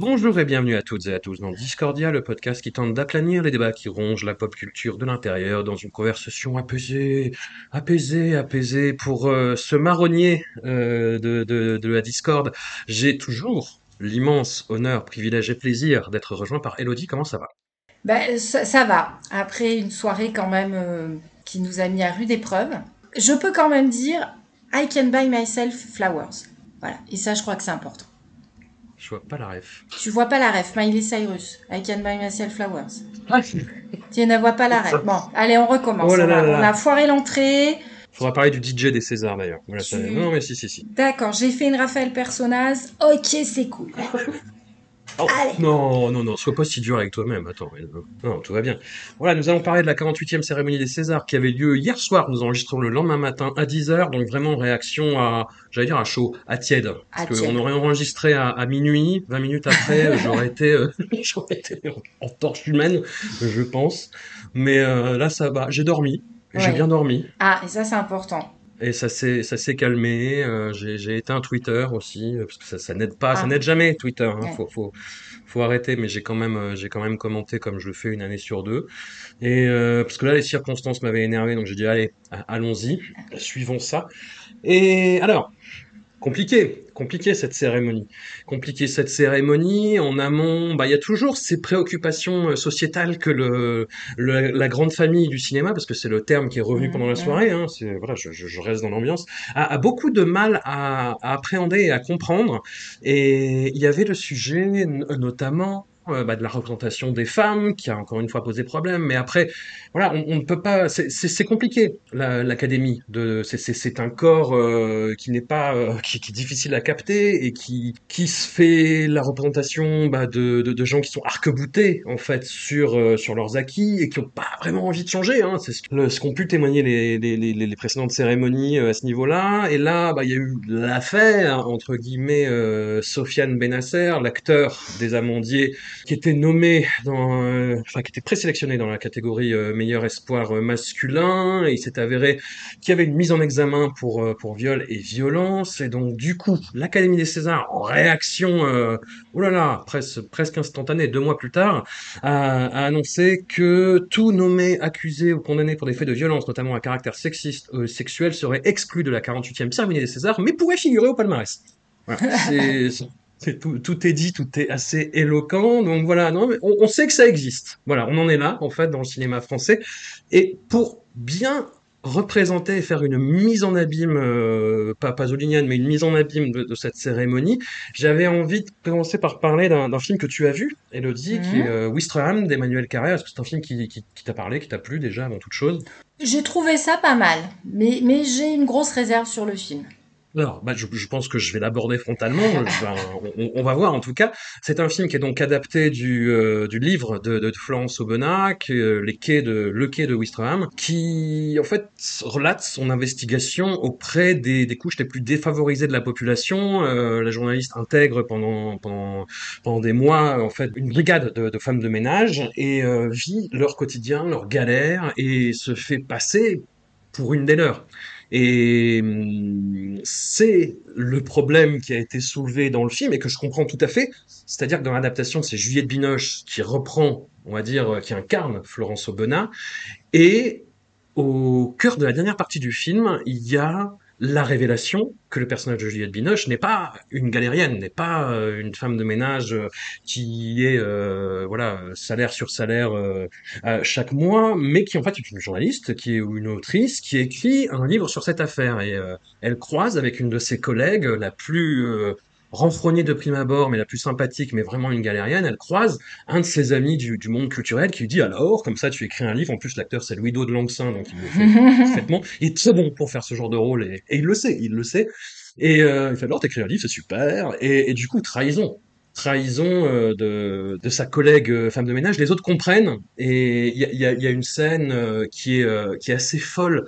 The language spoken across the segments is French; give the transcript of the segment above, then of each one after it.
Bonjour et bienvenue à toutes et à tous dans Discordia, le podcast qui tente d'aplanir les débats qui rongent la pop culture de l'intérieur dans une conversation apaisée, apaisée, apaisée. Pour euh, ce marronnier euh, de, la Discord, j'ai toujours l'immense honneur, privilège et plaisir d'être rejoint par Elodie. Comment ça va? Ben, ça, ça va. Après une soirée quand même euh, qui nous a mis à rude épreuve, je peux quand même dire I can buy myself flowers. Voilà. Et ça, je crois que c'est important. Je vois pas la ref. Tu vois pas la ref, Miley Cyrus. I can buy myself flowers. Tu ne vois pas la ref. Bon, allez, on recommence. Oh là on, a, là on là. a foiré l'entrée. Faudra parler du DJ des Césars d'ailleurs. Voilà, ça- Tu- Non mais si si si. D'accord, j'ai fait une Raphaël Personnaz. Ok, c'est cool. Oh, non, non, non, sois pas si dur avec toi-même. Attends, non, tout va bien. Voilà, nous allons parler de la 48e cérémonie des Césars qui avait lieu hier soir. Nous enregistrons le lendemain matin à 10h, donc vraiment réaction à, j'allais dire à chaud, à tiède. Parce qu'on aurait enregistré à, à minuit, 20 minutes après, j'aurais été, euh, j'aurais été en, torche humaine, je pense. Mais euh, là, ça va. J'ai dormi. J'ai bien dormi. Ah, et ça, c'est important. Et ça s'est, ça s'est calmé. euh, j'ai, j'ai éteint Twitter aussi, euh, parce que ça, ça n'aide pas, ça Ah. n'aide jamais Twitter. Hein, Ouais. faut, faut, faut arrêter. Mais j'ai quand même, euh, j'ai quand même commenté comme je le fais une année sur deux. Et euh, parce que là, les circonstances m'avaient énervé, donc j'ai dit allez, allons-y, suivons ça. Et alors, compliqué, compliqué cette cérémonie. Compliqué cette cérémonie. En amont, bah il y a toujours ces préoccupations euh, sociétales que le, le- la grande famille du cinéma, parce que c'est le terme qui est revenu pendant la soirée. Hein, c'est voilà, je, je, je reste dans l'ambiance, a, a beaucoup de mal à, à appréhender et à comprendre. Et il y avait le sujet, notamment. Euh, bah, de la représentation des femmes, qui a encore une fois posé problème, mais après, voilà, on, ne peut pas, c'est- compliqué la- l'académie. De, c'est- un corps euh, qui n'est pas, euh, qui, est difficile à capter et qui qui se fait la représentation bah, de, de gens qui sont arc-boutés en fait sur euh, sur leurs acquis et qui ont pas vraiment envie de changer. Hein. C'est ce qu'ont pu témoigner les les, les, les précédentes cérémonies euh, à ce niveau-là. Et là, bah il y a eu l'affaire entre guillemets euh, Sofiane Benasser, l'acteur des Amandiers qui était nommé dans, euh, enfin qui était présélectionné dans la catégorie euh, meilleur espoir euh, masculin, il s'est avéré qu'il y avait une mise en examen pour pour viol et violence, et donc du coup l'Académie des Césars en réaction, oh là là, presque presque instantanée, deux mois plus tard, a, annoncé que tout nommé accusé ou condamné pour des faits de violence, notamment à caractère sexiste sexuel, serait exclu de la 48e cérémonie des Césars, mais pourrait figurer au palmarès. Voilà, c'est tout, tout est dit, tout est assez éloquent. Donc voilà, non, mais on, on sait que ça existe. Voilà, on en est là, en fait, dans le cinéma français. Et pour bien représenter et faire une mise en abîme, euh, pas pasolinienne, mais une mise en abîme de, de cette cérémonie, j'avais envie de commencer par parler d'un film que tu as vu, Elodie, qui Mhm. est euh, Wistreham d'Emmanuel Carrère. Est-ce que c'est un film qui, qui, qui t'a parlé, qui t'a plu déjà avant toute chose? J'ai trouvé ça pas mal, mais, mais j'ai une grosse réserve sur le film. Alors, bah, je, pense que je vais l'aborder frontalement. On, va voir en tout cas. C'est un film qui est donc adapté du, euh, livre de, Florence est, euh, les quais de le quai de Wistreham, qui en fait relate son investigation auprès des, couches les plus défavorisées de la population. Euh, la journaliste intègre pendant pendant pendant des mois en fait une brigade de, de femmes de ménage et vit leur quotidien, leur galère et se fait passer pour une des leurs. Et hum, c'est le problème qui a été soulevé dans le film et que je comprends tout à fait. C'est-à-dire que dans l'adaptation, c'est Juliette Binoche qui reprend, on va dire, qui incarne Florence Aubenas. Et au cœur de la dernière partie du film, il y a la révélation que le personnage de Juliette Binoche n'est pas une galérienne, n'est pas euh, une femme de ménage euh, qui est euh, voilà salaire sur salaire chaque mois, mais qui en fait est une journaliste, qui est une autrice, qui écrit un livre sur cette affaire. Et elle croise avec une de ses collègues la plus renfrognée de prime abord, mais la plus sympathique, mais vraiment une galérienne, elle croise un de ses amis du, monde culturel qui lui dit alors, comme ça tu écris un livre, en plus l'acteur c'est Louis de Langsin, donc il le fait parfaitement, il est très bon pour faire ce genre de rôle, et, il le sait, il le sait, et euh, il fait alors t'écris un livre, c'est super, et, du coup trahison, trahison euh, de, de, sa collègue euh, femme de ménage, les autres comprennent, et il y a, y, a, y a, une scène qui, est, qui est assez folle,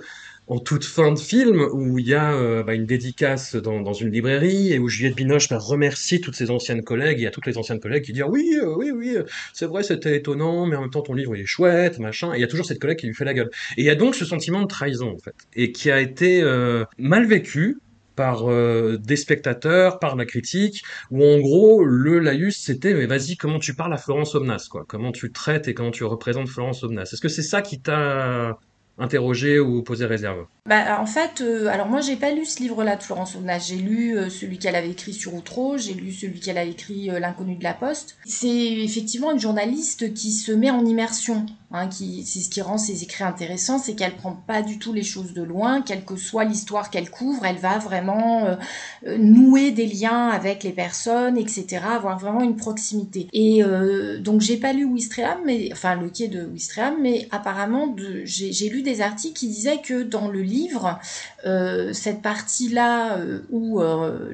en toute fin de film où il y a euh, bah, une dédicace dans, dans, une librairie et où Juliette Binoche bah, remercie toutes ses anciennes collègues et a toutes les anciennes collègues qui disent oui euh, oui oui c'est vrai c'était étonnant mais en même temps ton livre il est chouette machin. Et il y a toujours cette collègue qui lui fait la gueule. Et il y a donc ce sentiment de trahison en fait et qui a été euh, mal vécu par des spectateurs, par la critique, où en gros le laïus c'était mais vas-y comment tu parles à Florence Omnas quoi, comment tu traites et comment tu représentes Florence Omnas. Est-ce que c'est ça qui t'a interroger ou poser réserve bah, En fait, euh, alors moi, j'ai pas lu ce livre-là de Florence Aubenas. J'ai lu euh, celui qu'elle avait écrit sur Outreau, j'ai lu celui qu'elle a écrit euh, L'inconnu de la Poste. C'est effectivement une journaliste qui se met en immersion. Hein, qui, c'est ce qui rend ses écrits intéressants, c'est qu'elle prend pas du tout les choses de loin, quelle que soit l'histoire qu'elle couvre, elle va vraiment nouer des liens avec les personnes, etc., avoir vraiment une proximité. Et donc j'ai pas lu Wistreham, mais enfin le quai de Wistreham, mais apparemment j'ai lu des articles qui disaient que dans le livre, euh, cette partie-là euh, où euh,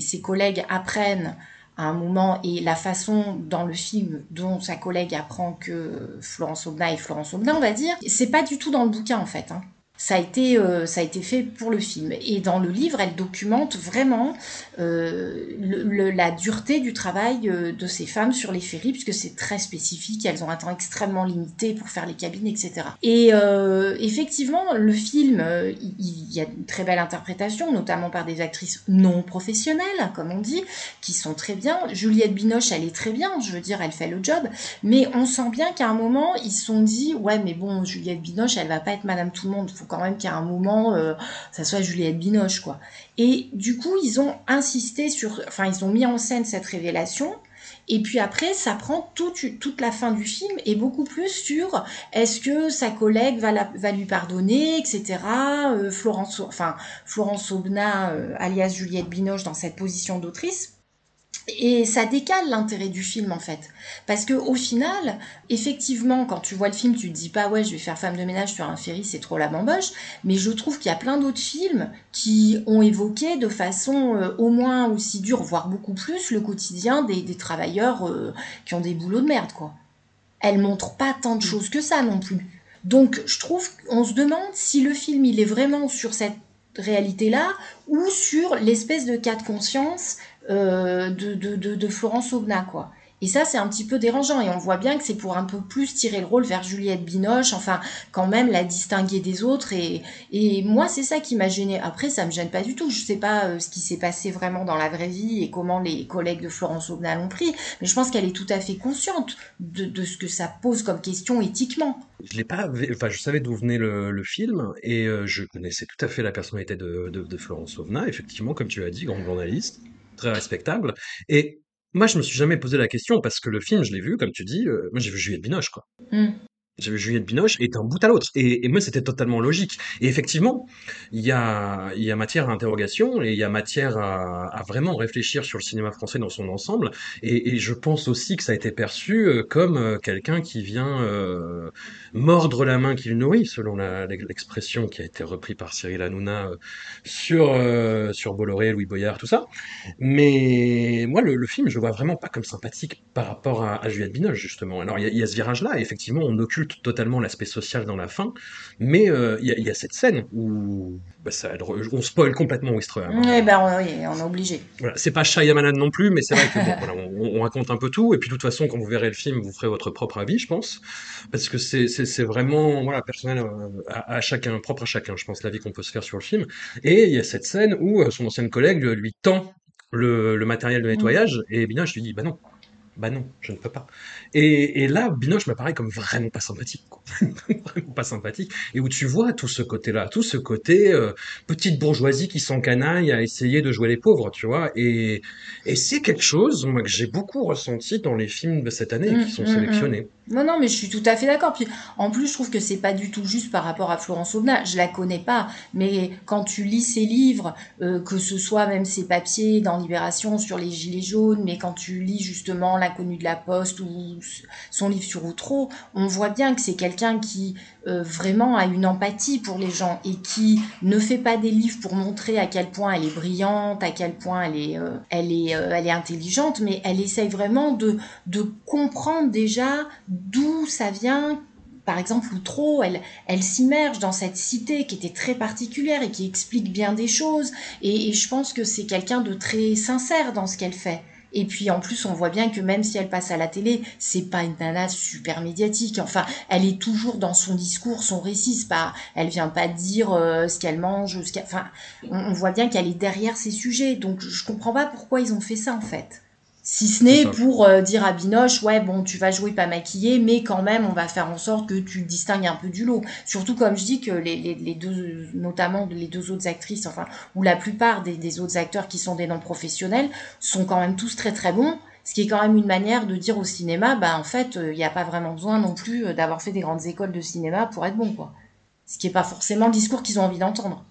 ses collègues apprennent à un moment et la façon dans le film dont sa collègue apprend que Florence Aubenas est Florence Aubenas, on va dire, c'est pas du tout dans le bouquin en fait. Hein ça a été euh, ça a été fait pour le film. Et dans le livre elle documente vraiment euh, le, la dureté du travail euh, de ces femmes sur les ferries puisque c'est très spécifique. Elles ont un temps extrêmement limité pour faire les cabines etc et euh, effectivement le film il, y a une très belle interprétation notamment par des actrices non professionnelles comme on dit qui sont très bien. Juliette Binoche elle est très bien. Je veux dire elle fait le job. Mais on sent bien qu'à un moment ils se sont dit ouais mais bon Juliette Binoche elle va pas être Madame tout le monde quand même qu'à un moment, euh, ça soit Juliette Binoche, quoi. Et du coup, ils ont insisté sur, enfin, ils ont mis en scène cette révélation. Et puis après, ça prend toute, toute la fin du film et beaucoup plus sur est-ce que sa collègue va, va lui pardonner, etc. Euh, Florence, enfin, Florence Aubenas, euh, alias Juliette Binoche, dans cette position d'autrice. Et ça décale l'intérêt du film en fait. Parce que au final, effectivement, quand tu vois le film, tu te dis pas ouais, je vais faire femme de ménage sur un ferry, c'est trop la bamboche. Mais je trouve qu'il y a plein d'autres films qui ont évoqué de façon euh, au moins aussi dure, voire beaucoup plus, le quotidien des, des travailleurs euh, qui ont des boulots de merde quoi. Elle montre pas tant de choses que ça non plus. Donc je trouve qu'on se demande si le film il est vraiment sur cette réalité-là ou sur l'espèce de cas de conscience de, de, Florence Aubenas, quoi. Et ça, c'est un petit peu dérangeant. Et on voit bien que c'est pour un peu plus tirer le rôle vers Juliette Binoche, enfin, quand même la distinguer des autres. Et, et moi, c'est ça qui m'a gêné. Après, ça me gêne pas du tout. Je sais pas euh, ce qui s'est passé vraiment dans la vraie vie et comment les collègues de Florence Aubenas l'ont pris. Mais je pense qu'elle est tout à fait consciente de, ce que ça pose comme question éthiquement. Je l'ai pas, enfin, je savais d'où venait le, film et euh, je connaissais tout à fait la personnalité de, de, de Florence Aubenas. Effectivement, comme tu as dit, grande journaliste très respectable. Et moi, je me suis jamais posé la question parce que le film, je l'ai vu, comme tu dis, euh, moi j'ai vu Juliette Binoche, quoi. Mm. J'ai vu Juliette Binoche et d'un bout à l'autre. Et, et, moi, c'était totalement logique. Et effectivement, il y a, y a matière à interrogation et il y a matière à, à, vraiment réfléchir sur le cinéma français dans son ensemble. Et, et je pense aussi que ça a été perçu euh, comme euh, quelqu'un qui vient euh, mordre la main qu'il nourrit, selon l'expression qui a été reprise par Cyril Hanouna euh, sur, euh, sur Bolloré, Louis Boyard, tout ça. Mais moi, le, le, film, je vois vraiment pas comme sympathique par rapport à, à Juliette Binoche, justement. Alors, il y, y, a ce virage-là, effectivement, on occulte totalement l'aspect social dans la fin, mais euh, il y, a cette scène où bah, ça, on spoil complètement Wistreham. Hein. ben, oui, on est obligé. Voilà, c'est pas Shyamalan non plus, mais c'est vrai que voilà, on, raconte un peu tout, et puis de toute façon, quand vous verrez le film, vous ferez votre propre avis, je pense, parce que c'est vraiment voilà personnel euh, à, chacun, propre à chacun, je pense, l'avis qu'on peut se faire sur le film. Et il y a cette scène où euh, son ancienne collègue lui tend le, matériel de nettoyage, et je lui dis, bah non, Bah non, je ne peux pas. Et, et là, Binoche m'apparaît comme vraiment pas sympathique, quoi. vraiment pas sympathique. Et où tu vois tout ce côté-là, tout ce côté euh, petite bourgeoisie qui s'encanaille à essayer de jouer les pauvres, tu vois. Et, et c'est quelque chose, moi, que j'ai beaucoup ressenti dans les films de cette année Mm, qui sont mm, mm. Non, non, mais je suis tout à fait d'accord. Puis en plus, je trouve que c'est pas du tout juste par rapport à Florence Aubenas. Je la connais pas, mais quand tu lis ses livres, euh, que ce soit même ses papiers dans Libération sur les Gilets jaunes, mais quand tu lis justement L'inconnu de la Poste ou son livre sur Outreau, on voit bien que c'est quelqu'un qui euh, vraiment a une empathie pour les gens et qui ne fait pas des livres pour montrer à quel point elle est brillante, à quel point elle est, euh, elle est, euh, elle est intelligente, mais elle essaye vraiment de, de comprendre déjà d'où ça vient. Par exemple, Outreau, elle, elle s'immerge dans cette cité qui était très particulière et qui explique bien des choses. Et, et je pense que c'est quelqu'un de très sincère dans ce qu'elle fait. Et puis en plus, on voit bien que même si elle passe à la télé, c'est pas une nana super médiatique. Enfin, elle est toujours dans son discours, son récit. C'est pas, elle vient pas dire euh, ce qu'elle mange, ce qu'elle. Enfin, on, on voit bien qu'elle est derrière ces sujets. Donc je comprends pas pourquoi ils ont fait ça en fait. Si ce n'est pour euh, dire à Binoche, ouais, bon, tu vas jouer pas maquillée, mais quand même, on va faire en sorte que tu te distingues un peu du lot. Surtout, comme je dis, que les, les, les deux, notamment les deux autres actrices, enfin, ou la plupart des, des autres acteurs qui sont des non-professionnels, sont quand même tous très très bons. Ce qui est quand même une manière de dire au cinéma, bah en fait, il n'y a pas vraiment besoin non plus euh, d'avoir fait des grandes écoles de cinéma pour être bon, quoi. Ce qui n'est pas forcément le discours qu'ils ont envie d'entendre.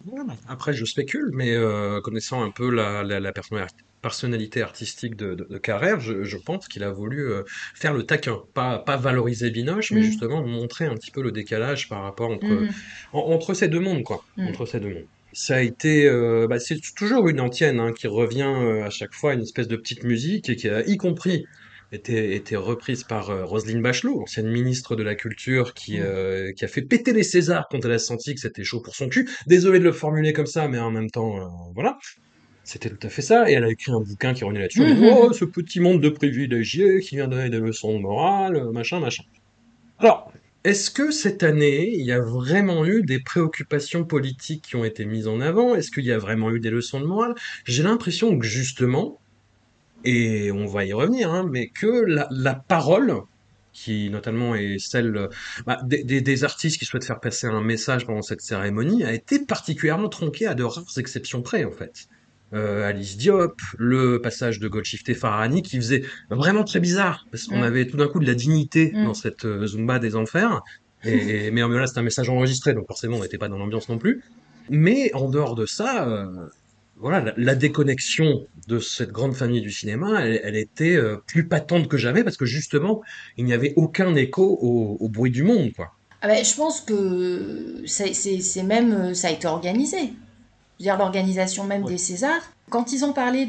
Après, je spécule, mais euh, connaissant un peu la, la, la personnali- personnalité artistique de, de, de Carrère, je, je pense qu'il a voulu euh, faire le taquin, pas, pas valoriser Binoche, mais Mm. justement montrer un petit peu le décalage par rapport entre, en- entre ces deux mondes, quoi. Mm. Entre ces deux mondes. Ça a été, euh, bah, c'est toujours une antienne hein, qui revient euh, à chaque fois, une espèce de petite musique et qui a, y compris, été, été reprise par euh, Roselyne Bachelot, ancienne ministre de la Culture, qui, Mm. qui a fait péter les Césars quand elle a senti que c'était chaud pour son cul. Désolé de le formuler comme ça, mais en même temps, voilà. C'était tout à fait ça. Et elle a écrit un bouquin qui revenait là-dessus. Mhm. Oh, ce petit monde de privilégiés qui vient donner des leçons de morale, machin, machin. Alors, est-ce que cette année, il y a vraiment eu des préoccupations politiques qui ont été mises en avant? Est-ce qu'il y a vraiment eu des leçons de morale? J'ai l'impression que justement, et on va y revenir, hein, mais que la, la parole, qui notamment est celle bah, des, des- des artistes qui souhaitent faire passer un message pendant cette cérémonie, a été particulièrement tronquée à de rares exceptions près, en fait. Euh, Alice Diop, le passage de Golshifteh Farahani qui faisait vraiment très bizarre, parce qu'on Mm. avait tout d'un coup de la dignité Mm. dans cette euh, Zumba des enfers. Et, et- mais là, c'est un message enregistré, donc forcément, on n'était pas dans l'ambiance non plus. Mais en dehors de ça, euh, voilà, la, la déconnexion de cette grande famille du cinéma, elle, elle était euh, plus patente que jamais, parce que justement, il n'y avait aucun écho au, au bruit du monde, quoi. Ah ben, je pense que c'est même ça a été organisé. Dire l'organisation même des Césars. Quand ils ont parlé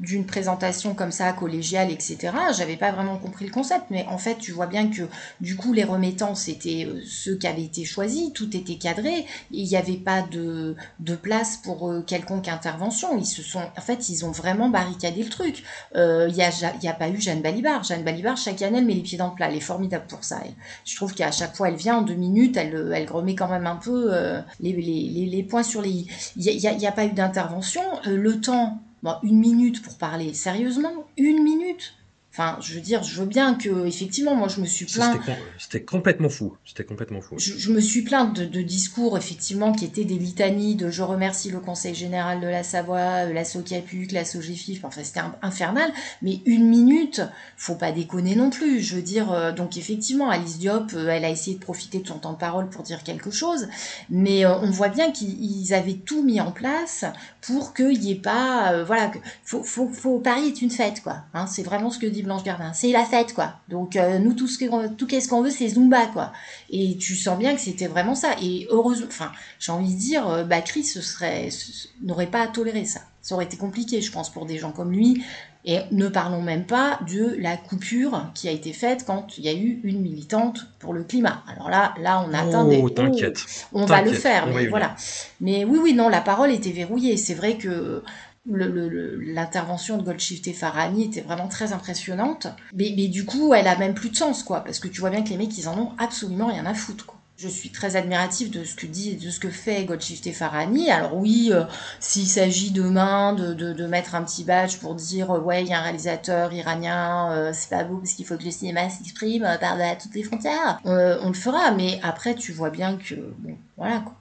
d'une présentation comme ça collégiale, etc. J'avais pas vraiment compris le concept, mais en fait tu vois bien que du coup les remettants c'était euh, ceux qui avaient été choisis, tout était cadré, il n'y avait pas de de place pour euh, quelconque intervention. Ils se sont, en fait ils ont vraiment barricadé le truc. Euh, Il y a ja- il y a pas eu Jeanne Balibar. Jeanne Balibar chaque année elle met les pieds dans le plat. Elle est formidable pour ça. Je trouve qu'à chaque fois elle vient en deux minutes, elle, euh, elle remet quand même un peu euh, les, les, les, points sur les i. Il n'y a, a- a pas eu d'intervention. Euh, temps, une minute pour parler. Sérieusement, une minute Enfin, je veux dire, je veux bien que, effectivement, moi je me suis plaint. C'était com- C'était complètement fou. C'était complètement fou. Je, je me suis plainte de, de discours, effectivement, qui étaient des litanies de je remercie le Conseil général de la Savoie, euh, la SOCAPUC, la SOGEFIF, enfin c'était infernal, mais une minute, faut pas déconner non plus. Je veux dire, euh, donc effectivement, Alice Diop, euh, elle a essayé de profiter de son temps de parole pour dire quelque chose, mais euh, on voit bien qu'ils ils avaient tout mis en place pour qu'il n'y ait pas, voilà, que, faut, faut, faut, Paris est une fête, quoi. Hein, c'est vraiment ce que dit Blanche Gardin, c'est la fête, quoi. Donc euh, nous, tout ce tout qu'est-ce qu'on veut, c'est Zumba, quoi. Et tu sens bien que c'était vraiment ça. Et heureusement, enfin, j'ai envie de dire, euh, bah, Chris ce serait, ce- n'aurait pas à tolérer ça. Ça aurait été compliqué, je pense, pour des gens comme lui. Et ne parlons même pas de la coupure qui a été faite quand il y a eu une militante pour le climat. Alors là, là, on a atteint des... Oh, t'inquiète. On va le faire, mais voilà. Mais oui, oui, non, la parole était verrouillée. C'est vrai que l'intervention de Goldshifteh Farahani était vraiment très impressionnante. Mais, du coup, elle a même plus de sens, quoi. Parce que tu vois bien que les mecs, ils en ont absolument rien à foutre, quoi. Je suis très admirative de ce que dit, de ce que fait Goldshifteh Farhani. Alors oui, euh, s'il s'agit demain de, mettre un petit badge pour dire euh, ouais, il y a un réalisateur iranien, euh, c'est pas beau parce qu'il faut que le cinéma s'exprime par toutes les frontières, on le fera. Mais après, tu vois bien que bon, voilà quoi.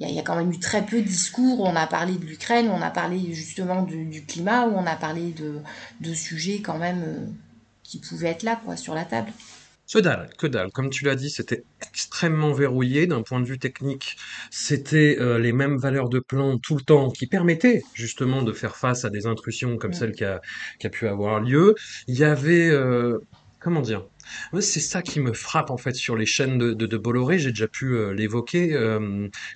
Il y, a, quand même eu très peu de discours. On a parlé de l'Ukraine, on a parlé justement du climat, où on a parlé de, de sujets quand même qui pouvaient être là quoi sur la table. Que dalle, que dalle. Comme tu l'as dit, c'était extrêmement verrouillé d'un point de vue technique. C'était euh, les mêmes valeurs de plan tout le temps qui permettaient justement de faire face à des intrusions comme celle qui a, qui a pu avoir lieu. Il y avait, euh, comment dire, c'est ça qui me frappe en fait sur les chaînes de, de, Bolloré, j'ai déjà pu euh, l'évoquer,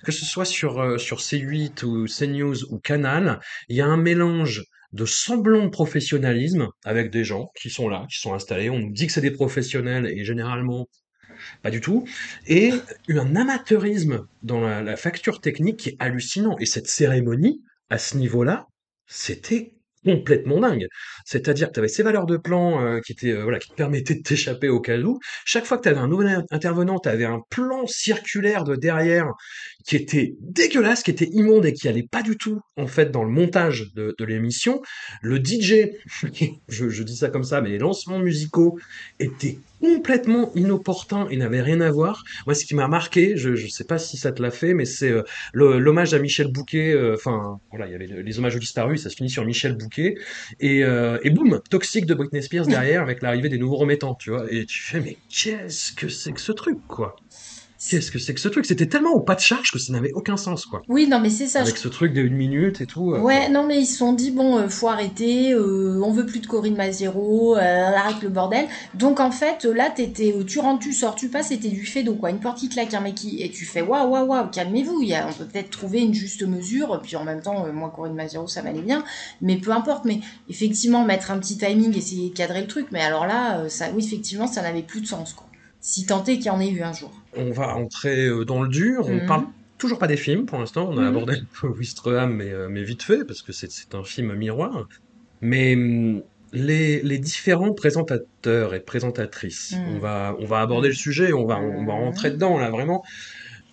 que ce soit sur, sur C8 ou CNews ou Canal, il y a un mélange de semblant de professionnalisme avec des gens qui sont là, qui sont installés. On nous dit que c'est des professionnels et généralement pas du tout. Et un amateurisme dans la, la facture technique qui est hallucinant. Et cette cérémonie, à ce niveau-là, c'était complètement dingue. C'est-à-dire que tu avais ces valeurs de plan euh, euh, qui te permettaient de t'échapper au cas où. Chaque fois que tu avais un nouvel intervenant, tu avais un plan circulaire de derrière qui était dégueulasse, qui était immonde et qui allait pas du tout en fait dans le montage de, de l'émission. Le DJ, je, je dis ça comme ça, mais les lancements musicaux étaient complètement inopportun et n'avait rien à voir. Moi, ce qui m'a marqué, je ne sais pas si ça te l'a fait, mais c'est euh, l'hommage à Michel Bouquet. Euh, enfin, voilà, il y avait les hommages aux disparus, ça se finit sur Michel Bouquet. Et, euh, et boum, toxique de Britney Spears derrière avec l'arrivée des nouveaux remettants, tu vois. Et tu fais, mais qu'est-ce que c'est que ce truc, quoi? Qu'est-ce que c'est que ce truc? C'était tellement au pas de charge que ça n'avait aucun sens, quoi. Oui, non, mais c'est ça. Avec ce truc de une minute et tout. Euh, ouais, non, mais ils se sont dit bon, euh, faut arrêter. Euh, on veut plus de Corinne Maziero. arrête le bordel. Donc en fait, là, t'étais, tu rentres, tu sors, tu passes. C'était du fait donc quoi, une porte qui claque, un mec qui et tu fais waouh, waouh, waouh, calmez-vous. Il y a, on peut peut-être trouver une juste mesure. Puis en même temps, moi, Corinne Maziero, ça m'allait bien. Mais peu importe. Mais effectivement, mettre un petit timing, essayer de cadrer le truc. Mais alors là, ça, oui, effectivement, ça n'avait plus de sens, quoi si tant est qu'il y en ait eu un jour. On va entrer euh, dans le dur, on mhm. parle toujours pas des films pour l'instant, on a mhm. abordé un peu Wistreham, mais, euh, mais vite fait, parce que c'est un film miroir. Mais hum, les, les, différents présentateurs et présentatrices, mhm. on, va, on va aborder le sujet, on va, on va rentrer dedans là vraiment.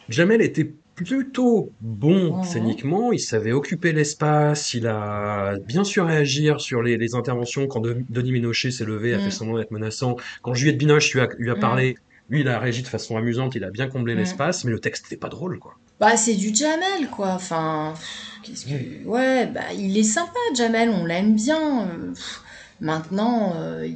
Jamel était plutôt bon scéniquement, il savait occuper l'espace, il a bien su réagir sur les, les interventions quand Denis Ménochet s'est levé, a fait semblant d'être menaçant. Quand Juliette Binoche lui a, lui a parlé, lui, il a réagi de façon amusante, il a bien comblé l'espace, mais le texte n'était pas drôle, quoi. Bah, c'est du Jamel, quoi. Enfin, qu'est-ce que... Ouais, bah, il est sympa, Jamel, on l'aime bien. Maintenant, euh,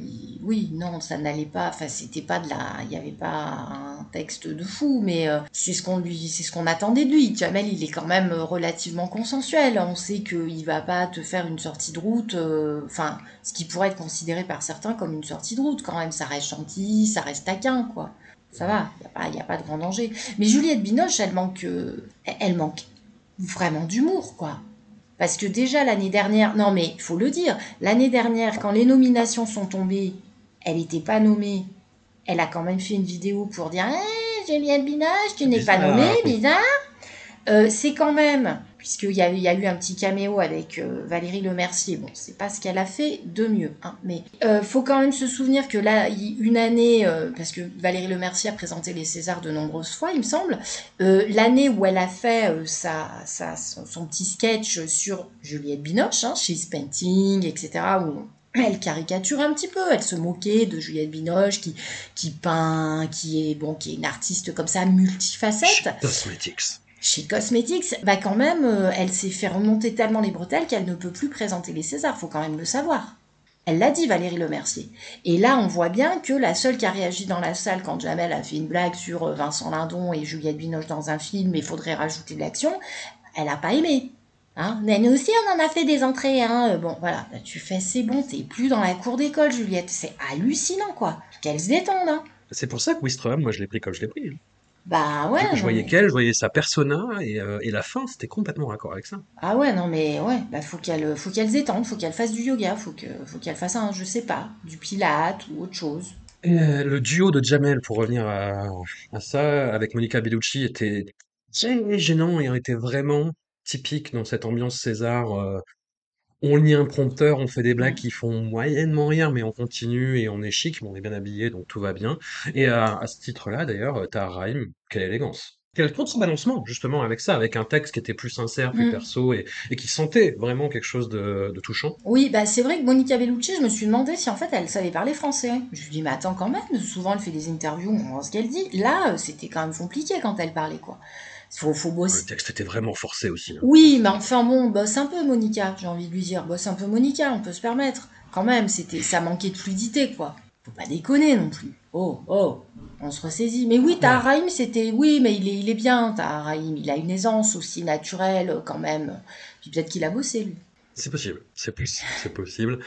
oui, non, ça n'allait pas. Enfin, c'était pas de la. Il n'y avait pas un texte de fou, mais euh, c'est ce qu'on lui, c'est ce qu'on attendait de lui. Jamel, il est quand même relativement consensuel. On sait qu'il va pas te faire une sortie de route. Euh, enfin, ce qui pourrait être considéré par certains comme une sortie de route. Quand même, ça reste gentil, ça reste taquin, quoi. Ça va, il n'y a, a, pas de grand danger. Mais Juliette Binoche, elle manque, elle manque vraiment d'humour, quoi. Parce que déjà l'année dernière, non mais il faut le dire, l'année dernière, quand les nominations sont tombées, elle n'était pas nommée. Elle a quand même fait une vidéo pour dire hey, Juliette Binoche, tu n'es pas nommée, bizarre. Euh, c'est quand même, puisqu'il y, a, eu un petit caméo avec euh, Valérie Lemercier, bon, c'est pas ce qu'elle a fait de mieux, hein, mais euh, faut quand même se souvenir que là, une année, euh, parce que Valérie Lemercier a présenté les Césars de nombreuses fois, il me semble, l'année où elle a fait sa, son, petit sketch sur Juliette Binoche, hein, chez Painting, etc., où elle caricature un petit peu, elle se moquait de Juliette Binoche qui, qui peint, qui est bon, qui est une artiste comme ça multifacette. Cosmetics chez Cosmetics, bah quand même, euh, elle s'est fait remonter tellement les bretelles qu'elle ne peut plus présenter les Césars, faut quand même le savoir. Elle l'a dit, Valérie Lemercier. Et là, on voit bien que la seule qui a réagi dans la salle quand Jamel a fait une blague sur euh, Vincent Lindon et Juliette Binoche dans un film, mais il faudrait rajouter de l'action, elle n'a pas aimé. Hein mais nous aussi, on en a fait des entrées. Hein. Euh, bon, voilà, bah, tu fais, c'est bon, t'es plus dans la cour d'école, Juliette. C'est hallucinant, quoi. Qu'elle se détende. Hein. C'est pour ça que Wistreham, moi, je l'ai pris comme je l'ai pris. Bah ouais. Je, voyais qu'elle, je voyais sa persona et, euh, et la fin, c'était complètement raccord avec ça. Ah ouais, non mais ouais, bah faut qu'elle faut qu'elle étende, faut qu'elle fasse du yoga, faut que faut qu'elle fasse un, je sais pas, du pilate ou autre chose. Euh, le duo de Jamel, pour revenir à, à ça, avec Monica Bellucci, était gênant et était vraiment typique dans cette ambiance César. Euh, on lit un prompteur, on fait des blagues qui font moyennement rire, mais on continue et on est chic, mais on est bien habillé, donc tout va bien. Et à, à ce titre-là, d'ailleurs, t'as Raïm, quelle élégance. Quel contrebalancement, justement, avec ça, avec un texte qui était plus sincère, plus Mm. perso, et, et qui sentait vraiment quelque chose de, de touchant. Oui, bah c'est vrai que Monica Bellucci, je me suis demandé si en fait elle savait parler français. Je suis dit, mais attends quand même, souvent elle fait des interviews, on voit ce qu'elle dit. Là, euh, c'était quand même compliqué quand elle parlait, quoi. Faut, faut Le bosser. texte était vraiment forcé aussi. hein. Oui, mais enfin bon, bosse un peu Monica, j'ai envie de lui dire. Bosse un peu Monica, on peut se permettre. Quand même, c'était, ça manquait de fluidité, quoi. Faut pas déconner non plus. Oh, oh, on se ressaisit. Mais oui, Tahar Rahim, c'était, oui, mais il est, il est bien, Tahar Rahim. Il a une aisance aussi naturelle, quand même. Puis peut-être qu'il a bossé, lui. C'est possible, c'est possible.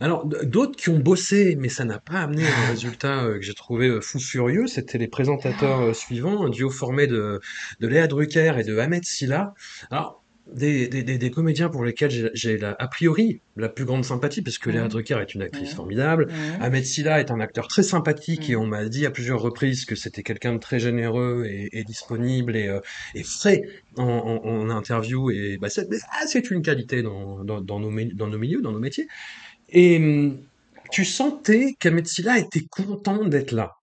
Alors, d'autres qui ont bossé, mais ça n'a pas amené un résultat euh, que j'ai trouvé euh, fou furieux, c'était les présentateurs euh, suivants, un duo formé de, de Léa Drucker et de Ahmed Silla. Alors, des, des, des, des comédiens pour lesquels j'ai- a priori la plus grande sympathie, parce que Léa. Drucker est une actrice formidable. Ahmed Silla est un acteur très sympathique et on m'a dit à plusieurs reprises que c'était quelqu'un de très généreux et, et disponible et, euh, et frais en, en- en interview et bah, c'est ah, c'est une qualité dans, dans, dans nos, dans nos milieux, dans nos métiers. Et hum, tu sentais qu'Ahmed Silla était content d'être là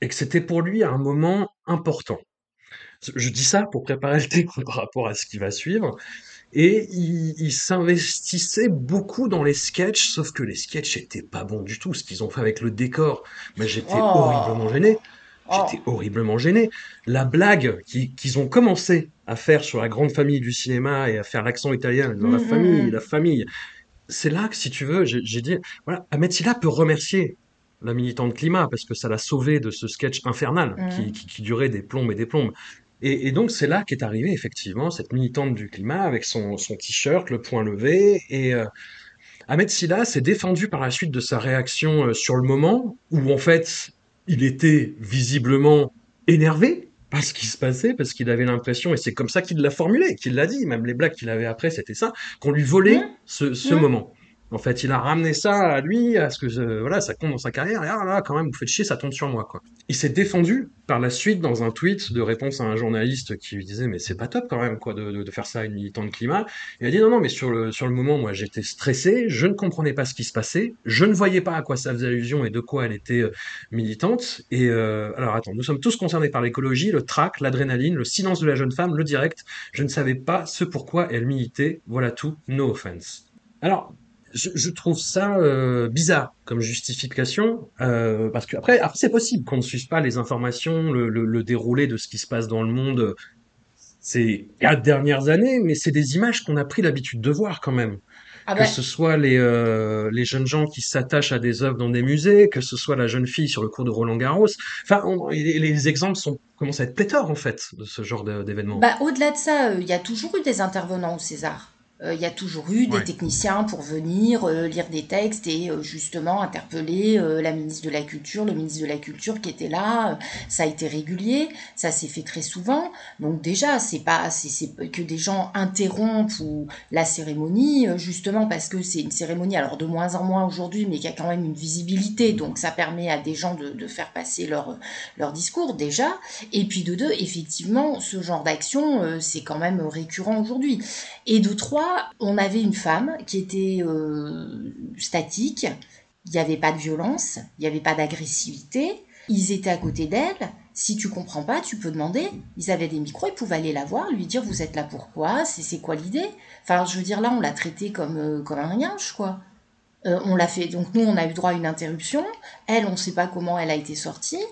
et que c'était pour lui un moment important. Je dis ça pour préparer le texte par rapport à ce qui va suivre. Et il, il s'investissait beaucoup dans les sketchs, sauf que les sketchs étaient pas bons du tout. Ce qu'ils ont fait avec le décor, mais j'étais Oh. horriblement gêné. Oh. J'étais horriblement gêné. La blague qui- qu'ils ont commencé à faire sur la grande famille du cinéma et à faire l'accent italien dans la Mm, mm, famille, la famille, c'est là que, si tu veux, j'ai dit, voilà, Ahmed Silla peut remercier la militante climat parce que ça l'a sauvé de ce sketch infernal Mhm. qui, qui- qui durait des plombes et des plombes. Et, et donc c'est là qu'est arrivée effectivement cette militante du climat avec son, son t-shirt, le poing levé. Et euh, Ahmed Silla s'est défendu par la suite de sa réaction euh, sur le moment où en fait il était visiblement énervé par ce qui se passait parce qu'il avait l'impression, et c'est comme ça qu'il l'a formulé, qu'il l'a dit, même les blagues qu'il avait après c'était ça, qu'on lui volait ce, ce moment. En fait, il a ramené ça à lui, à ce que euh, voilà, ça compte dans sa carrière. Et ah là, quand même, vous faites chier, ça tombe sur moi, quoi. Il s'est défendu par la suite dans un tweet de réponse à un journaliste qui lui disait mais c'est pas top quand même quoi de faire ça à une militante climat. Il a dit non non mais sur le sur le moment moi j'étais stressé, je ne comprenais pas ce qui se passait, je ne voyais pas à quoi ça faisait allusion et de quoi elle était euh, militante. Et euh, alors attends, nous sommes tous concernés par l'écologie, le trac, l'adrénaline, le silence de la jeune femme, le direct. Je ne savais pas ce pourquoi elle militait. Voilà tout. No offense. Alors je, je trouve ça euh, bizarre comme justification, euh, parce que après, après c'est possible qu'on ne suive pas les informations, le, le, le déroulé de ce qui se passe dans le monde euh, ces quatre dernières années, mais c'est des images qu'on a pris l'habitude de voir quand même. Ah Que ce soit les, euh, les jeunes gens qui s'attachent à des œuvres dans des musées, que ce soit la jeune fille sur le cours de Roland Garros. Enfin, on- les, les exemples sont, commencent à être pléthores en fait de ce genre d'événements. Bah, au-delà de ça, euh, il y a toujours eu des intervenants au César. Euh, Il y a toujours eu des techniciens pour venir euh, lire des textes et euh, justement interpeller la ministre de la Culture, le ministre de la Culture qui était là. Ça a été régulier, ça s'est fait très souvent. Donc déjà, c'est pas c'est que des gens interrompent ou la cérémonie justement parce que c'est une cérémonie alors de moins en moins aujourd'hui, mais qui a quand même une visibilité. Donc ça permet à des gens de, de faire passer leur leur discours déjà. Et puis de deux, effectivement, ce genre d'action, c'est quand même récurrent aujourd'hui. Et de trois, on avait une femme qui était euh, statique, il n'y avait pas de violence, il n'y avait pas d'agressivité, ils étaient à côté d'elle. Si tu comprends pas, tu peux demander. Ils avaient des micros, ils pouvaient aller la voir, lui dire vous êtes là pourquoi, c'est quoi l'idée? Enfin, je veux dire là, on l'a traité comme euh, comme un je crois. Euh, on l'a fait, donc nous on a eu droit à une interruption. Elle, on ne sait pas comment elle a été sortie.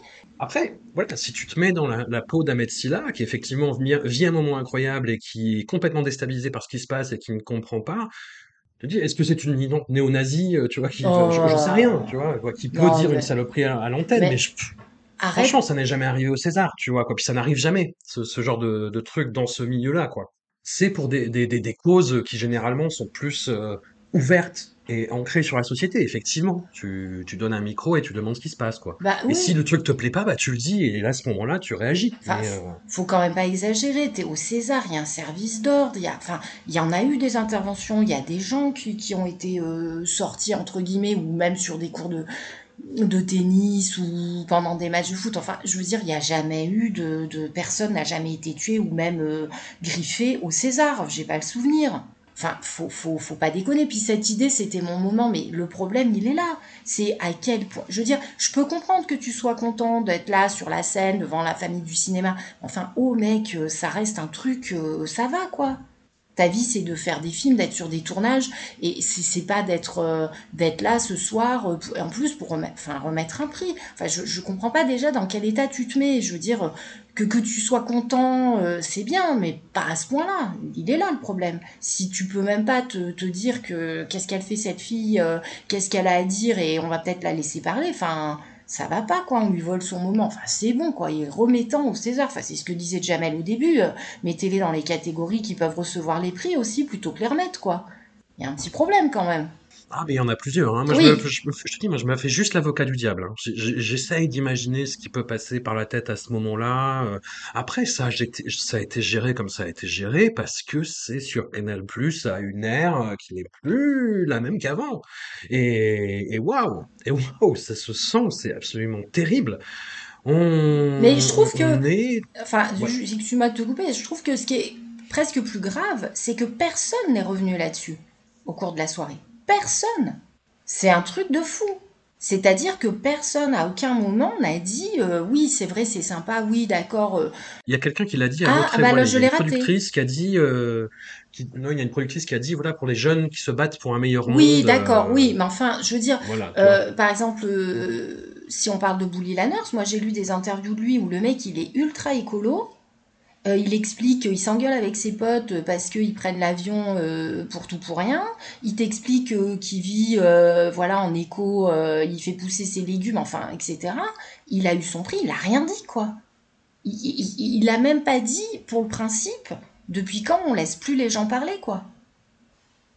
Après, voilà, si tu te mets dans la, la peau d'Ahmed Silla, qui effectivement vit, un moment incroyable et qui est complètement déstabilisé par ce qui se passe et qui ne comprend pas, tu te dis, est-ce que c'est une néo-nazie, euh, tu vois, qui, Oh. je, je sais rien, tu vois, quoi, qui peut Non, dire mais- une saloperie à, à l'antenne, Mais- mais, je- pff, Arrête. franchement, ça n'est jamais arrivé au César, tu vois, quoi, puis ça n'arrive jamais, ce, ce genre de, de truc dans ce milieu-là, quoi. C'est pour des, des, des, des causes qui généralement sont plus euh, ouvertes et ancrées sur la société, effectivement. Tu, tu donnes un micro et tu demandes ce qui se passe, quoi. Bah Et si le truc te plaît pas, bah tu le dis, et là, à ce moment-là, tu réagis. Enfin, euh, faut quand même pas exagérer. T'es au César, il y a un service d'ordre. Il y a, enfin, il y en a eu des interventions. Il y a des gens qui, qui ont été euh, sortis entre guillemets ou même sur des cours de de tennis ou pendant des matchs de foot. Enfin, je veux dire, il n'y a jamais eu de, de personne n'a jamais été tuée ou même euh, griffée au César. J'ai pas le souvenir. Enfin, faut, faut, pas déconner. Puis cette idée, c'était mon moment, mais le problème, il est là. C'est à quel point. Je veux dire, je peux comprendre que tu sois content d'être là sur la scène devant la famille du cinéma. Enfin, oh mec, euh, ça reste un truc, euh, ça va quoi. Ta vie, c'est de faire des films, d'être sur des tournages, et c'est pas d'être euh, d'être là ce soir, euh, en plus pour remettre, enfin, remettre un prix. Enfin, je, je comprends pas déjà dans quel état tu te mets. Je veux dire, que, que tu sois content, euh, c'est bien, mais pas à ce point-là. Il est là le problème. Si tu peux même pas te, te dire que qu'est-ce qu'elle fait cette fille, qu'est-ce qu'elle a à dire, et on va peut-être la laisser parler, enfin ça va pas, quoi, on lui vole son moment. Enfin, c'est bon, quoi, il est remettant au César. Enfin, c'est ce que disait Jamel au début. Euh, mettez-les dans les catégories qui peuvent recevoir les prix aussi, plutôt que les remettre, quoi. Il y a un petit problème, quand même. Ah, mais il y en a plusieurs. Hein. Moi, Oui. je, me, je, me- je te dis, moi, je me fais juste l'avocat du diable. hein. J'essaye d'imaginer ce qui peut passer par la tête à ce moment-là. Euh, Après, ça, a été- ça a été géré comme ça a été géré parce que c'est sur Canal+, à une ère euh, qui n'est plus la même qu'avant. Et, waouh, et waouh, ça se sent, c'est absolument terrible. On, Mais je trouve que- est Enfin, Ouais. je- excuse-moi de te couper, je trouve que ce qui est presque plus grave, c'est que personne n'est revenu là-dessus au cours de la soirée. Personne. C'est un truc de fou. C'est-à-dire que personne à aucun moment n'a dit euh, oui, c'est vrai, c'est sympa, oui, d'accord. euh, Il y a quelqu'un qui l'a dit à Ah, l'autre ah bah voilà, je l'ai raté. productrice qui a dit euh, qui- non, il y a une productrice qui a dit voilà pour les jeunes qui se battent pour un meilleur Oui, monde. d'accord, euh, oui, mais enfin, je veux dire, Voilà. par exemple, si on parle de Bully Lanners, moi j'ai lu des interviews de lui où le mec il est ultra écolo. Euh, il explique qu'il s'engueule avec ses potes parce qu'ils prennent l'avion euh, pour tout pour rien. Il t'explique euh, qu'il vit euh, voilà en éco, euh, il fait pousser ses légumes, enfin, etc. Il a eu son prix, il a rien dit quoi. Il, il, il a même pas dit pour le principe depuis quand on laisse plus les gens parler quoi.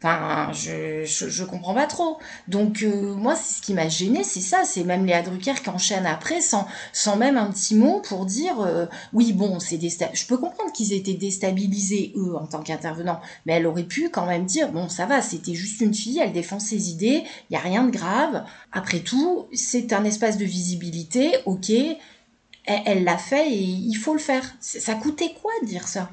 Enfin, je, je, comprends pas trop. Donc, euh, moi, ce qui m'a gêné, c'est ça. C'est même Léa Drucker qui enchaîne après sans, même un petit mot pour dire euh, oui, bon, c'est Je peux comprendre qu'ils étaient déstabilisés, eux, en tant qu'intervenants. Mais elle aurait pu quand même dire bon, ça va, c'était juste une fille, elle défend ses idées, il y a rien de grave. Après tout, c'est un espace de visibilité, ok. Elle l'a fait et il faut le faire. Ça coûtait quoi dire ça?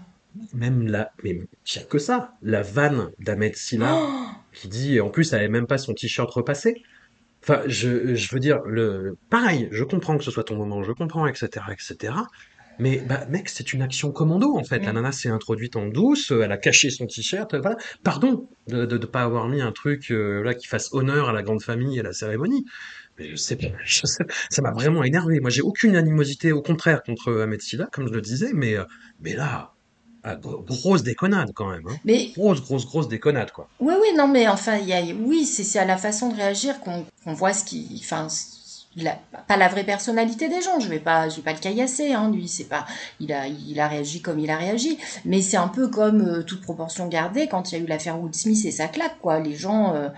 Même la, mais a que ça, la vanne d'Ahmed Silla Oh qui dit en plus elle avait même pas son t-shirt repassé. Enfin, je, je veux dire le pareil, je comprends que ce soit ton moment, je comprends, etc., etc. Mais bah mec, c'est une action commando en fait. La Mm. nana s'est introduite en douce, euh, elle a caché son t-shirt, euh, voilà. Pardon de de pas avoir mis un truc euh, là qui fasse honneur à la grande famille et à la cérémonie. Mais je sais pas, je sais- ça m'a vraiment énervé. Moi, j'ai aucune animosité, au contraire, contre Ahmed Silla, comme je le disais, mais mais là, ah, gro- grosse déconnade quand même. Hein. Mais Grosse, grosse, grosse déconnade quoi. Oui, oui, non, mais enfin, y a, oui, c'est à la façon de réagir qu'on voit ce qui, enfin, la, pas la vraie personnalité des gens. Je vais pas, je vais pas le caillasser, hein, lui, c'est pas, il a, il a réagi comme il a réagi. Mais c'est un peu comme euh, toute proportion gardée quand il y a eu l'affaire Will Smith et sa claque, quoi. Les gens, euh,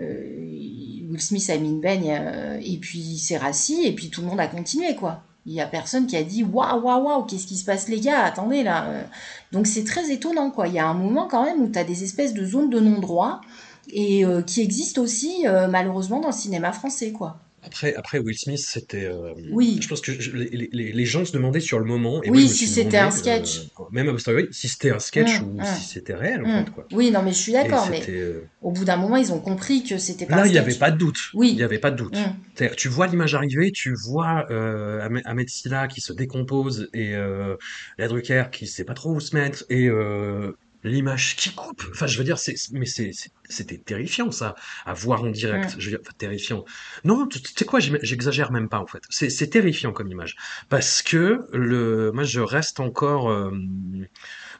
euh, Will Smith a mis une baigne euh, et puis il s'est rassis et puis tout le monde a continué, quoi. Il y a personne qui a dit waouh waouh waouh qu'est-ce qui se passe les gars attendez là euh. donc c'est très étonnant quoi il y a un moment quand même où tu des espèces de zones de non-droit et euh, qui existent aussi euh, malheureusement dans le cinéma français quoi Après, après Will Smith, c'était. euh, Oui. Je pense que je- les, les- les gens se demandaient sur le moment. Et Oui, moi, si c'était un sketch. euh, même a posteriori, si c'était un sketch ou hum. si c'était réel, en Hum. fait, quoi. oui non mais je suis d'accord mais euh, au bout d'un moment ils ont compris que c'était pas Là, il n'y avait pas de doute. Oui. Il n'y avait pas de doute. C'est-à-dire, Tu vois l'image arriver, tu vois euh, Ahmed Silla qui se décompose et euh, la Drucker qui sait pas trop où se mettre et euh, l'image qui coupe. Enfin, je veux dire, c'est, mais c'était terrifiant ça, à voir en direct. Mm. Je veux dire, enfin, terrifiant. Non, tu sais quoi, j'exagère même pas en fait. C'est, c'est terrifiant comme image parce que le, moi, je reste encore euh,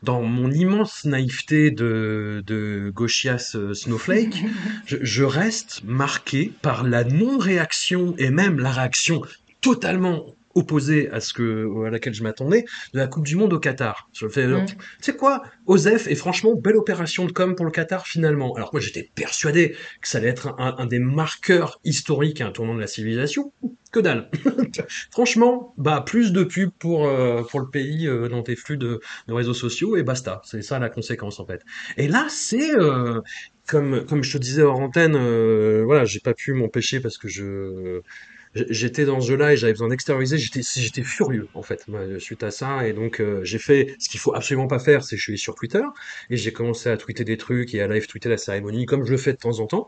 dans mon immense naïveté de, de gauchias euh, snowflake. je, je reste marqué par la non-réaction et même la réaction totalement opposée à ce que à laquelle je m'attendais de la Coupe du Monde au Qatar. Je fais, Mm. tu sais quoi, Osef et franchement belle opération de com pour le Qatar finalement. Alors moi j'étais persuadé que ça allait être un, un des marqueurs historiques à un tournant de la civilisation. Que dalle. franchement, bah plus de pubs pour euh, pour le pays euh, dans tes flux de, de réseaux sociaux et basta. C'est ça la conséquence en fait. Et là c'est euh, comme, comme je te disais hors antenne, euh, voilà, j'ai pas pu m'empêcher parce que je, j'étais dans ce jeu-là et j'avais besoin d'extérioriser. J'étais, j'étais furieux en fait suite à ça. Et donc euh, j'ai fait ce qu'il faut absolument pas faire, c'est je suis sur Twitter et j'ai commencé à tweeter des trucs et à live tweeter la cérémonie comme je le fais de temps en temps.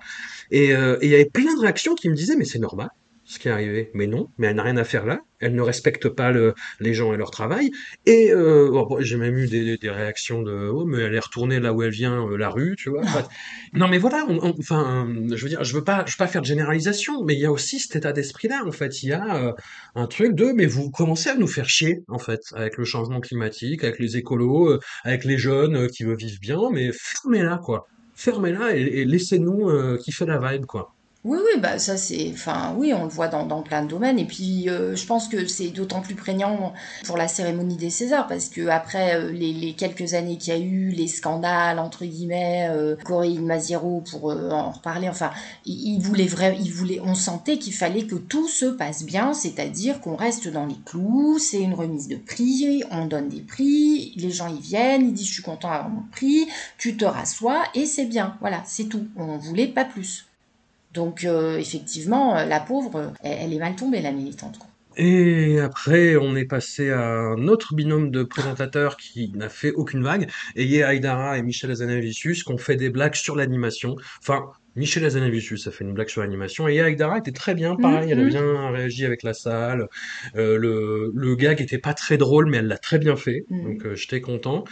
Et euh, il y avait plein de réactions qui me disaient mais c'est normal ce qui est arrivé. Mais non, mais elle n'a rien à faire là. Elle ne respecte pas le, les gens et leur travail. Et euh, bon, j'ai même eu des, des, réactions de oh mais elle est retournée là où elle vient, euh, la rue, tu vois. non mais voilà, enfin, je veux dire, je veux pas, je veux pas faire de généralisation, mais il y a aussi cet état d'esprit là. En fait, il y a euh, un truc de mais vous commencez à nous faire chier en fait avec le changement climatique, avec les écolos, euh, avec les jeunes qui veulent vivre bien, mais fermez-la quoi, fermez-la et, et laissez-nous kiffer la vibe quoi. Oui, oui, bah ça c'est, enfin oui, on le voit dans, plein de domaines. Et puis euh, je pense que c'est d'autant plus prégnant pour la cérémonie des Césars parce que après euh, les, quelques années qu'il y a eu, les scandales entre guillemets, euh, Corinne pour euh, en reparler. Enfin, il, il voulait vrai, il voulait, on sentait qu'il fallait que tout se passe bien, c'est-à-dire qu'on reste dans les clous. C'est une remise de prix, on donne des prix, les gens y viennent, ils disent je suis content d'avoir mon prix, tu te rassois et c'est bien. Voilà, c'est tout. On voulait pas plus. Donc euh, effectivement, euh, la pauvre, elle, est mal tombée, la militante. Et après, on est passé à un autre binôme de présentateurs qui n'a fait aucune vague, Eye Aydara et Michel Azanavicius, qui ont fait des blagues sur l'animation. Enfin, Michel Azanavicius a fait une blague sur l'animation, et Aydara était très bien, pareil, elle a mhm. bien réagi avec la salle. Euh, le, le gag était pas très drôle, mais elle l'a très bien fait, mhm. donc euh, j'étais content.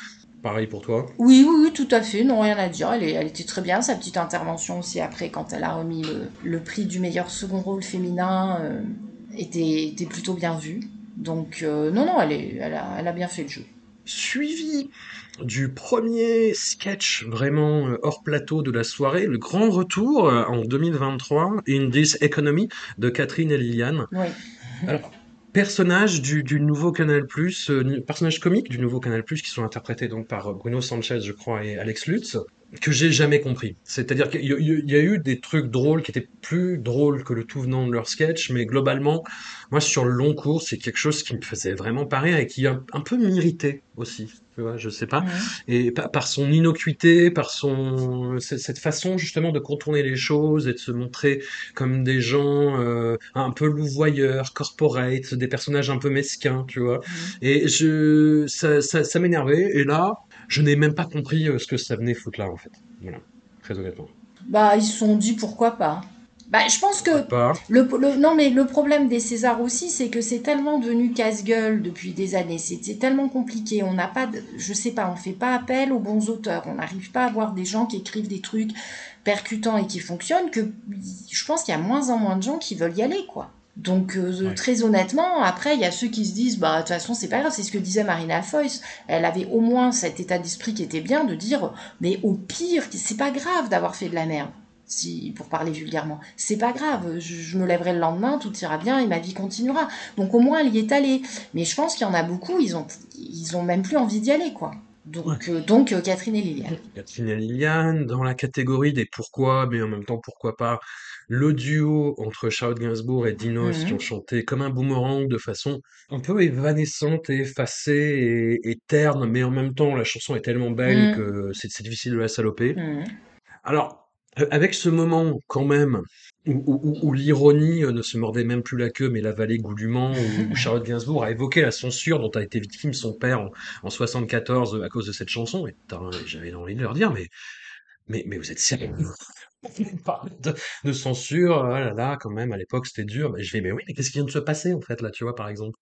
Pareil pour toi oui, oui, oui, tout à fait. Non, rien à dire. Elle, elle, était très bien. Sa petite intervention aussi après, quand elle a remis le, prix du meilleur second rôle féminin, euh, était, était, plutôt bien vue. Donc, euh, non, non, elle, est, elle, a, elle a bien fait le jeu. Suivi du premier sketch vraiment euh, hors plateau de la soirée, le grand retour en 2023, In This Economy de Catherine et Liliane. Oui. Alors, personnages du, du, nouveau Canal+, euh, personnages comiques du nouveau Canal+, qui sont interprétés donc par Bruno Sanchez, je crois, et Alex Lutz, que j'ai jamais compris. C'est-à-dire qu'il y, a eu des trucs drôles qui étaient plus drôles que le tout venant de leur sketch, mais globalement, moi, sur le long cours, c'est quelque chose qui me faisait vraiment pas rire et qui un, un peu m'irritait aussi tu vois, je sais pas. Et par, son innocuité, par son cette façon justement de contourner les choses et de se montrer comme des gens euh, un peu louvoyeurs, corporate, des personnages un peu mesquins, tu vois. Et je ça, ça, ça m'énervait. Et là, je n'ai même pas compris euh, ce que ça venait foutre là en fait. Voilà, très honnêtement. Bah ils se sont dit pourquoi pas. Bah, je pense que le, le, non mais le problème des Césars aussi, c'est que c'est tellement devenu casse-gueule depuis des années. C'est tellement compliqué. On n'a pas, de, je sais pas, on fait pas appel aux bons auteurs. On n'arrive pas à avoir des gens qui écrivent des trucs percutants et qui fonctionnent. Que je pense qu'il y a moins en moins de gens qui veulent y aller, quoi. Donc euh, très honnêtement, après il y a ceux qui se disent bah de toute façon c'est pas grave, c'est ce que disait Marina Foyce. Elle avait au moins cet état d'esprit qui était bien de dire mais au pire c'est pas grave d'avoir fait de la merde si, pour parler vulgairement. C'est pas grave, je, me lèverai le lendemain, tout ira bien et ma vie continuera. Donc au moins elle y est allée. Mais je pense qu'il y en a beaucoup, ils ont, ils ont même plus envie d'y aller, quoi. Donc, euh, donc euh, Catherine et Liliane. Catherine et Liliane, dans la catégorie des pourquoi, mais en même temps pourquoi pas, le duo entre Charlotte Gainsbourg et Dinos qui mhm. ont chanté comme un boomerang de façon un peu évanescente et effacée et, terne, mais en même temps la chanson est tellement belle mhm. que c'est difficile de la saloper. Mhm. Alors, euh, avec ce moment quand même où, l'ironie euh, ne se mordait même plus la queue mais l'avalait goulûment, où, Charlotte Gainsbourg a évoqué la censure dont a été victime son père en, en 74 à cause de cette chanson, et j'avais envie de leur dire, mais, mais, mais vous êtes sérieux de, de censure, oh là là, quand même, à l'époque c'était dur. je vais, mais oui, mais qu'est-ce qui vient de se passer en fait là, tu vois, par exemple?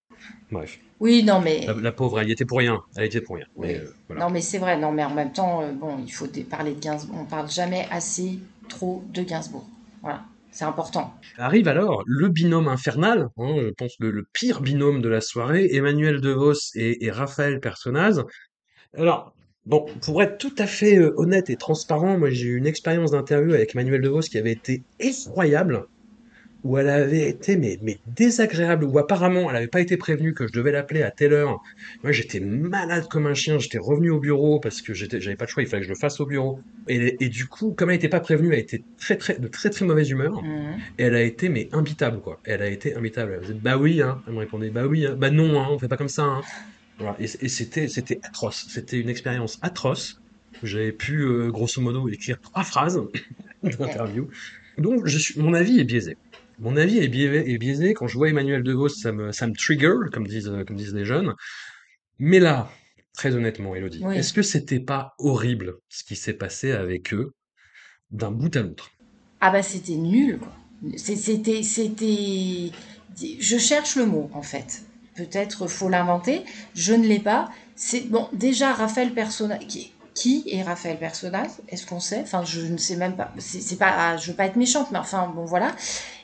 Bref. Oui, non, mais. La, pauvre, elle y était pour rien. Elle y était pour rien. Mais, euh, Non, mais c'est vrai, non, mais en même temps, euh, bon, il faut parler de Gainsbourg. On parle jamais assez trop de Gainsbourg. Voilà. C'est important. Arrive alors le binôme infernal, hein, je pense le, le, pire binôme de la soirée, Emmanuel DeVos et, et Raphaël Personnaz. Alors, Bon, pour être tout à fait euh, honnête et transparent, moi j'ai eu une expérience d'interview avec Manuel DeVos qui avait été effroyable, où elle avait été mais, mais désagréable, où apparemment elle n'avait pas été prévenue que je devais l'appeler à telle heure. Moi j'étais malade comme un chien, j'étais revenu au bureau parce que j'avais pas de choix, il fallait que je le fasse au bureau. Et, et du coup, comme elle n'était pas prévenue, elle était très très de très très mauvaise humeur. Mmh. Et elle a été mais imbitable quoi. Elle a été imbitable. Elle bah oui, hein. Elle me répondait bah oui, hein. bah non, hein, on fait pas comme ça. Hein. Et, c'était, c'était atroce. C'était une expérience atroce. J'avais pu, euh, grosso modo, écrire trois phrases d'interview. Donc, je suis, mon avis est biaisé. Mon avis est biaisé, est biaisé. Quand je vois Emmanuel DeVos, ça me, ça me trigger, comme disent, euh, comme disent les jeunes. Mais là, très honnêtement, Elodie, Oui. est-ce que c'était pas horrible ce qui s'est passé avec eux d'un bout à l'autre? Ah bah c'était nul, quoi. C'était... Je cherche le mot, en fait. Peut-être faut l'inventer. Je ne l'ai pas. C'est bon. Déjà, Raphaël Persona, qui, qui est Raphaël Persona? Est-ce qu'on sait? Enfin, je ne sais même pas. C'est pas. Je veux pas être méchante, mais enfin, bon, voilà.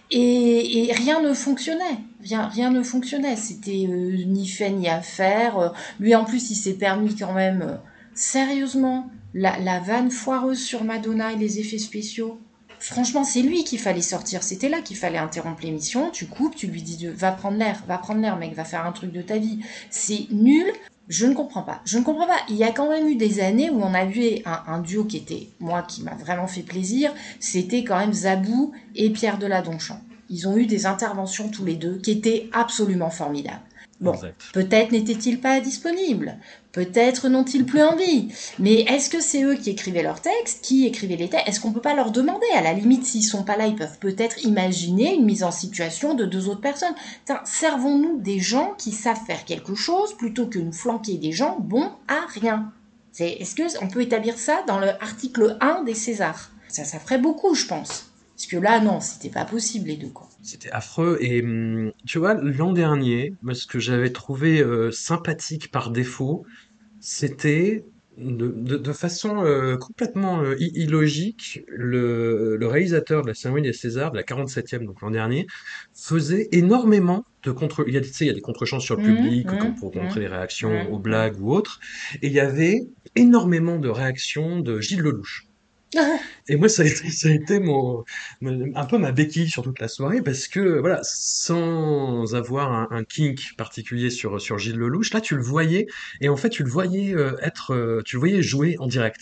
Et, rien ne fonctionnait. Rien, rien ne fonctionnait. C'était euh, ni fait ni à faire. Lui, en plus, il s'est permis quand même. euh, sérieusement, la, la vanne foireuse sur Madonna et les effets spéciaux. Franchement, c'est lui qu'il fallait sortir. C'était là qu'il fallait interrompre l'émission. Tu coupes, tu lui dis de, va prendre l'air, va prendre l'air, mec, va faire un truc de ta vie. C'est nul. Je ne comprends pas. Je ne comprends pas. Il y a quand même eu des années où on a vu un, un duo qui était, moi, qui m'a vraiment fait plaisir. C'était quand même Zabou et Pierre Deladonchamp. Ils ont eu des interventions tous les deux qui étaient absolument formidables. Bon, peut-être n'étaient-ils pas disponibles, peut-être n'ont-ils plus envie, mais est-ce que c'est eux qui écrivaient leurs textes, qui écrivaient les textes Est-ce qu'on peut pas leur demander À la limite, s'ils sont pas là, ils peuvent peut-être imaginer une mise en situation de deux autres personnes. Servons-nous des gens qui savent faire quelque chose plutôt que nous flanquer des gens bons à rien. Est-ce que on peut établir ça dans l'article 1 des Césars? Ça, ça ferait beaucoup, je pense. Parce que là, non, c'était pas possible les deux quoi. C'était affreux et hum, tu vois, l'an dernier, ce que j'avais trouvé euh, sympathique par défaut, c'était de, de, de façon euh, complètement euh, illogique, le, le réalisateur de la cérémonie des Césars, de la 47e, donc l'an dernier, faisait énormément de contre... Il y a, des- tu sais, il y a des contre-champs sur le Mhm, public, comme pour montrer mhm, les réactions aux blagues ou autres, et il y avait énormément de réactions de Gilles Lelouch. Et moi, ça a été, ça a été mon, un peu ma béquille sur toute la soirée parce que, voilà, sans avoir un, un kink particulier sur, sur Gilles Lelouch, là, tu le voyais, et en fait, tu le voyais euh, être, euh, tu le voyais jouer en direct.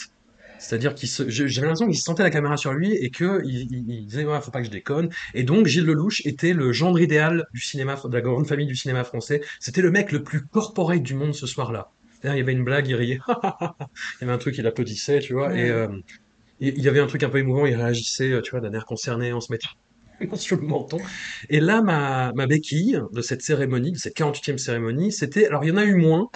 C'est-à-dire qu'il se, j'avais l'impression qu'il sentait la caméra sur lui et que il, il- il disait, ouais, faut pas que je déconne. Et donc, Gilles Lelouch était le gendre idéal du cinéma, de la grande famille du cinéma français. C'était le mec le plus corporate du monde ce soir-là. Il y avait une blague, il riait. il y avait un truc, il applaudissait, tu vois, et, euh, et il y avait un truc un peu émouvant, il réagissait, euh, tu vois, d'un air concerné, en se mettant sur le menton. Et là, ma, ma béquille de cette cérémonie, de cette 48e cérémonie, c'était, alors il y en a eu moins,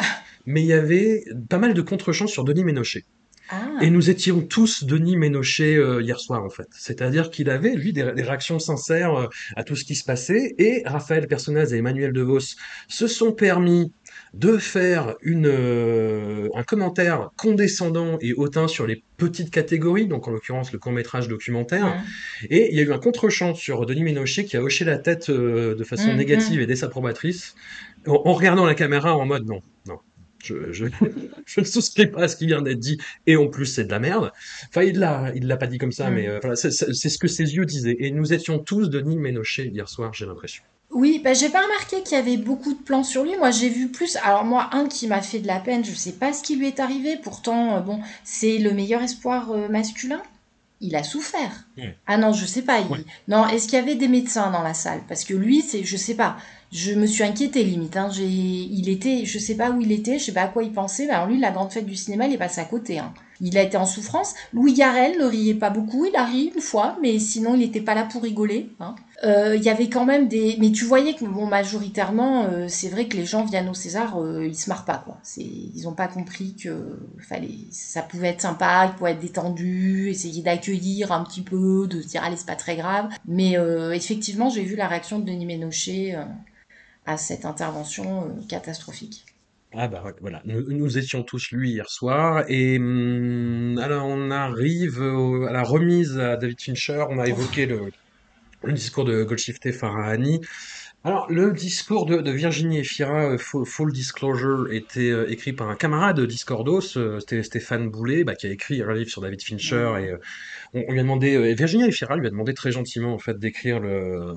mais il y avait pas mal de contre-champs sur Denis Ménochet. Ah, Et nous étions tous Denis Ménochet euh, hier soir, en fait. C'est-à-dire qu'il avait, lui, des, des réactions sincères euh, à tout ce qui se passait, et Raphaël Personnaz et Emmanuel DeVos se sont permis de faire une, euh, un commentaire condescendant et hautain sur les petites catégories, donc en l'occurrence le court-métrage documentaire, et il y a eu un contre-champ sur Denis Ménochet qui a hoché la tête euh, de façon Mhm. négative et désapprobatrice, en, en regardant la caméra en mode non, non. Je, je, je ne souscris pas à ce qui vient d'être dit, et en plus c'est de la merde. Enfin, il l'a, il l'a pas dit comme ça, Mhm. mais euh, voilà, c'est ce que ses yeux disaient. Et nous étions tous Denis Ménochet hier soir, j'ai l'impression. Oui, bah, j'ai pas remarqué qu'il y avait beaucoup de plans sur lui. Moi, j'ai vu plus. Alors, moi, un qui m'a fait de la peine, je sais pas ce qui lui est arrivé. Pourtant, euh, bon, c'est le meilleur espoir euh, masculin. Il a souffert. Ah non, je sais pas. il- Ouais. Non, est-ce qu'il y avait des médecins dans la salle? Parce que lui, c'est, je sais pas. Je me suis inquiétée limite. Hein. J'ai, il était, je sais pas où il était, je sais pas à quoi il pensait. Mais alors lui, la grande fête du cinéma, il est passé à côté. Hein. Il a été en souffrance. Louis Garrel ne riait pas beaucoup. Il a ri une fois, mais sinon, il n'était pas là pour rigoler. Hein. Euh, Il y avait quand même des, mais tu voyais que bon, majoritairement, euh, c'est vrai que les gens viennent au César, euh, ils se marrent pas quoi. Ils ont pas compris que fallait, ça pouvait être sympa, il pouvait être détendu, essayer d'accueillir un petit peu, de se dire allez c'est pas très grave. Mais euh, effectivement, j'ai vu la réaction de Denis Ménochet à cette intervention catastrophique. Ah bah voilà, nous, nous étions tous lui hier soir et hum, alors on arrive à la remise à David Fincher, on a évoqué le, le discours de Golshifteh Farahani. Alors le discours de, de Virginie Efira, euh, full, Full Disclosure, était euh, écrit par un camarade de Discordos, euh, c'était Stéphane Boulet, bah, qui a écrit un livre sur David Fincher et euh, on, on lui a demandé, euh, et Virginie Efira lui a demandé très gentiment en fait d'écrire le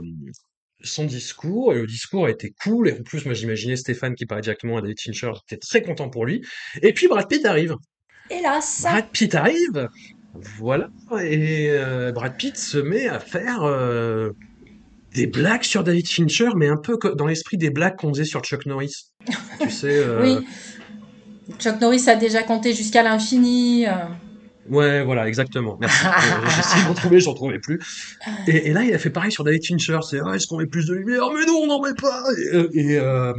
son discours, et le discours a été cool, et en plus, moi j'imaginais Stéphane qui parlait directement à David Fincher, j'étais très content pour lui. Et puis Brad Pitt arrive. Hélas, Brad Pitt arrive, voilà, et euh, Brad Pitt se met à faire euh, des blagues sur David Fincher, mais un peu dans l'esprit des blagues qu'on faisait sur Chuck Norris. tu sais, euh, oui. Chuck Norris a déjà compté jusqu'à l'infini. Ouais, voilà, exactement. Merci. Euh, J'essaie d'en trouver, j'en trouvais plus. Et, et là, il a fait pareil sur David Fincher. C'est, ah, est-ce qu'on met plus de lumière? Mais non, on n'en met pas! Et, et, euh,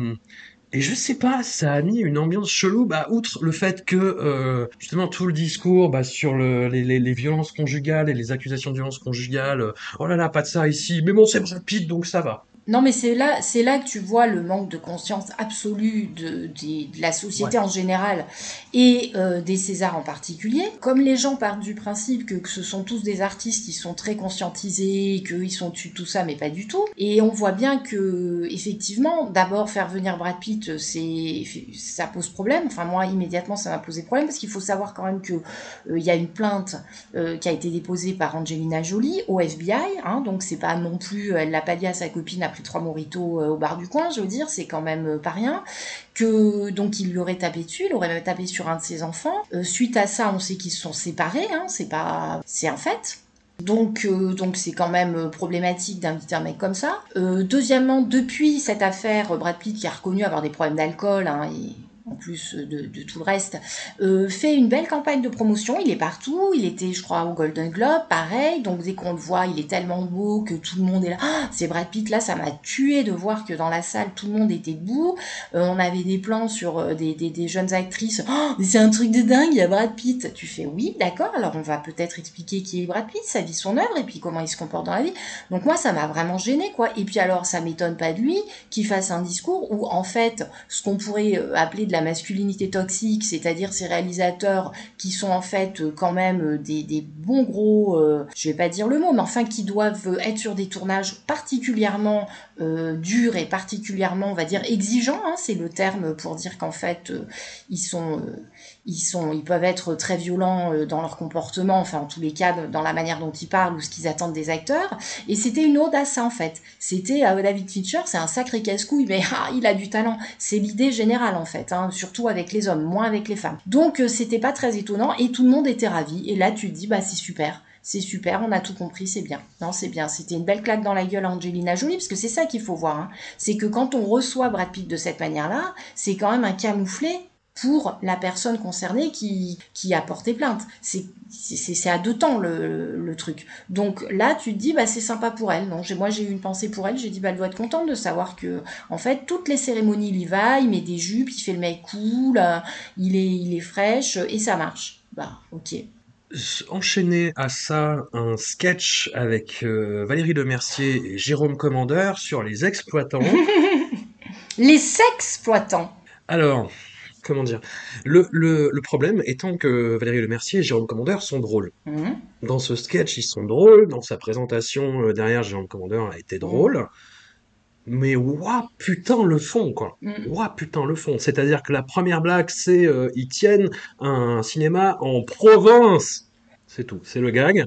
et je sais pas, ça a mis une ambiance chelou, bah, outre le fait que, euh, justement, tout le discours, bah, sur le, les, violences conjugales et les accusations de violences conjugales, euh, oh là là, pas de ça ici, mais bon, c'est Brad donc ça va. Non, mais c'est là, c'est là que tu vois le manque de conscience absolue de, de, de la société en général et euh, des Césars en particulier. Comme les gens partent du principe que, que ce sont tous des artistes qui sont très conscientisés, qu'ils sont tout ça, mais pas du tout. Et on voit bien que, effectivement, d'abord faire venir Brad Pitt, c'est, ça pose problème. Enfin, moi, immédiatement, ça m'a posé problème parce qu'il faut savoir quand même que euh, il y a une plainte euh, qui a été déposée par Angelina Jolie au FBI. Hein, donc c'est pas non plus, elle l'a pas dit à sa copine trois moritos euh, au bar du coin, je veux dire, c'est quand même euh, pas rien. Que donc il lui aurait tapé dessus, il aurait même tapé sur un de ses enfants. Euh, suite à ça, on sait qu'ils se sont séparés, hein, c'est pas, c'est un fait. Donc, donc c'est quand même problématique d'inviter un mec comme ça. Deuxièmement, depuis cette affaire, Brad Pitt qui a reconnu avoir des problèmes d'alcool, hein, en plus de, tout le reste, euh, fait une belle campagne de promotion. Il est partout. Il était, je crois, au Golden Globe, pareil. Donc dès qu'on le voit, il est tellement beau que tout le monde est là. Ah, c'est Brad Pitt. Là, ça m'a tué de voir que dans la salle, tout le monde était debout. Euh, on avait des plans sur euh, des, jeunes actrices. Oh, c'est un truc de dingue. Il y a Brad Pitt. Tu fais oui, d'accord. Alors on va peut-être expliquer qui est Brad Pitt, sa vie, son œuvre, et puis comment il se comporte dans la vie. Donc moi, ça m'a vraiment gêné, quoi. Et puis alors, ça m'étonne pas de lui qu'il fasse un discours où en fait, ce qu'on pourrait appeler de la masculinité toxique, c'est-à-dire ces réalisateurs qui sont en fait euh, quand même euh, des, bons gros, euh, je vais pas dire le mot, mais enfin qui doivent être sur des tournages particulièrement durs et particulièrement, on va dire, exigeants. Hein, c'est le terme pour dire qu'en fait, ils sont, ils sont, ils peuvent être très violents dans leur comportement, enfin en tous les cas dans la manière dont ils parlent ou ce qu'ils attendent des acteurs. Et c'était une ode à ça en fait. C'était à David Fincher, c'est un sacré casse-couille, mais ah, il a du talent. C'est l'idée générale en fait, hein, surtout avec les hommes, moins avec les femmes. Donc c'était pas très étonnant et tout le monde était ravi. Et là tu te dis bah c'est super c'est super, on a tout compris, c'est bien. Non, c'est bien. C'était une belle claque dans la gueule à Angelina Jolie, parce que c'est ça qu'il faut voir. Hein. C'est que quand on reçoit Brad Pitt de cette manière-là, c'est quand même un camouflé pour la personne concernée qui, qui a porté plainte. C'est à deux temps le, le, truc. Donc là, tu te dis, bah, c'est sympa pour elle. Non, moi, j'ai eu une pensée pour elle. J'ai dit, bah, elle doit être contente de savoir que, en fait, toutes les cérémonies, il y va, il met des jupes, il fait le mec cool, il est, il est fraîche, et ça marche. Bah, ok enchaîner à ça un sketch avec euh, Valérie Lemercier et Jérôme Commandeur sur les exploitants. les sexploitants. Alors, comment dire? Le, le, le, problème étant que Valérie Lemercier et Jérôme Commandeur sont drôles. Mmh. Dans ce sketch, ils sont drôles. Dans sa présentation euh, derrière, Jérôme Commandeur a été drôle. Mmh. Mais ouah putain le fond quoi. Mm. Ouah putain le fond. C'est-à-dire que la première blague c'est euh, ils tiennent un cinéma en province. C'est tout, c'est le gag.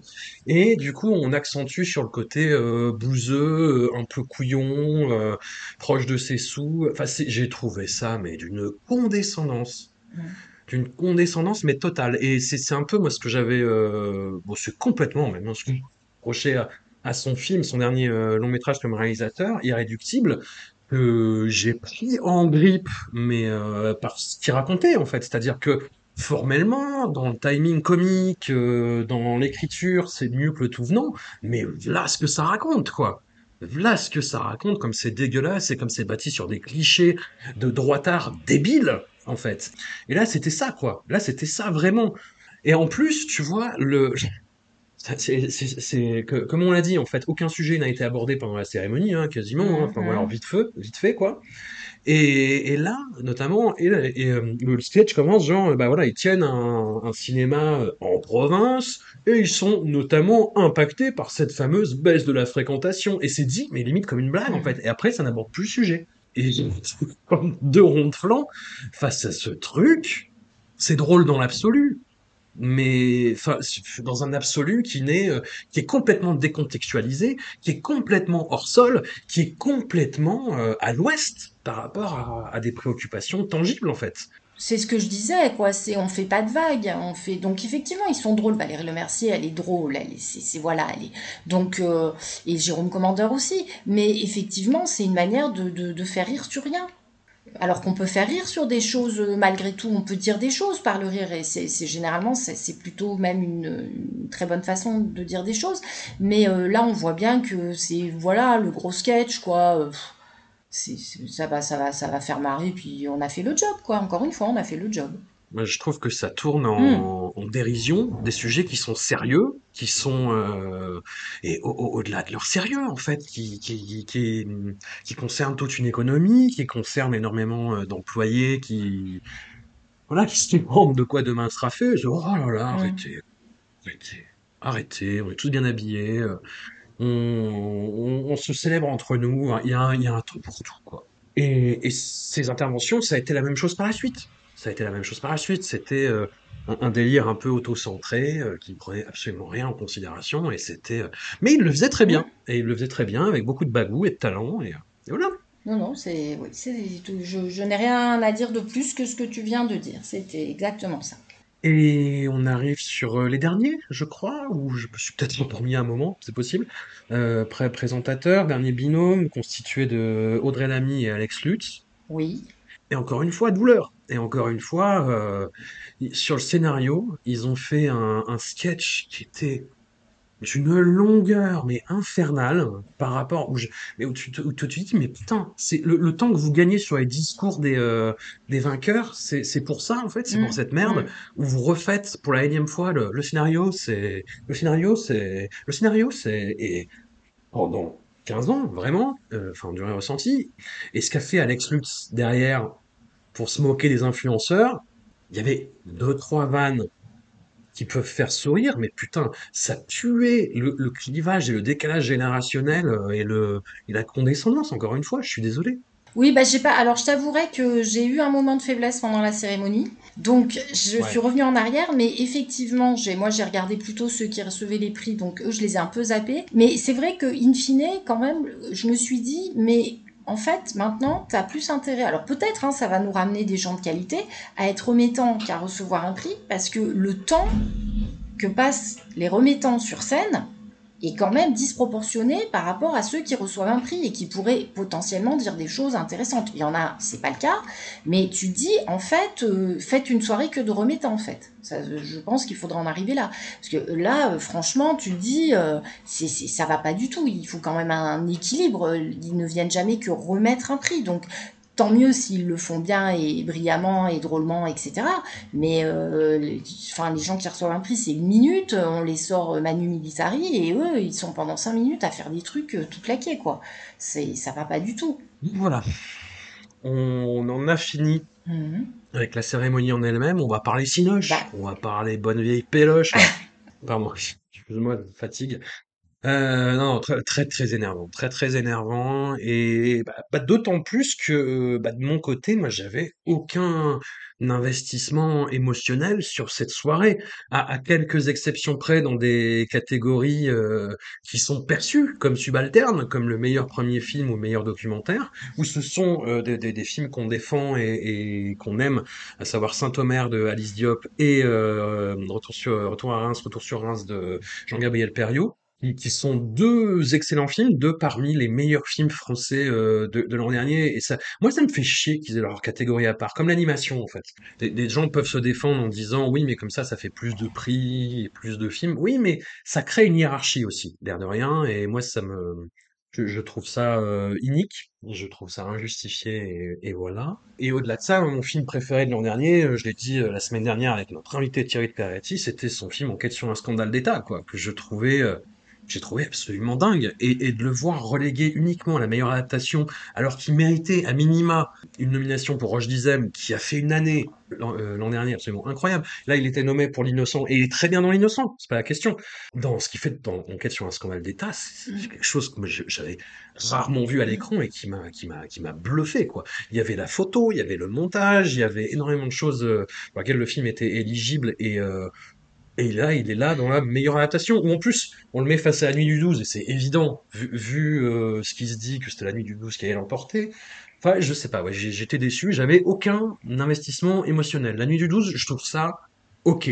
Et du coup, on accentue sur le côté euh, bouseux, euh, un peu couillon, euh, proche de ses sous. Enfin, j'ai trouvé ça, mais d'une condescendance. Mm. D'une condescendance, mais totale. Et c'est un peu, moi, ce que j'avais... Euh, bon, c'est complètement, même, ce que reproché à, à son film, son dernier long métrage comme réalisateur, Irréductible, que j'ai pris en grippe, mais par ce qu'il racontait en fait, c'est-à-dire que formellement, dans le timing comique, euh, dans l'écriture, c'est mieux que le tout venant, mais là ce que ça raconte quoi. Là ce que ça raconte, comme c'est dégueulasse et comme c'est bâti sur des clichés de droitard débiles en fait. Et là c'était ça quoi. Là c'était ça vraiment. Et en plus, tu vois, le c'est que, comme on l'a dit, en fait, aucun sujet n'a été abordé pendant la cérémonie, hein, quasiment. Hein, enfin, voilà, vite fait, vite fait, quoi. Et, là, notamment, euh, le sketch commence genre, bah voilà, ils tiennent un, cinéma en province et ils sont notamment impactés par cette fameuse baisse de la fréquentation. Et c'est dit, mais limite comme une blague, en fait. Et après, ça n'aborde plus le sujet. Et comme deux ronds de flanc face à ce truc, c'est drôle dans l'absolu mais dans un absolu qui n'est euh, qui est complètement décontextualisé, qui est complètement hors sol, qui est complètement euh, à l'ouest par rapport à, des préoccupations tangibles en fait. C'est ce que je disais, quoi. C'est on fait pas de vagues, on fait donc effectivement ils sont drôles. Valérie Lemercier, elle est drôle, elle est, c'est, voilà, elle est donc euh, et Jérôme Commandeur aussi. Mais effectivement, c'est une manière de, de, de faire rire sur rien. Alors qu'on peut faire rire sur des choses euh, malgré tout, on peut dire des choses par le rire et c'est généralement c'est plutôt même une, très bonne façon de dire des choses. Mais euh, là, on voit bien que c'est voilà le gros sketch quoi. Euh, ça va, ça va, ça va faire marrer. Puis on a fait le job quoi. Encore une fois, on a fait le job. Moi, je trouve que ça tourne en, hmm. dérision des sujets qui sont sérieux, qui sont euh, et au-delà de leur sérieux en fait, qui qui, qui, qui concernent toute une économie, qui concernent énormément euh, d'employés, qui voilà, qui se demandent de quoi demain sera fait. Je, oh là là, arrêtez, arrêtez, arrêtez, on est tous bien habillés, euh, on, on, se célèbre entre nous, il y a, il y a un temps pour tout quoi. Et, et ces interventions, ça a été la même chose par la suite ça a été la même chose par la suite. C'était euh, un, délire un peu auto-centré euh, qui prenait absolument rien en considération et c'était. Euh, mais il le faisait très bien et il le faisait très bien avec beaucoup de bagou et de talent et, voilà. Non, non, c'est, oui, je, je n'ai rien à dire de plus que ce que tu viens de dire. C'était exactement ça. Et on arrive sur les derniers, je crois, ou je me suis peut-être endormi à un moment, c'est possible. Euh, présentateur, dernier binôme, constitué de Audrey Lamy et Alex Lutz. Oui. Et encore une fois, douleur. Et encore une fois, euh, sur le scénario, ils ont fait un, un sketch qui était d'une longueur mais infernale par rapport où je, mais où tu, où tu, dis mais putain c'est le, le, temps que vous gagnez sur les discours des euh, des vainqueurs c'est c'est pour ça en fait c'est pour mmh, cette merde mmh. où vous refaites pour la énième fois le, le scénario c'est le scénario c'est le scénario c'est et pendant 15 ans vraiment euh, enfin du ressenti et ce qu'a fait Alex Lutz derrière pour se moquer des influenceurs, il y avait deux, trois vannes qui peuvent faire sourire, mais putain, ça tuait le, le clivage et le décalage générationnel euh, et, le, et la condescendance, encore une fois, je suis désolé. Oui, bah j'ai pas. Alors, je t'avouerai que j'ai eu un moment de faiblesse pendant la cérémonie, donc je suis revenue en arrière. Mais effectivement, j'ai, moi, j'ai regardé plutôt ceux qui recevaient les prix, donc eux, je les ai un peu zappés. Mais c'est vrai que, in fine, quand même, je me suis dit, mais en fait, maintenant, tu as plus intérêt, alors peut-être hein, ça va nous ramener des gens de qualité, à être remettant qu'à recevoir un prix, parce que le temps que passent les remettants sur scène, est quand même disproportionné par rapport à ceux qui reçoivent un prix et qui pourraient potentiellement dire des choses intéressantes. Il y en a, c'est pas le cas, mais tu dis en fait, euh, faites une soirée que de remettants en fait. Je pense qu'il faudra en arriver là, parce que là, euh, franchement, tu dis, euh, ça va pas du tout. Il faut quand même un équilibre. Ils ne viennent jamais que remettre un prix, donc tant mieux s'ils le font bien et brillamment et drôlement, etc. Mais euh, les, enfin, les gens qui reçoivent un prix, c'est une minute, on les sort Manu Militari et eux, ils sont pendant cinq minutes à faire des trucs euh, tout claqués, quoi. C'est, ça va pas du tout. Voilà. On en a fini mhm. avec la cérémonie en elle-même. On va parler cinoche. Bah. On va parler bonne vieille péloche. Pardon, excuse-moi, fatigue. Euh, non, très, très, très énervant, très, très énervant et bah, bah, d'autant plus que, bah, de mon côté, moi, j'avais aucun investissement émotionnel sur cette soirée, à à quelques exceptions près dans des catégories, euh, qui sont perçues comme subalternes, comme le meilleur premier film ou meilleur documentaire, où ce sont, euh, des des films qu'on défend et et qu'on aime, à savoir Saint-Omer de Alice Diop et euh, Retour sur Retour à Reims, Retour sur Reims de Jean-Gabriel Perriot qui sont deux excellents films, deux parmi les meilleurs films français euh, de, de l'an dernier. Et ça, moi, ça me fait chier qu'ils aient leur catégorie à part, comme l'animation en fait. Des, des, gens peuvent se défendre en disant oui, mais comme ça, ça fait plus de prix et plus de films. Oui, mais ça crée une hiérarchie aussi, l'air de rien. Et moi, ça me, je, je trouve ça euh, inique, je trouve ça injustifié et, et voilà. Et au-delà de ça, mon film préféré de l'an dernier, euh, je l'ai dit euh, la semaine dernière avec notre invité Thierry de Peretti, c'était son film Enquête sur un scandale d'État, quoi, que je trouvais j'ai trouvé absolument dingue. Et, et, de le voir relégué uniquement à la meilleure adaptation, alors qu'il méritait à minima une nomination pour Roche Dizem, qui a fait une année euh, l'an dernier absolument incroyable. Là, il était nommé pour l'innocent, et il est très bien dans l'innocent, c'est pas la question. Dans ce qu'il fait dans Enquête sur un scandale d'État, c'est mm. quelque chose que j'avais rarement vu à l'écran et qui m'a qui m'a qui m'a bluffé quoi. Il y avait la photo, il y avait le montage, il y avait énormément de choses euh, pour lesquelles le film était éligible et euh, et là, il est là dans la meilleure adaptation. Ou en plus, on le met face à la nuit du 12, et c'est évident, vu, vu euh, ce qui se dit que c'était la nuit du 12 qui allait l'emporter. Enfin, je sais pas, ouais, j'étais déçu, j'avais aucun investissement émotionnel. La nuit du 12, je trouve ça ok.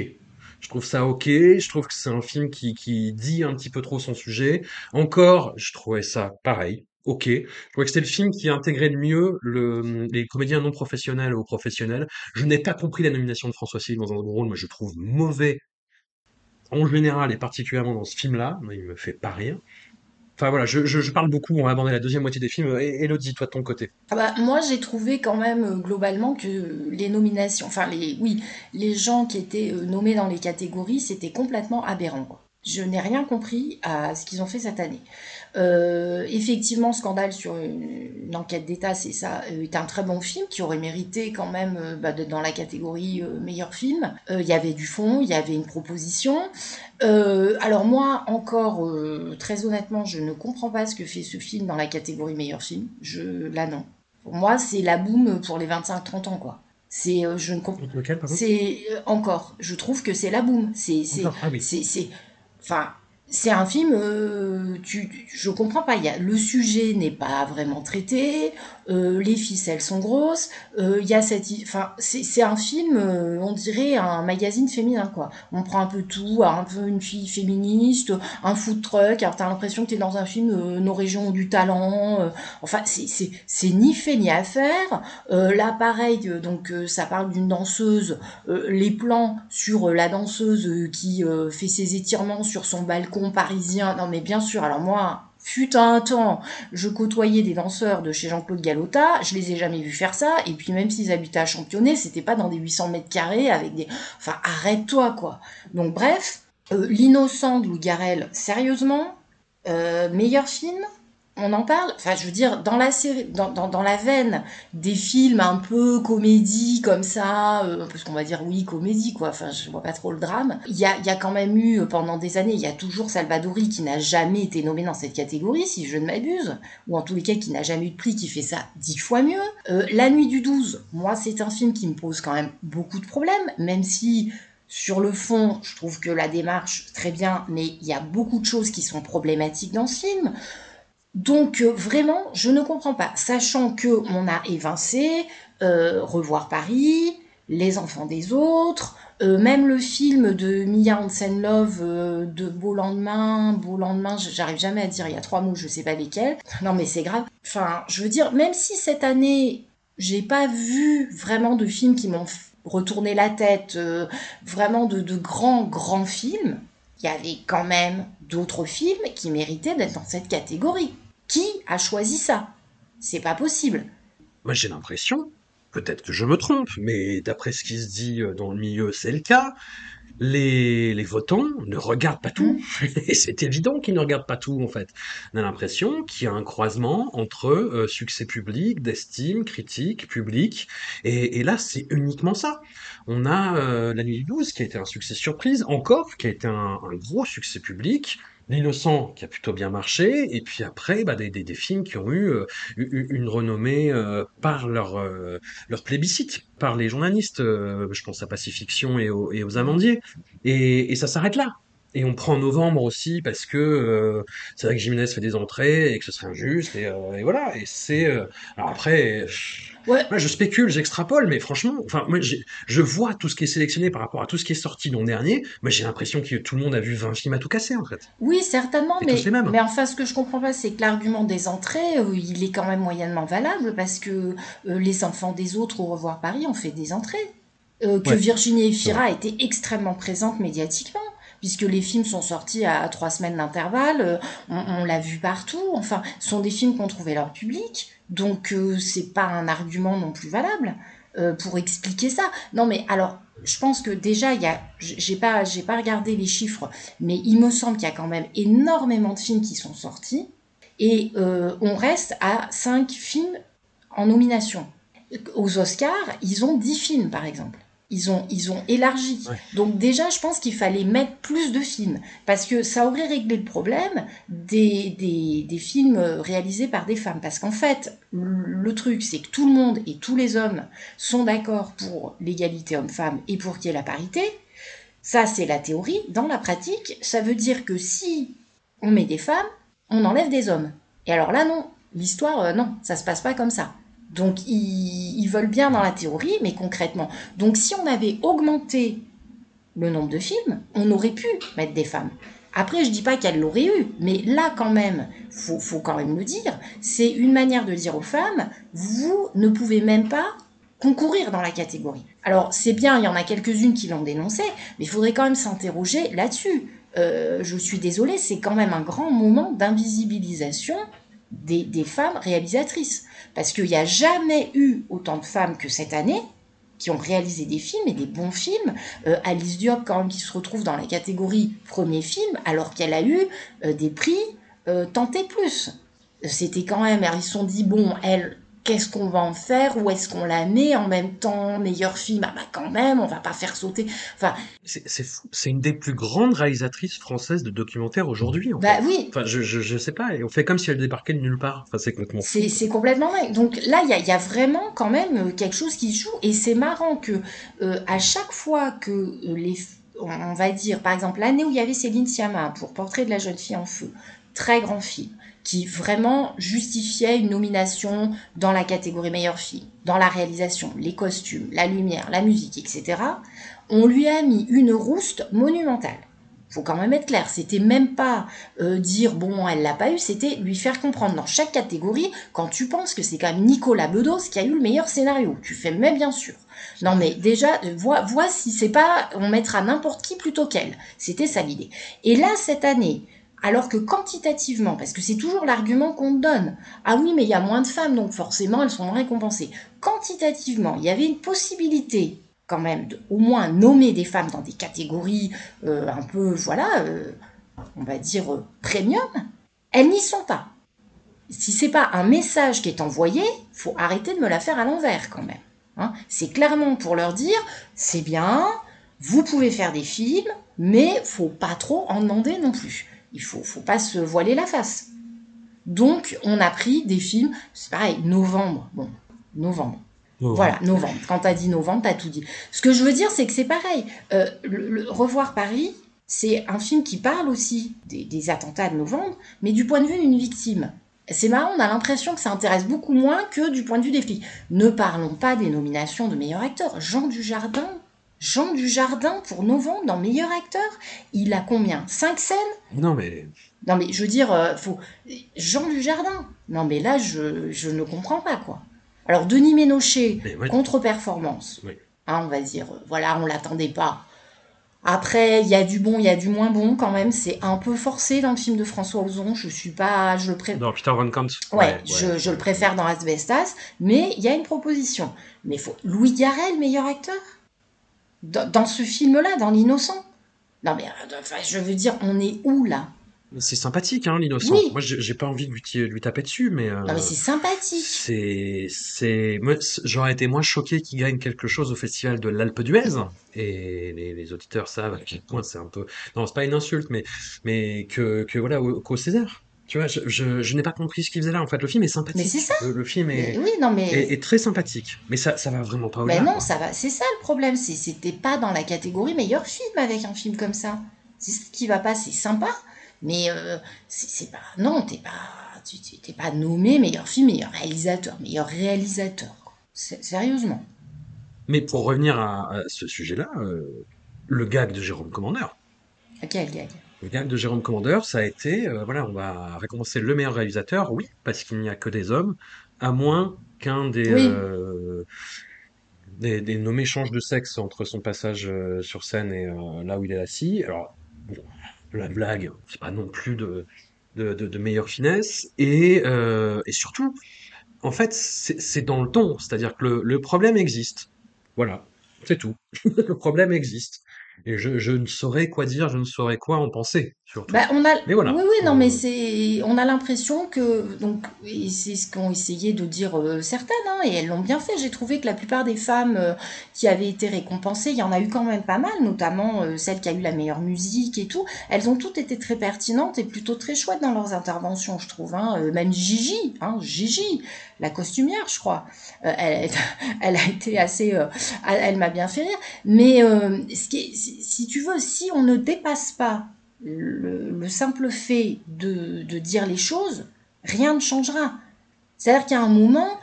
Je trouve ça ok, je trouve que c'est un film qui, qui dit un petit peu trop son sujet. Encore, je trouvais ça pareil. ok. Je trouvais que c'était le film qui intégrait le mieux le, les comédiens non professionnels aux professionnels. Je n'ai pas compris la nomination de François Civil dans un rôle, moi je trouve mauvais en général et particulièrement dans ce film-là. Il me fait pas rire. Enfin voilà, je, parle beaucoup, on va aborder la deuxième moitié des films. Elodie, toi de ton côté ah bah, Moi j'ai trouvé quand même euh, globalement que les nominations, enfin les, oui, les gens qui étaient euh, nommés dans les catégories, c'était complètement aberrant. Je n'ai rien compris à ce qu'ils ont fait cette année. Euh, effectivement, Scandale sur une, enquête d'État, c'est ça, euh, est un très bon film qui aurait mérité quand même euh, bah, dans la catégorie euh, meilleur film. Il y avait du fond, il y avait une proposition. alors moi, encore très honnêtement, je ne comprends pas ce que fait ce film dans la catégorie meilleur film. Je là non. Pour moi, c'est la boum pour les 25-30 ans quoi. C'est je ne comprends. C'est encore. Je trouve que c'est la boum. C'est c'est ah c'est enfin c'est un film, euh, tu, je comprends pas. Y le sujet n'est pas vraiment traité, euh, les ficelles sont grosses. Euh, y a cette, enfin, c'est un film, euh, on dirait un magazine féminin quoi. On prend un peu tout, un peu une fille féministe, un food truck. Alors t'as l'impression que t'es dans un film Nos régions ont du talent. enfin, c'est c'est ni fait ni à faire. là, pareil, donc ça parle d'une danseuse. les plans sur la danseuse qui fait ses étirements sur son balcon parisien. Non mais bien sûr. Alors moi fut un temps, je côtoyais des danseurs de chez Jean-Claude Galota, je les ai jamais vus faire ça, et puis même s'ils habitaient à Championnet, c'était pas dans des 800 mètres carrés avec des... Enfin, arrête-toi, quoi. Donc bref, euh, L'innocent de Louis Garrel, sérieusement, euh, meilleur film? On en parle. Enfin, je veux dire, dans la série, dans, dans, dans la veine des films un peu comédie comme ça, euh, parce qu'on va dire oui, comédie, quoi. Enfin, je vois pas trop le drame. Il y a, y a quand même eu, euh, pendant des années, il y a toujours Salvadori qui n'a jamais été nommé dans cette catégorie, si je ne m'abuse, ou en tous les cas qui n'a jamais eu de prix, qui fait ça dix fois mieux. Euh, la Nuit du 12, moi, c'est un film qui me pose quand même beaucoup de problèmes, même si sur le fond, je trouve que la démarche très bien, mais il y a beaucoup de choses qui sont problématiques dans ce film. Donc euh, vraiment, je ne comprends pas, sachant que on a évincé euh, Revoir Paris, Les enfants des autres, euh, même le film de Mia Hansen Love de Beau lendemain, Beau lendemain, j'arrive jamais à dire, il y a trois mots, je sais pas lesquels. Non mais c'est grave. Enfin, je veux dire, même si cette année j'ai pas vu vraiment de films qui m'ont retourné la tête, vraiment de grands grands films, il y avait quand même d'autres films qui méritaient d'être dans cette catégorie. Qui a choisi ça? C'est pas possible. Moi j'ai l'impression, peut-être que je me trompe, mais d'après ce qui se dit euh, dans le milieu, c'est le cas. Les, les votants ne regardent pas tout. Mm. Et c'est évident qu'ils ne regardent pas tout, en fait. On a l'impression qu'il y a un croisement entre euh, succès public, d'estime, critique, public. Et, et là, c'est uniquement ça. On a euh, La Nuit du 12, qui a été un succès surprise, encore, qui a été un, un gros succès public. L'innocent qui a plutôt bien marché, et puis après bah, des, des, films qui ont eu euh, une renommée euh, par leur, euh, leur plébiscite, par les journalistes, je pense à Pacifiction et aux, et aux Amandiers, et, et ça s'arrête là. Et on prend novembre aussi parce que c'est vrai que Jiménez fait des entrées et que ce serait injuste, et, et voilà, et c'est... alors après... Ouais. Moi, je spécule, j'extrapole, mais franchement, enfin, moi, je vois tout ce qui est sélectionné par rapport à tout ce qui est sorti l'an dernier. Moi, j'ai l'impression que tout le monde a vu 20 films à tout casser, en fait. Oui, certainement, mais, mais enfin, ce que je comprends pas, c'est que l'argument des entrées, euh, il est quand même moyennement valable parce que euh, les enfants des autres au Revoir Paris ont fait des entrées. Euh, que Virginie Efira été extrêmement présente médiatiquement puisque les films sont sortis à trois semaines d'intervalle, on, on l'a vu partout, enfin, ce sont des films qui ont trouvé leur public. Donc euh, c'est pas un argument non plus valable euh, pour expliquer ça. Non mais alors je pense que déjà il y j'ai pas pas regardé les chiffres mais il me semble qu'il y a quand même énormément de films qui sont sortis et euh, on reste à 5 films en nomination. Aux Oscars, ils ont 10 films par exemple. Ils ont, ils ont élargi. Donc déjà, je pense qu'il fallait mettre plus de films, parce que ça aurait réglé le problème des, des, des films réalisés par des femmes. Parce qu'en fait, le truc, c'est que tout le monde et tous les hommes sont d'accord pour l'égalité homme-femme et pour qu'il y ait la parité. Ça, c'est la théorie. Dans la pratique, ça veut dire que si on met des femmes, on enlève des hommes. Et alors là, non. L'histoire, euh, non, ça se passe pas comme ça. Donc ils, veulent bien dans la théorie, mais concrètement. Donc si on avait augmenté le nombre de films, on aurait pu mettre des femmes. Après, je dis pas qu'elle l'aurait eu, mais là quand même, faut, faut quand même le dire, c'est une manière de dire aux femmes, vous ne pouvez même pas concourir dans la catégorie. Alors c'est bien, il y en a quelques-unes qui l'ont dénoncé, mais il faudrait quand même s'interroger là-dessus. Euh, je suis désolée, c'est quand même un grand moment d'invisibilisation des, femmes réalisatrices. Parce qu'il n'y a jamais eu autant de femmes que cette année qui ont réalisé des films et des bons films. Euh, Alice Diop, quand même, qui se retrouve dans la catégorie premier film, alors qu'elle a eu euh, des prix euh, Plus. C'était quand même, ils se sont dit, bon, elle, qu'est-ce qu'on va en faire Où est-ce qu'on la met en même temps Meilleur film Ah bah quand même, on va pas faire sauter. Enfin, c'est fou. C'est une des plus grandes réalisatrices françaises de documentaires aujourd'hui. Bah fait. oui. Enfin, je, je, je, sais pas. On fait comme si elle débarquait de nulle part. Enfin, c'est complètement. C'est complètement dingue. Donc là, il y a, y a, vraiment quand même quelque chose qui joue et c'est marrant que euh, à chaque fois que euh, les on va dire, par exemple, l'année où il y avait Céline Sciamma pour Portrait de la jeune fille en feu, très grand film qui vraiment justifiait une nomination dans la catégorie meilleure film, dans la réalisation, les costumes, la lumière, la musique, etc., on lui a mis une rouste monumentale. Faut quand même être clair, c'était même pas euh, dire bon elle l'a pas eu, c'était lui faire comprendre dans chaque catégorie quand tu penses que c'est quand même Nicolas Bedos qui a eu le meilleur scénario. Tu fais mais bien sûr. Non mais déjà vois, vois si c'est pas on mettra n'importe qui plutôt qu'elle. C'était ça l'idée. Et là cette année, alors que quantitativement, parce que c'est toujours l'argument qu'on donne, ah oui, mais il y a moins de femmes, donc forcément elles sont récompensées. Quantitativement, il y avait une possibilité quand même de au moins nommer des femmes dans des catégories euh, un peu, voilà, euh, on va dire euh, premium. Elles n'y sont pas. Si c'est pas un message qui est envoyé, faut arrêter de me la faire à l'envers quand même. Hein. c'est clairement pour leur dire, c'est bien, vous pouvez faire des films, mais faut pas trop en demander non plus il faut, faut pas se voiler la face. Donc, on a pris des films, c'est pareil, novembre. Bon, novembre. Voilà, novembre. Quand tu as dit novembre, tu as tout dit. Ce que je veux dire, c'est que c'est pareil. Euh, le, Revoir Paris, c'est un film qui parle aussi des, attentats de novembre, mais du point de vue d'une victime. C'est marrant, on a l'impression que ça intéresse beaucoup moins que du point de vue des filles. Ne parlons pas des nominations de meilleur acteur. Jean Dujardin, Jean Dujardin pour novembre dans meilleur acteur. Il a combien? Cinq scènes? Non mais. Non mais je veux dire, euh, faut Jean Dujardin. Non mais là je, je ne comprends pas quoi. Alors Denis Ménochet, contre-performance. Hein, on va dire, euh, voilà, on l'attendait pas. Après, il y a du bon, il y a du moins bon quand même. C'est un peu forcé dans le film de François Ozon. Je suis pas, je le préfère. Dans Peter Van Kant. Ouais, je, je, le préfère dans Asbestas. Mais il y a une proposition. Mais faut Louis Garrel, meilleur acteur? Dans, ce film-là, dans L'innocent. Non mais euh, enfin, je veux dire, on est où là? C'est sympathique, hein, l'innocent. Moi, j'ai pas envie de lui, lui taper dessus, mais. Euh, non, mais c'est sympathique. C'est, c'est, j'aurais été moins choqué qu'il gagne quelque chose au festival de l'Alpe d'Huez. Et les, auditeurs savent à quel point c'est un peu. Non, c'est pas une insulte, mais, mais que, que voilà, qu'au César. Tu vois, je, je, n'ai pas compris ce qu'il faisait là. En fait, le film est sympathique. Mais c'est ça. Le, film est, oui, non, mais... est, très sympathique. Mais ça, ça va vraiment pas au-delà. Mais non, ça va. C'est ça le problème. C'est, c'était pas dans la catégorie meilleur film avec un film comme ça. C'est ce qui va pas. C'est sympa, mais euh, c'est, pas. Non, t'es pas. Tu t'es pas nommé meilleur film, meilleur réalisateur, meilleur réalisateur. Sérieusement. Mais pour revenir à, ce sujet-là, euh, le gag de Jérôme Commandeur. Quel gag? Le gag de Jérôme Commandeur, ça a été, euh, voilà, on va récompenser le meilleur réalisateur, oui, parce qu'il n'y a que des hommes, à moins qu'un des, euh, des, des, nommés change de sexe entre son passage euh, sur scène et là où il est assis. Alors, bon, la blague, c'est pas non plus de, de, de, meilleure finesse, et, et surtout, en fait, c'est dans le ton, c'est-à-dire que le, le problème existe. Voilà, c'est tout. le problème existe. Et je, ne saurais quoi dire, je ne saurais quoi en penser, surtout. Bah, on a... Mais voilà. Oui, oui, non, mais c'est, on a l'impression que, donc, c'est ce qu'ont essayé de dire euh, certaines, hein, et elles l'ont bien fait. J'ai trouvé que la plupart des femmes euh, qui avaient été récompensées, il y en a eu quand même pas mal, notamment euh, celle qui a eu la meilleure musique et tout. Elles ont toutes été très pertinentes et plutôt très chouettes dans leurs interventions, je trouve. Hein. même Gigi, hein, Gigi, la costumière, je crois. Euh, elle, elle, a été assez, euh, elle m'a bien fait rire. Mais euh, ce qui si tu veux, si on ne dépasse pas le, simple fait de, de, dire les choses, rien ne changera. C'est-à-dire qu'à un moment,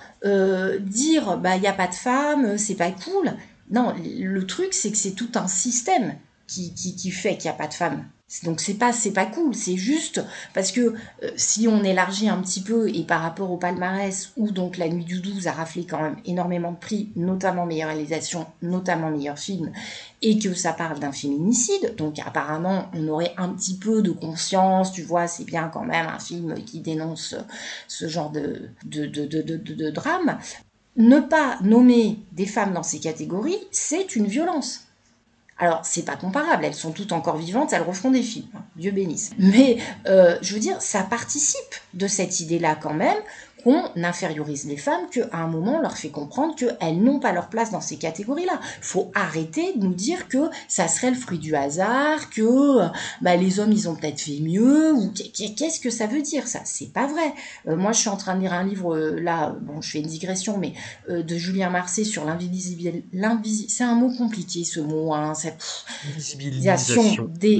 dire bah il y a pas de femmes, c'est pas cool. Non, le truc c'est que c'est tout un système qui, qui, qui fait qu'il n'y a pas de femmes. Donc c'est pas c'est pas cool, c'est juste parce que euh, si on élargit un petit peu et par rapport au palmarès où donc La Nuit du 12 a raflé quand même énormément de prix, notamment meilleure réalisation, notamment meilleur film, et que ça parle d'un féminicide, donc apparemment on aurait un petit peu de conscience, tu vois, c'est bien quand même un film qui dénonce ce genre de de, de, de, de, de drame. Ne pas nommer des femmes dans ces catégories, c'est une violence. Alors, c'est pas comparable, elles sont toutes encore vivantes, elles refont des films, hein, Dieu bénisse. Mais, euh, je veux dire, ça participe de cette idée-là quand même, qu'on infériorise les femmes, qu'à un moment on leur fait comprendre qu'elles n'ont pas leur place dans ces catégories-là. faut arrêter de nous dire que ça serait le fruit du hasard, que bah, les hommes ils ont peut-être fait mieux, ou qu'est-ce que ça veut dire? Ça C'est pas vrai. Euh, moi je suis en train de lire un livre, euh, là, bon je fais une digression, mais euh, de Julien Marseille sur l'invisibilité. C'est un mot compliqué ce mot, hein, cette invisibilisation des,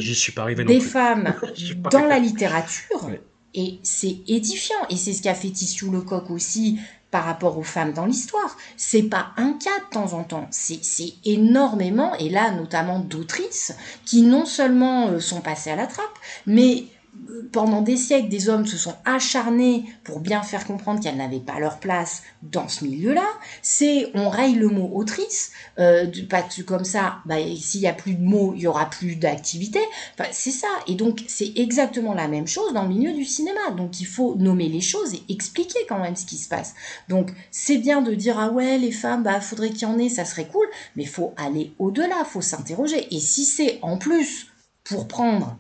des femmes dans la littérature. Et c'est édifiant. Et c'est ce qu'a fait Tissu Lecoq aussi par rapport aux femmes dans l'histoire. C'est pas un cas de temps en temps. C'est énormément, et là, notamment d'autrices, qui non seulement euh, sont passées à la trappe, mais pendant des siècles, des hommes se sont acharnés pour bien faire comprendre qu'elles n'avaient pas leur place dans ce milieu-là. C'est, on raye le mot autrice, euh, pas comme ça, bah, s'il y a plus de mots, il y aura plus d'activité. C'est ça. Et donc, c'est exactement la même chose dans le milieu du cinéma. Donc, il faut nommer les choses et expliquer quand même ce qui se passe. Donc, c'est bien de dire, ah ouais, les femmes, bah, faudrait qu'il y en ait, ça serait cool, mais faut aller au-delà, faut s'interroger. Et si c'est en plus pour prendre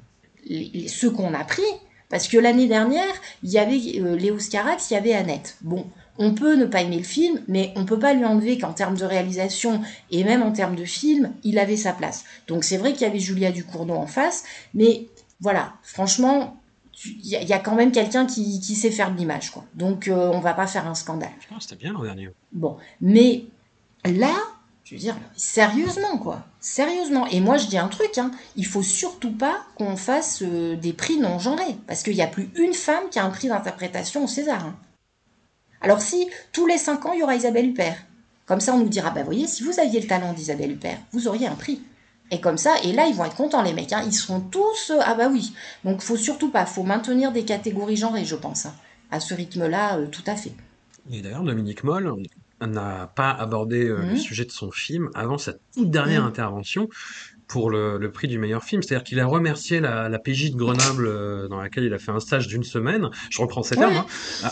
ce qu'on a pris, parce que l'année dernière, il y avait euh, Léo Scarax, il y avait Annette. Bon, on peut ne pas aimer le film, mais on peut pas lui enlever qu'en termes de réalisation et même en termes de film, il avait sa place. Donc c'est vrai qu'il y avait Julia Ducournau en face, mais voilà, franchement, il y, a quand même quelqu'un qui, sait faire de l'image, quoi. Donc euh, on va pas faire un scandale. C'était bien l'an dernier. Bon, mais là, je veux dire, sérieusement, quoi. Sérieusement. Et moi, je dis un truc, hein. Il faut surtout pas qu'on fasse euh, des prix non genrés. Parce qu'il n'y a plus une femme qui a un prix d'interprétation au César. Hein. Alors si, tous les cinq ans, il y aura Isabelle Huppert. Comme ça, on nous dira, bah voyez, si vous aviez le talent d'Isabelle Huppert, vous auriez un prix. Et comme ça, et là, ils vont être contents, les mecs. Hein. Ils seront tous, euh, ah bah oui. Donc, faut surtout pas, faut maintenir des catégories genrées, je pense. Hein. À ce rythme-là, euh, tout à fait. Et d'ailleurs, Dominique Moll, n'a pas abordé euh, le mmh. sujet de son film avant sa toute dernière mmh. intervention pour le, le, prix du meilleur film. C'est-à-dire qu'il a remercié la, la PJ de Grenoble euh, dans laquelle il a fait un stage d'une semaine, je reprends ces termes, hein,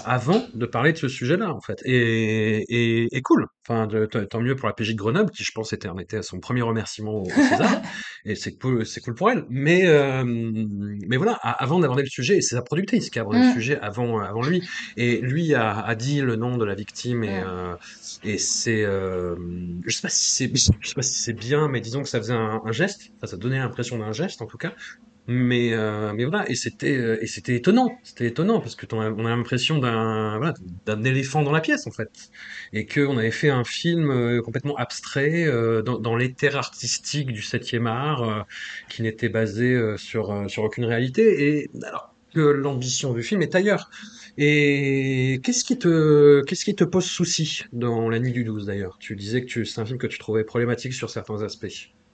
avant de parler de ce sujet-là, en fait. Et, et, et cool. Enfin, de, tant mieux pour la PJ de Grenoble, qui je pense était, en était à son premier remerciement au, César. et c'est cool, c'est cool pour elle. Mais, euh, mais voilà, avant d'aborder le sujet, et c'est sa productrice qui a abordé le mm. sujet avant, avant lui. Et lui a, a dit le nom de la victime et, euh, et c'est, euh, je sais pas si c'est, je sais pas si c'est bien, mais disons que ça faisait un, un geste. Enfin, ça donnait l'impression d'un geste, en tout cas. Mais, euh, mais voilà, et c'était euh, et c'était étonnant, c'était étonnant parce que on a, on a l'impression d'un voilà, d'un éléphant dans la pièce en fait, et que on avait fait un film euh, complètement abstrait euh, dans, dans l'éther artistique du 7e art, qui n'était basé sur sur aucune réalité, et alors que l'ambition du film est ailleurs. Et qu'est-ce qui te qu'est-ce qui te pose souci dans La Nuit du 12 d'ailleurs? Tu disais que c'est un film que tu trouvais problématique sur certains aspects.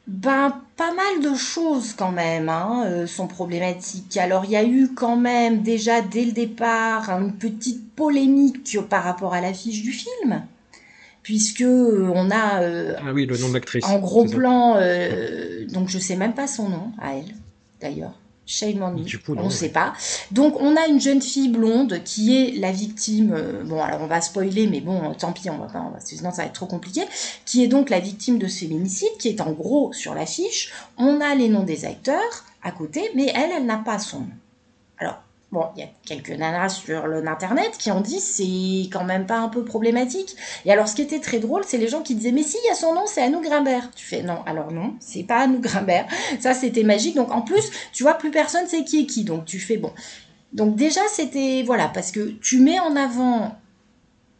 Ben, pas mal de choses quand même hein, euh, sont problématiques. Alors, il y a eu quand même déjà dès le départ une petite polémique par rapport à l'affiche du film, puisque euh, on a euh, ah oui le nom de l'actrice en gros plan, donc je sais même pas son nom à elle d'ailleurs. Shane on ne sait pas. Donc on a une jeune fille blonde qui est la victime, euh, bon alors on va spoiler, mais bon tant pis, on va pas, sinon ça va être trop compliqué, qui est donc la victime de ce féminicide, qui est en gros sur l'affiche. On a les noms des acteurs à côté, mais elle, elle n'a pas son nom. Bon, il y a quelques nanas sur l'internet qui ont dit c'est quand même pas un peu problématique. Et alors, ce qui était très drôle, c'est les gens qui disaient mais si, il y a son nom, c'est Anouk Grimbert. Tu fais non, alors non, c'est pas Anouk Grimbert. Ça, c'était magique. Donc, en plus, tu vois, plus personne sait qui est qui. Donc, tu fais bon. Donc, déjà, c'était voilà, parce que tu mets en avant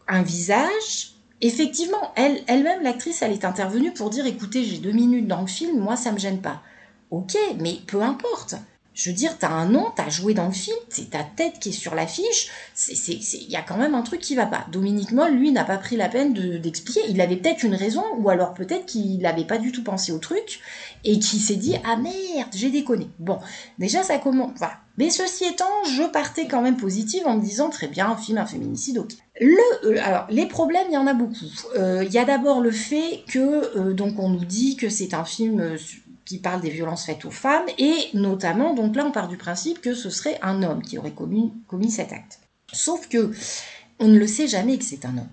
un visage. Effectivement, elle, elle-même, l'actrice, elle est intervenue pour dire écoutez, j'ai deux minutes dans le film, moi, ça me gêne pas. Ok, mais peu importe Je veux dire, t'as un nom, t'as joué dans le film, c'est ta tête qui est sur l'affiche. Il y a quand même un truc qui va pas. Dominique Moll, lui, n'a pas pris la peine d'expliquer. il avait peut-être une raison, ou alors peut-être qu'il n'avait pas du tout pensé au truc, et qu'il s'est dit Ah merde, j'ai déconné. Bon, déjà, ça commence. Voilà. Mais ceci étant, je partais quand même positive en me disant Très bien, un film, un féminicide, ok. Le, euh, alors, les problèmes, il y en a beaucoup. Euh, il y a d'abord le fait que, euh, donc, on nous dit que c'est un film qui parle des violences faites aux femmes, et notamment, donc là on part du principe que ce serait un homme qui aurait commis, cet acte. Sauf que on ne le sait jamais que c'est un homme.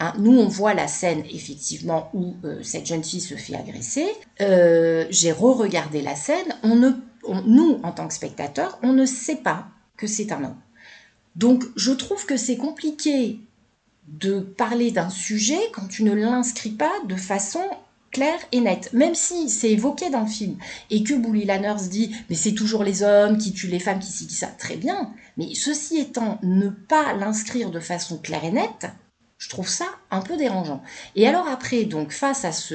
Hein, nous, on voit la scène effectivement où euh, cette jeune fille se fait agresser. Euh, j'ai re-regardé la scène. On nous, en tant que spectateurs, on ne sait pas que c'est un homme. Donc, je trouve que c'est compliqué de parler d'un sujet quand tu ne l'inscris pas de façon clair et net. Même si c'est évoqué dans le film et que Bully Lanners dit mais c'est toujours les hommes qui tuent les femmes qui s'y ça, très bien. Mais ceci étant, ne pas l'inscrire de façon claire et nette, je trouve ça un peu dérangeant. Et alors après, donc face à ce,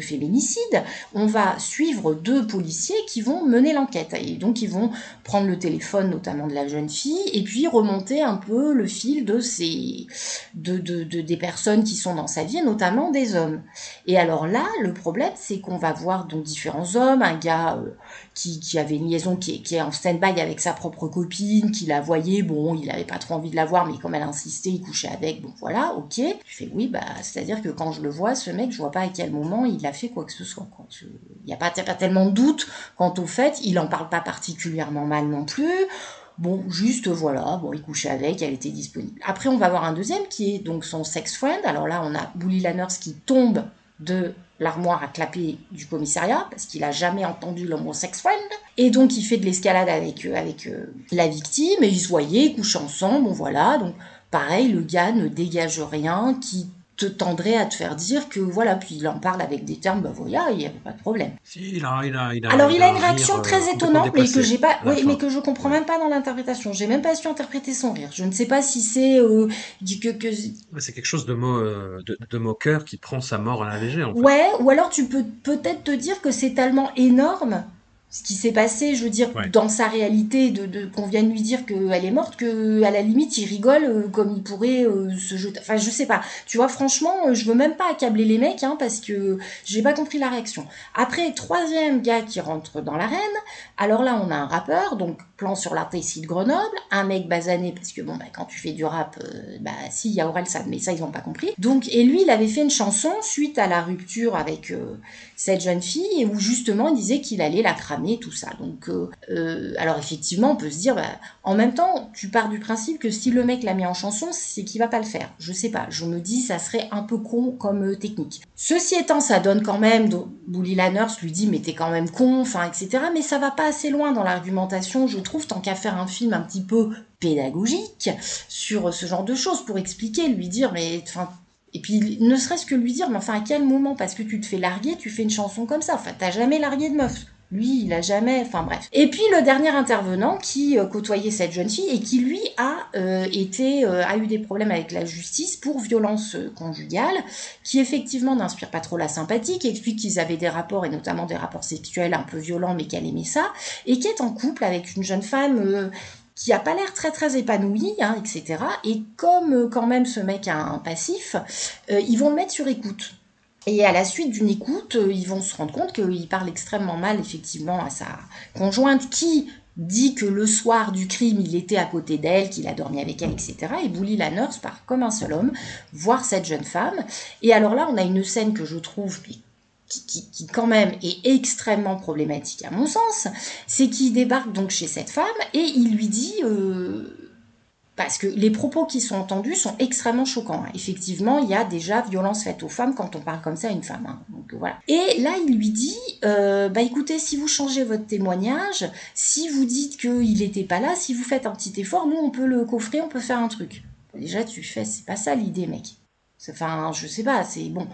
féminicide, on va suivre deux policiers qui vont mener l'enquête. Et donc ils vont prendre le téléphone notamment de la jeune fille et puis remonter un peu le fil de ces de, de, de des personnes qui sont dans sa vie, notamment des hommes. Et alors là, le problème, c'est qu'on va voir donc différents hommes, un gars euh, qui, avait une liaison qui est, qui est en stand-by avec sa propre copine, qui la voyait, bon, il avait pas trop envie de la voir, mais comme elle insistait, il couchait avec, bon voilà, ok. Je fais oui, bah c'est-à-dire que quand je le vois, ce mec, je vois pas à quel moment il a fait quoi que ce soit. Il n'y a pas, tellement de doute quant au fait, il en parle pas particulièrement mal non plus. Bon, juste voilà, bon, il couchait avec, elle était disponible. Après, on va voir un deuxième qui est donc son sex friend. Alors là, on a Bully Lanners qui tombe de l'armoire à clapper du commissariat parce qu'il a jamais entendu le mot sex friend et donc il fait de l'escalade avec euh, avec euh, la victime et ils se voyaient ils couchent ensemble bon voilà donc pareil le gars ne dégage rien qui te tendrait à te faire dire que voilà, puis il en parle avec des termes, bah voilà, il n'y avait pas de problème. il a, il a, il a, Alors il a, une réaction très euh, étonnante, mais que j'ai pas, oui, mais que je comprends même pas dans l'interprétation. J'ai même pas su interpréter son rire. Je ne sais pas si c'est euh, que, que... c'est quelque chose de, mo... Euh, de, de, moqueur qui prend sa mort à la légère. En fait. Ouais, ou alors tu peux peut-être te dire que c'est tellement énorme ce qui s'est passé, je veux dire, dans sa réalité, de, de qu'on vienne lui dire qu'elle est morte, que à la limite il rigole euh, comme il pourrait euh, se jeter. Enfin, je sais pas. Tu vois, franchement, euh, je veux même pas accabler les mecs, hein, parce que j'ai pas compris la réaction. Après, troisième gars qui rentre dans l'arène. Alors là, on a un rappeur, donc plan sur la ici de Grenoble, un mec basané, parce que bon, bah, quand tu fais du rap, bah si, il y a Orelsan, mais ça ils ont pas compris. Donc, et lui, il avait fait une chanson suite à la rupture avec cette jeune fille, et où justement il disait qu'il allait la cramer tout ça. Donc, euh, euh, alors effectivement, on peut se dire, bah, en même temps, tu pars du principe que si le mec l'a mis en chanson, c'est qu'il va pas le faire. Je sais pas, je me dis, ça serait un peu con comme euh, technique. Ceci étant, ça donne quand même, Bully Lanners lui dit, mais t'es quand même con, enfin, etc. Mais ça va pas assez loin dans l'argumentation, je trouve, tant qu'à faire un film un petit peu pédagogique sur ce genre de choses pour expliquer, lui dire, mais enfin, et puis, ne serait-ce que lui dire, mais enfin, à quel moment? Parce que tu te fais larguer, tu fais une chanson comme ça. Enfin, t'as jamais largué de meuf. Lui, il a jamais, enfin bref. Et puis le dernier intervenant qui euh, côtoyait cette jeune fille et qui lui a euh, été, euh, a eu des problèmes avec la justice pour violence conjugale, qui effectivement n'inspire pas trop la sympathie, qui explique qu'ils avaient des rapports et notamment des rapports sexuels un peu violents, mais qu'elle aimait ça, et qui est en couple avec une jeune femme qui a pas l'air très très épanouie, hein, etc. Et comme quand même ce mec a un passif, ils vont le mettre sur écoute. Et à la suite d'une écoute, euh, ils vont se rendre compte qu'il parle extrêmement mal, effectivement, à sa conjointe qui dit que le soir du crime, il était à côté d'elle, qu'il a dormi avec elle, etc. Et Bully la nurse part comme un seul homme voir cette jeune femme. Et alors là, on a une scène que je trouve qui, qui, quand même est extrêmement problématique à mon sens, c'est qu'il débarque donc chez cette femme et il lui dit euh, parce que les propos qui sont entendus sont extrêmement choquants. Hein. Effectivement, il y a déjà violence faite aux femmes quand on parle comme ça à une femme. Hein. Donc voilà. Et là, il lui dit, euh, bah écoutez, si vous changez votre témoignage, si vous dites qu'il n'était pas là, si vous faites un petit effort, nous on peut le coffrer, on peut faire un truc. Déjà, tu fais, c'est pas ça l'idée, mec. Enfin, je sais pas, c'est bon.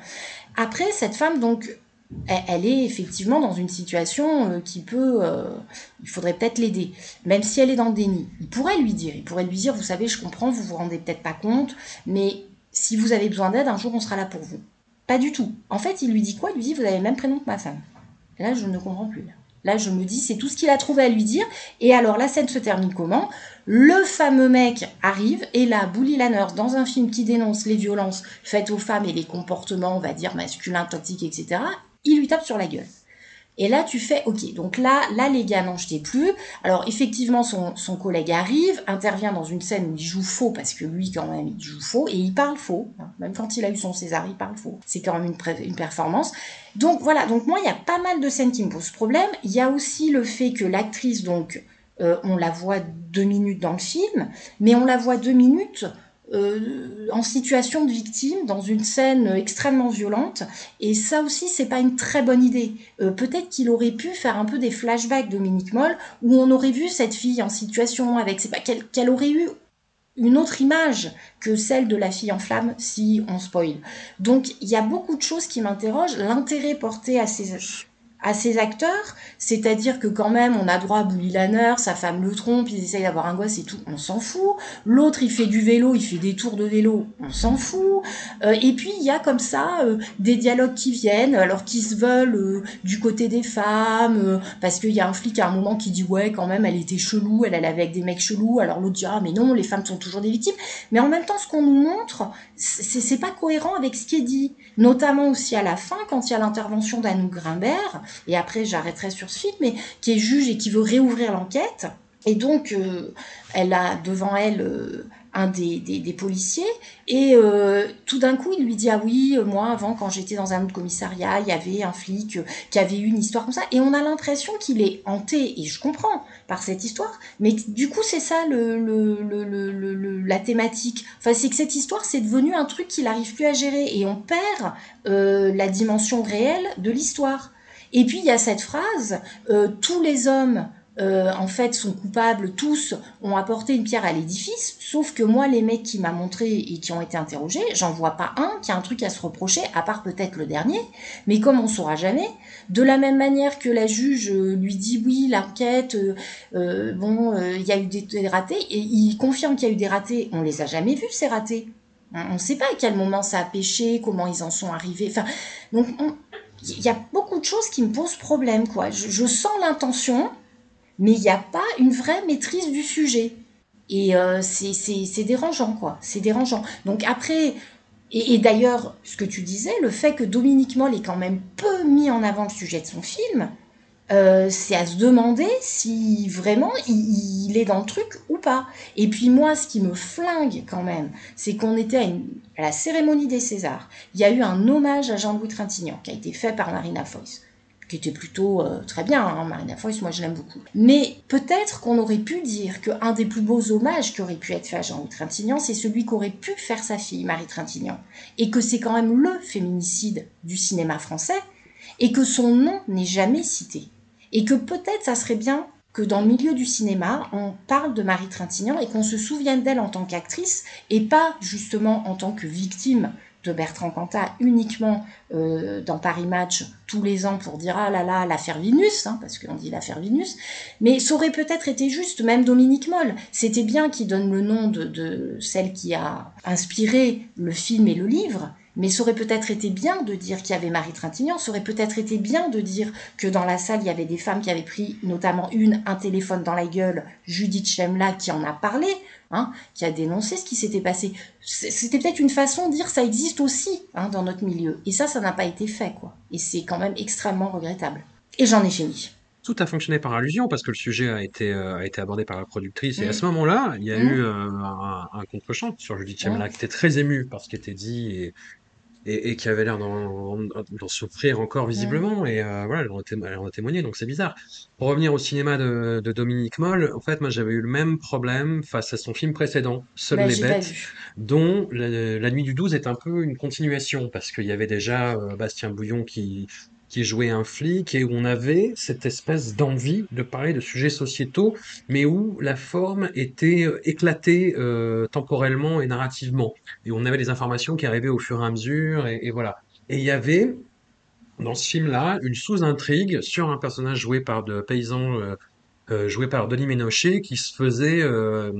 Après, cette femme, donc, elle est effectivement dans une situation euh, qui peut... Euh, il faudrait peut-être l'aider, même si elle est dans le déni. Il pourrait lui dire, il pourrait lui dire, vous savez, je comprends, vous vous rendez peut-être pas compte, mais si vous avez besoin d'aide, un jour on sera là pour vous. Pas du tout. En fait, il lui dit quoi? Il lui dit, vous avez le même prénom que ma femme. là, je ne comprends plus. Là, je me dis, c'est tout ce qu'il a trouvé à lui dire. Et alors, la scène se termine comment? Le fameux mec arrive, et là, Bully Lanners, dans un film qui dénonce les violences faites aux femmes et les comportements, on va dire, masculins, toxiques, etc., il lui tape sur la gueule. Et là, tu fais, ok, donc là, là, les gars n'en jetaient plus. Alors, effectivement, son, son, collègue arrive, intervient dans une scène où il joue faux, parce que lui, quand même, il joue faux, et il parle faux. Hein. Même quand il a eu son César, il parle faux. C'est quand même une, une performance. Donc, voilà, donc moi, il y a pas mal de scènes qui me posent problème. Il y a aussi le fait que l'actrice, donc, euh, on la voit deux minutes dans le film, mais on la voit deux minutes euh, en situation de victime dans une scène extrêmement violente et ça aussi c'est pas une très bonne idée euh, peut-être qu'il aurait pu faire un peu des flashbacks Dominique Moll où on aurait vu cette fille en situation avec c'est pas qu'elle aurait eu une autre image que celle de la fille en flamme si on spoil. Donc il y a beaucoup de choses qui m'interrogent. L'intérêt porté à ces, à ces acteurs, c'est-à-dire que quand même on a droit à Bully Lanner, sa femme le trompe, ils essayent d'avoir un gosse et tout, on s'en fout. L'autre il fait du vélo, il fait des tours de vélo, on s'en fout. Euh, et puis il y a comme ça euh, des dialogues qui viennent, alors qui se veulent euh, du côté des femmes, parce qu'il y a un flic à un moment qui dit ouais quand même elle était chelou, elle allait avec des mecs chelous, alors l'autre dit ah mais non les femmes sont toujours des victimes. Mais en même temps ce qu'on nous montre, c'est pas cohérent avec ce qui est dit, notamment aussi à la fin quand il y a l'intervention d'Anouk Grimbert et après j'arrêterai sur ce film, mais qui est juge et qui veut réouvrir l'enquête. Et donc, euh, elle a devant elle euh, un des, des, policiers, et euh, tout d'un coup, il lui dit Ah oui, moi, avant, quand j'étais dans un autre commissariat, il y avait un flic qui avait eu une histoire comme ça, et on a l'impression qu'il est hanté, et je comprends, par cette histoire, mais du coup, c'est ça le, le, le, la thématique. Enfin, c'est que cette histoire, c'est devenu un truc qu'il n'arrive plus à gérer, et on perd la dimension réelle de l'histoire. Et puis il y a cette phrase euh, tous les hommes euh, en fait sont coupables, tous ont apporté une pierre à l'édifice, sauf que moi les mecs qui m'a montré et qui ont été interrogés, j'en vois pas un qui a un truc à se reprocher, à part peut-être le dernier, mais comme on saura jamais, de la même manière que la juge euh, lui dit oui l'enquête, bon il y a eu des, ratés, et il confirme qu'il y a eu des ratés, on les a jamais vus ces ratés. On ne sait pas à quel moment ça a pêché, comment ils en sont arrivés. Enfin, donc on, il y a beaucoup de choses qui me posent problème, quoi. Je, sens l'intention, mais il n'y a pas une vraie maîtrise du sujet. Et euh, c'est dérangeant, quoi. C'est dérangeant. Donc après, et, d'ailleurs, ce que tu disais, le fait que Dominique Moll ait quand même peu mis en avant le sujet de son film, euh, c'est à se demander si vraiment il, est dans le truc ou pas. Et puis moi, ce qui me flingue quand même, c'est qu'on était à, la cérémonie des Césars. Il y a eu un hommage à Jean-Louis Trintignant qui a été fait par Marina Foïs qui était plutôt euh, très bien, hein, Marina Foïs, moi je l'aime beaucoup. Mais peut-être qu'on aurait pu dire qu'un des plus beaux hommages qui aurait pu être fait à Jean-Louis Trintignant, c'est celui qu'aurait pu faire sa fille, Marie Trintignant. Et que c'est quand même le féminicide du cinéma français, et que son nom n'est jamais cité et que peut-être ça serait bien que dans le milieu du cinéma, on parle de Marie Trintignant et qu'on se souvienne d'elle en tant qu'actrice et pas justement en tant que victime de Bertrand Cantat uniquement euh, dans Paris Match tous les ans pour dire ah là là l'affaire Vinus hein, parce qu'on dit l'affaire Vinus mais ça aurait peut-être été juste même Dominique Moll. C'était bien qu'il donne le nom de, de, celle qui a inspiré le film et le livre mais ça aurait peut-être été bien de dire qu'il y avait Marie Trintignant, ça aurait peut-être été bien de dire que dans la salle, il y avait des femmes qui avaient pris notamment une, un téléphone dans la gueule, Judith Chemla qui en a parlé, hein, qui a dénoncé ce qui s'était passé. C'était peut-être une façon de dire ça existe aussi hein, dans notre milieu. Et ça, ça n'a pas été fait, quoi. Et c'est quand même extrêmement regrettable. Et j'en ai fini tout a fonctionné par allusion parce que le sujet a été, euh, a été abordé par la productrice. Et à mm. ce moment-là, il y a mm. eu euh, un, un contre-champ sur Judith Chemla qui était très ému par ce qui était dit et, et, et qui avait l'air d'en souffrir encore visiblement. Et euh, voilà, elle en, a témoigné, donc c'est bizarre. Pour revenir au cinéma de, de Dominique Moll, en fait, moi j'avais eu le même problème face à son film précédent, Seules bah, les bêtes, dont la, Nuit du 12 est un peu une continuation, parce qu'il y avait déjà euh, Bastien Bouillon qui qui jouait un flic et où on avait cette espèce d'envie de parler de sujets sociétaux, mais où la forme était euh, éclatée euh, temporellement et narrativement. Et on avait des informations qui arrivaient au fur et à mesure, et, voilà. Et il y avait, dans ce film-là, une sous-intrigue sur un personnage joué par de paysans euh, joué par Denis Ménochet, qui se faisait euh,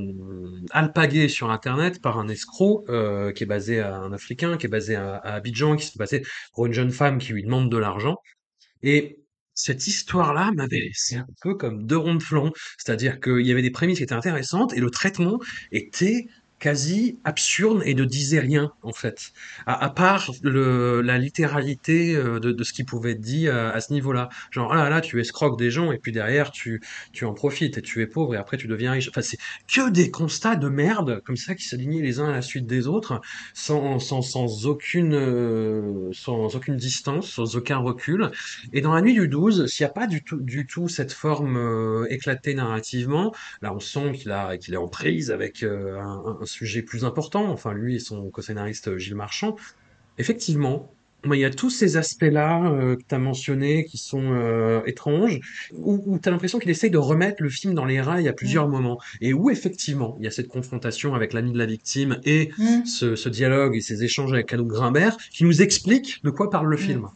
alpaguer sur Internet par un escroc euh, qui est basé à un Africain, qui est basé à, Abidjan, qui se passait pour une jeune femme qui lui demande de l'argent. Et cette histoire-là m'avait laissé un peu comme deux ronds de flanc. C'est-à-dire qu'il y avait des prémices qui étaient intéressantes et le traitement était quasi absurde et ne disait rien en fait, à, part la littéralité euh, de, ce qui pouvait être dit à, à ce niveau-là. Genre ah là là, tu escroques des gens et puis derrière tu tu en profites et tu es pauvre et après tu deviens riche. Enfin c'est que des constats de merde comme ça qui s'alignaient les uns à la suite des autres, sans sans aucune euh, sans aucune distance, sans aucun recul. Et dans la nuit du 12, s'il n'y a pas du tout du tout cette forme euh, éclatée narrativement, là on sent qu'il a est en prise avec euh, un sujet plus important, enfin lui et son co-scénariste euh, Gilles Marchand, effectivement, il y a tous ces aspects-là euh, que tu as mentionnés qui sont euh, étranges, où, où tu as l'impression qu'il essaye de remettre le film dans les rails à plusieurs Mm. moments, et où effectivement il y a cette confrontation avec l'ami de la victime et Mm. ce, ce dialogue et ces échanges avec Anouk Grimbert qui nous expliquent de quoi parle le Mm. film,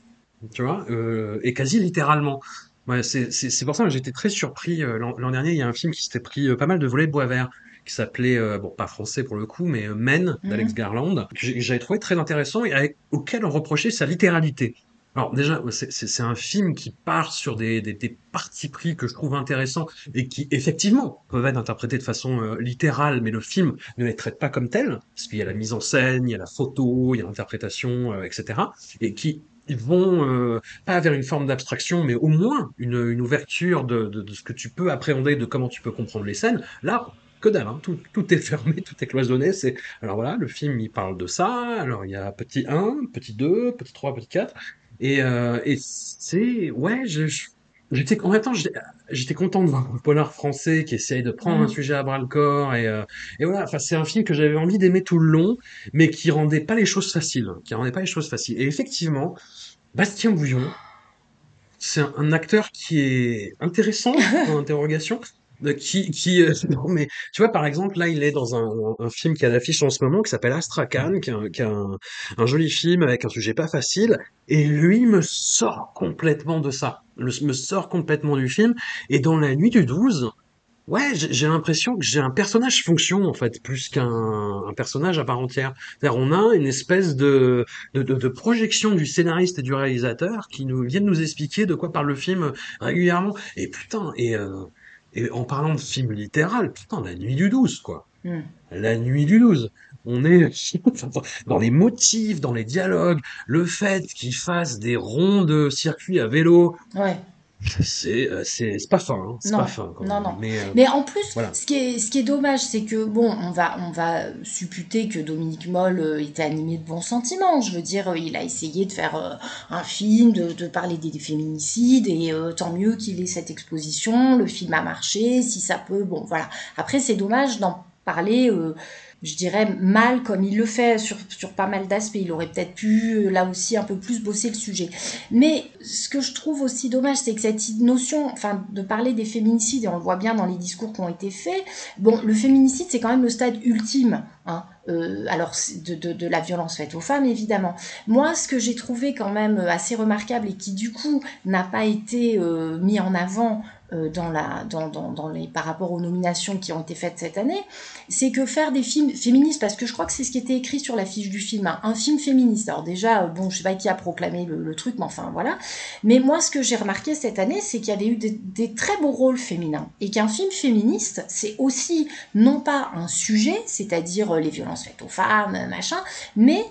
tu vois, euh, et quasi littéralement. Ouais, c'est pour ça que j'étais très surpris. L'an dernier, il y a un film qui s'était pris pas mal de volets de bois vert, qui s'appelait, euh, bon, pas français pour le coup, mais euh, Men d'Alex Mhm. Garland, que j'avais trouvé très intéressant et avec- auquel on reprochait sa littéralité. Alors déjà, c'est un film qui part sur des, des, des partis pris que je trouve intéressants et qui effectivement peuvent être interprétés de façon euh, littérale, mais le film ne les traite pas comme tels, parce qu'il y a la mise en scène, il y a la photo, il y a l'interprétation, euh, etc. Et qui ils vont euh, pas vers une forme d'abstraction, mais au moins une, une ouverture de, de, de ce que tu peux appréhender, de comment tu peux comprendre les scènes. Là, que dalle, hein, tout, tout est fermé, tout est cloisonné. C'est alors voilà, le film il parle de ça. Alors il y a petit 1, petit 2, petit 3, petit 4. Et, euh, et c'est ouais, je, je- j'étais en même temps j'étais content de voir un polar français qui essaye de prendre un Mhm. sujet à bras le corps et, euh, et voilà. Enfin c'est un film que j'avais envie d'aimer tout le long, mais qui rendait pas les choses faciles, qui rendait pas les choses faciles. Et effectivement, Bastien Bouillon, c'est un, un acteur qui est intéressant en interrogation, euh, qui, qui, euh, non mais tu vois par exemple là il est dans un, film qui a l'affiche en ce moment qui s'appelle Astrakhan, qui est, un, qui est un, joli film avec un sujet pas facile, et lui me sort complètement de ça, le- me sort complètement du film, et dans la nuit du 12, Ouais, j'ai l'impression que j'ai un personnage fonction en fait, plus qu'un un personnage à part entière. C'est-à-dire, on a une espèce de, de, projection du scénariste et du réalisateur qui nous viennent nous expliquer de quoi parle le film régulièrement. Et putain, et, euh, et en parlant de film littéral, putain, la nuit du 12, quoi. Mm. La nuit du 12. On est dans les motifs, dans les dialogues, le fait qu'il fasse des ronds de circuit à vélo, Ouais. C'est euh, c'est c'est pas fin, hein. c'est pas fin. Quand Non, même. non. Mais, euh, Mais en plus, Voilà. ce, qui est, ce qui est dommage, c'est que, bon, on va, on va supputer que Dominique Moll euh, était animé de bons sentiments. Je veux dire, euh, il a essayé de faire un film, de, de parler des, des féminicides, et euh, tant mieux qu'il ait cette exposition. Le film a marché, si ça peut, bon, voilà. Après, c'est dommage d'en parler. Je dirais mal comme il le fait sur, pas mal d'aspects. Il aurait peut-être pu, euh, là aussi, un peu plus bosser le sujet. Mais ce que je trouve aussi dommage, c'est que cette notion, enfin, de parler des féminicides, et on le voit bien dans les discours qui ont été faits, bon, le féminicide, c'est quand même le stade ultime, hein, euh, alors de, la violence faite aux femmes, évidemment. Moi, ce que j'ai trouvé quand même assez remarquable et qui, du coup, n'a pas été euh, mis en avant dans la, dans, les, par rapport aux nominations qui ont été faites cette année, c'est que faire des films féministes, parce que je crois que c'est ce qui était écrit sur la fiche du film, hein, un film féministe. Alors déjà, euh, bon, je sais pas qui a proclamé le, truc, mais enfin voilà. Mais moi, ce que j'ai remarqué cette année, c'est qu'il y avait eu des, très beaux rôles féminins. Et qu'un film féministe, c'est aussi non pas un sujet, c'est-à-dire euh, les violences faites aux femmes, euh, machin, mais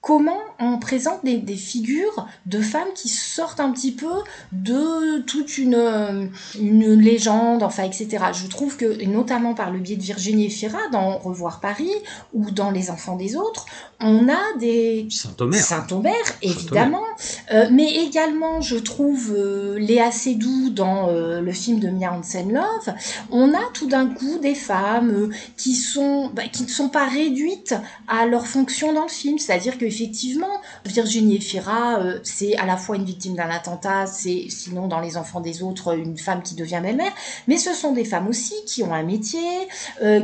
comment on présente des, figures de femmes qui sortent un petit peu de toute une, euh, légende, enfin, etc. Je trouve que, notamment par le biais de Virginie Efira, dans Revoir Paris ou dans Les Enfants des Autres, on a des Saint-Omer. Saint-Omer, évidemment, Euh, mais également, je trouve euh, Léa Seydoux dans euh, le film de Mia Hansen-Love. On a tout d'un coup des femmes euh, qui sont bah, qui ne sont pas réduites à leur fonction dans le film, c'est-à-dire qu'effectivement, Virginie Efira, c'est à la fois une victime d'un attentat, c'est sinon dans Les Enfants des Autres une femme qui devient belle-mère, mais ce sont des femmes aussi qui ont un métier,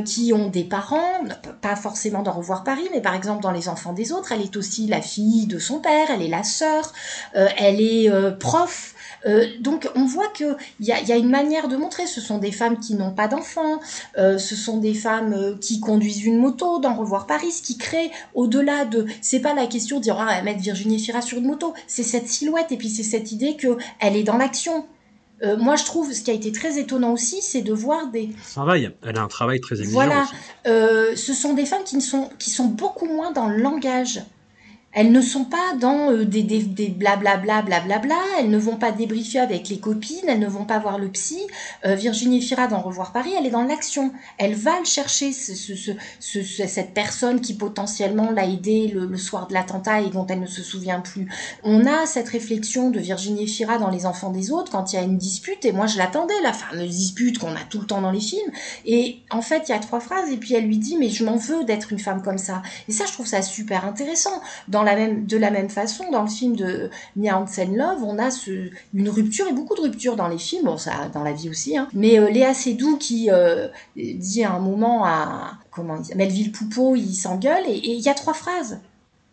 qui ont des parents, pas forcément dans Revoir Paris, mais par exemple dans Les Enfants des Autres, elle est aussi la fille de son père, elle est la sœur, euh, elle est euh, prof. Euh, donc on voit que il y a, y a une manière de montrer. Ce sont des femmes qui n'ont pas d'enfants, ce sont des femmes qui conduisent une moto dans Revoir Paris, qui crée au-delà de. C'est pas la question de dire ah, mettre Virginie Fira sur une moto, c'est cette silhouette et puis c'est cette idée que elle est dans l'action. Euh, moi, je trouve, ce qui a été très étonnant aussi, c'est de voir des... Travail. Elle a un travail très exigeant. Voilà, euh, ce sont des femmes qui, ne sont, qui sont beaucoup moins dans le langage. Elles ne sont pas dans euh, des, des, blablabla, blablabla, elles ne vont pas débriefer avec les copines, elles ne vont pas voir le psy. Euh, Virginie Fira dans Revoir Paris, elle est dans l'action. Elle va le chercher, ce, ce- ce- cette personne qui potentiellement l'a aidée le, le soir de l'attentat et dont elle ne se souvient plus. On a cette réflexion de Virginie Fira dans Les Enfants des Autres quand il y a une dispute, et moi je l'attendais, la fameuse dispute qu'on a tout le temps dans les films. Et en fait, il y a trois phrases, et puis elle lui dit, mais je m'en veux d'être une femme comme ça. Et ça, je trouve ça super intéressant. Dans de la même façon, dans le film de Mia Hansen Love, on a une rupture, et beaucoup de ruptures dans les films, dans la vie aussi, hein. Mais euh, Léa Seydoux qui euh, dit à un moment à, comment Melville Poupeau, il s'engueule, et il y a trois phrases.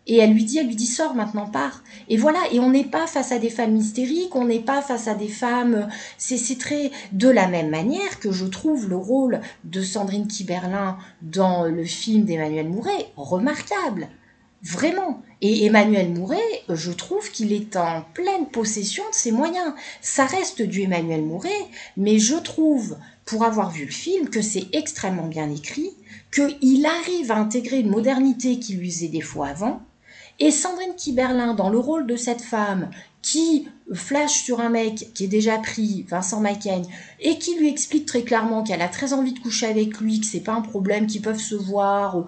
Et elle lui dit, elle lui dit, sors maintenant, pars. Et voilà, et on n'est pas face à des femmes hystériques, on n'est pas face à des femmes. C'est très. De la même manière que je trouve le rôle de Sandrine Kiberlin dans le film d'Emmanuel Mouret remarquable. Vraiment. Et Emmanuel Mouret, je trouve qu'il est en pleine possession de ses moyens. Ça reste du Emmanuel Mouret, mais je trouve, pour avoir vu le film, que c'est extrêmement bien écrit, qu'il arrive à intégrer une modernité qui lui faisait défaut avant. Et Sandrine Kiberlin, dans le rôle de cette femme qui flash sur un mec qui est déjà pris, Vincent Macaigne, et qui lui explique très clairement qu'elle a très envie de coucher avec lui, que c'est pas un problème, qu'ils peuvent se voir,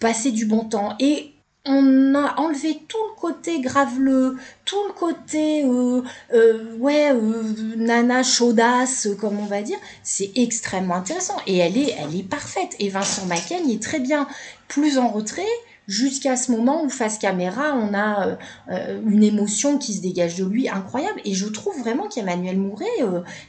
passer du bon temps. Et on a enlevé tout le côté graveleux, tout le côté euh, euh, ouais euh, nana chaudasse comme on va dire, c'est extrêmement intéressant. Et elle est elle est parfaite. Et Vincent Macaigne est très bien. Plus en retrait jusqu'à ce moment où face caméra on a une émotion qui se dégage de lui incroyable. Et je trouve vraiment qu'Emmanuel Mouret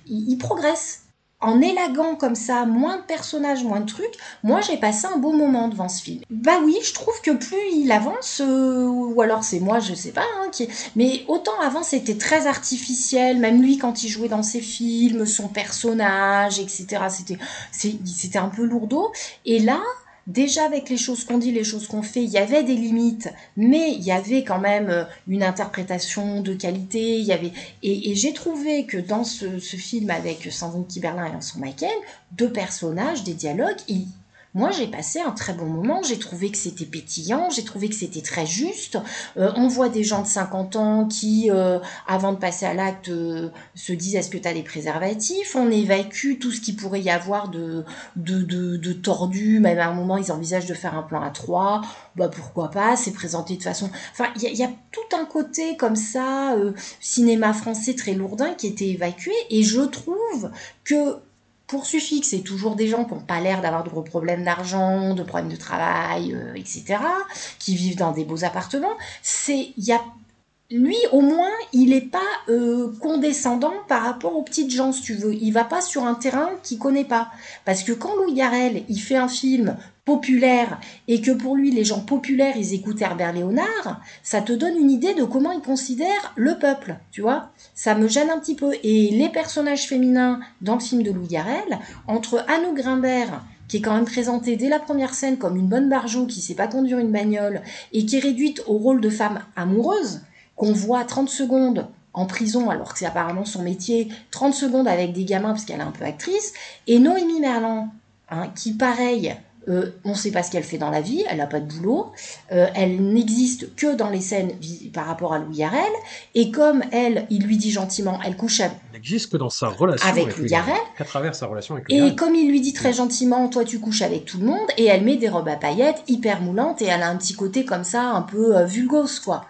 il progresse en élaguant comme ça, moins de personnages, moins de trucs, moi j'ai passé un beau moment devant ce film. Bah oui, je trouve que plus il avance, euh, ou alors c'est moi, je sais pas, hein, mais autant avant c'était très artificiel, même lui quand il jouait dans ses films, son personnage, etc. C'était, c'était un peu lourdeau. Et là, déjà avec les choses qu'on dit, les choses qu'on fait, il y avait des limites, mais il y avait quand même euh, une interprétation de qualité. Il y avait et, j'ai trouvé que dans ce, film avec Sandrine Kiberlin et Vincent Macaigne, deux personnages, des dialogues, ils- moi j'ai passé un très bon moment. J'ai trouvé que c'était pétillant, j'ai trouvé que c'était très juste. Euh, on voit des gens de 50 ans qui, euh, avant de passer à l'acte, euh, se disent est-ce que tu as des préservatifs? On évacue tout ce qui pourrait y avoir de, de, de, de tordu. Même à un moment, ils envisagent de faire un plan à trois. Bah pourquoi pas? C'est présenté de façon. Enfin, il y, y a tout un côté comme ça, cinéma français très lourdin qui était évacué. Et je trouve que pour Suffix, c'est toujours des gens qui n'ont pas l'air d'avoir de gros problèmes d'argent, de problèmes de travail, euh, etc., qui vivent dans des beaux appartements. C'est, y a, lui, au moins, il n'est pas euh, condescendant par rapport aux petites gens, si tu veux. Il va pas sur un terrain qu'il connaît pas. Parce que quand Louis Garrel, il fait un film populaire et que pour lui, les gens populaires, ils écoutent Herbert Léonard, ça te donne une idée de comment il considère le peuple, tu vois. Ça me gêne un petit peu. Et les personnages féminins dans le film de Louis Garrel, entre Anne Grimbert, qui est quand même présentée dès la première scène comme une bonne barjot qui sait pas conduire une bagnole et qui est réduite au rôle de femme amoureuse, qu'on voit 30 secondes en prison alors que c'est apparemment son métier, 30 secondes avec des gamins parce qu'elle est un peu actrice, et Noémie Merlan, hein, qui pareil, euh, on ne sait pas ce qu'elle fait dans la vie, elle n'a pas de boulot, euh, elle n'existe que dans les scènes par rapport à Louis Garrel, et comme elle, il lui dit gentiment, elle couche avec Il n'existe que dans sa relation Avec avec, Louis Garrel. qu'à travers sa relation avec Louis Et comme il lui dit très gentiment, toi tu couches avec tout le monde, et elle met des robes à paillettes hyper moulantes, et elle a un petit côté comme ça, un peu euh, vulgose, quoi.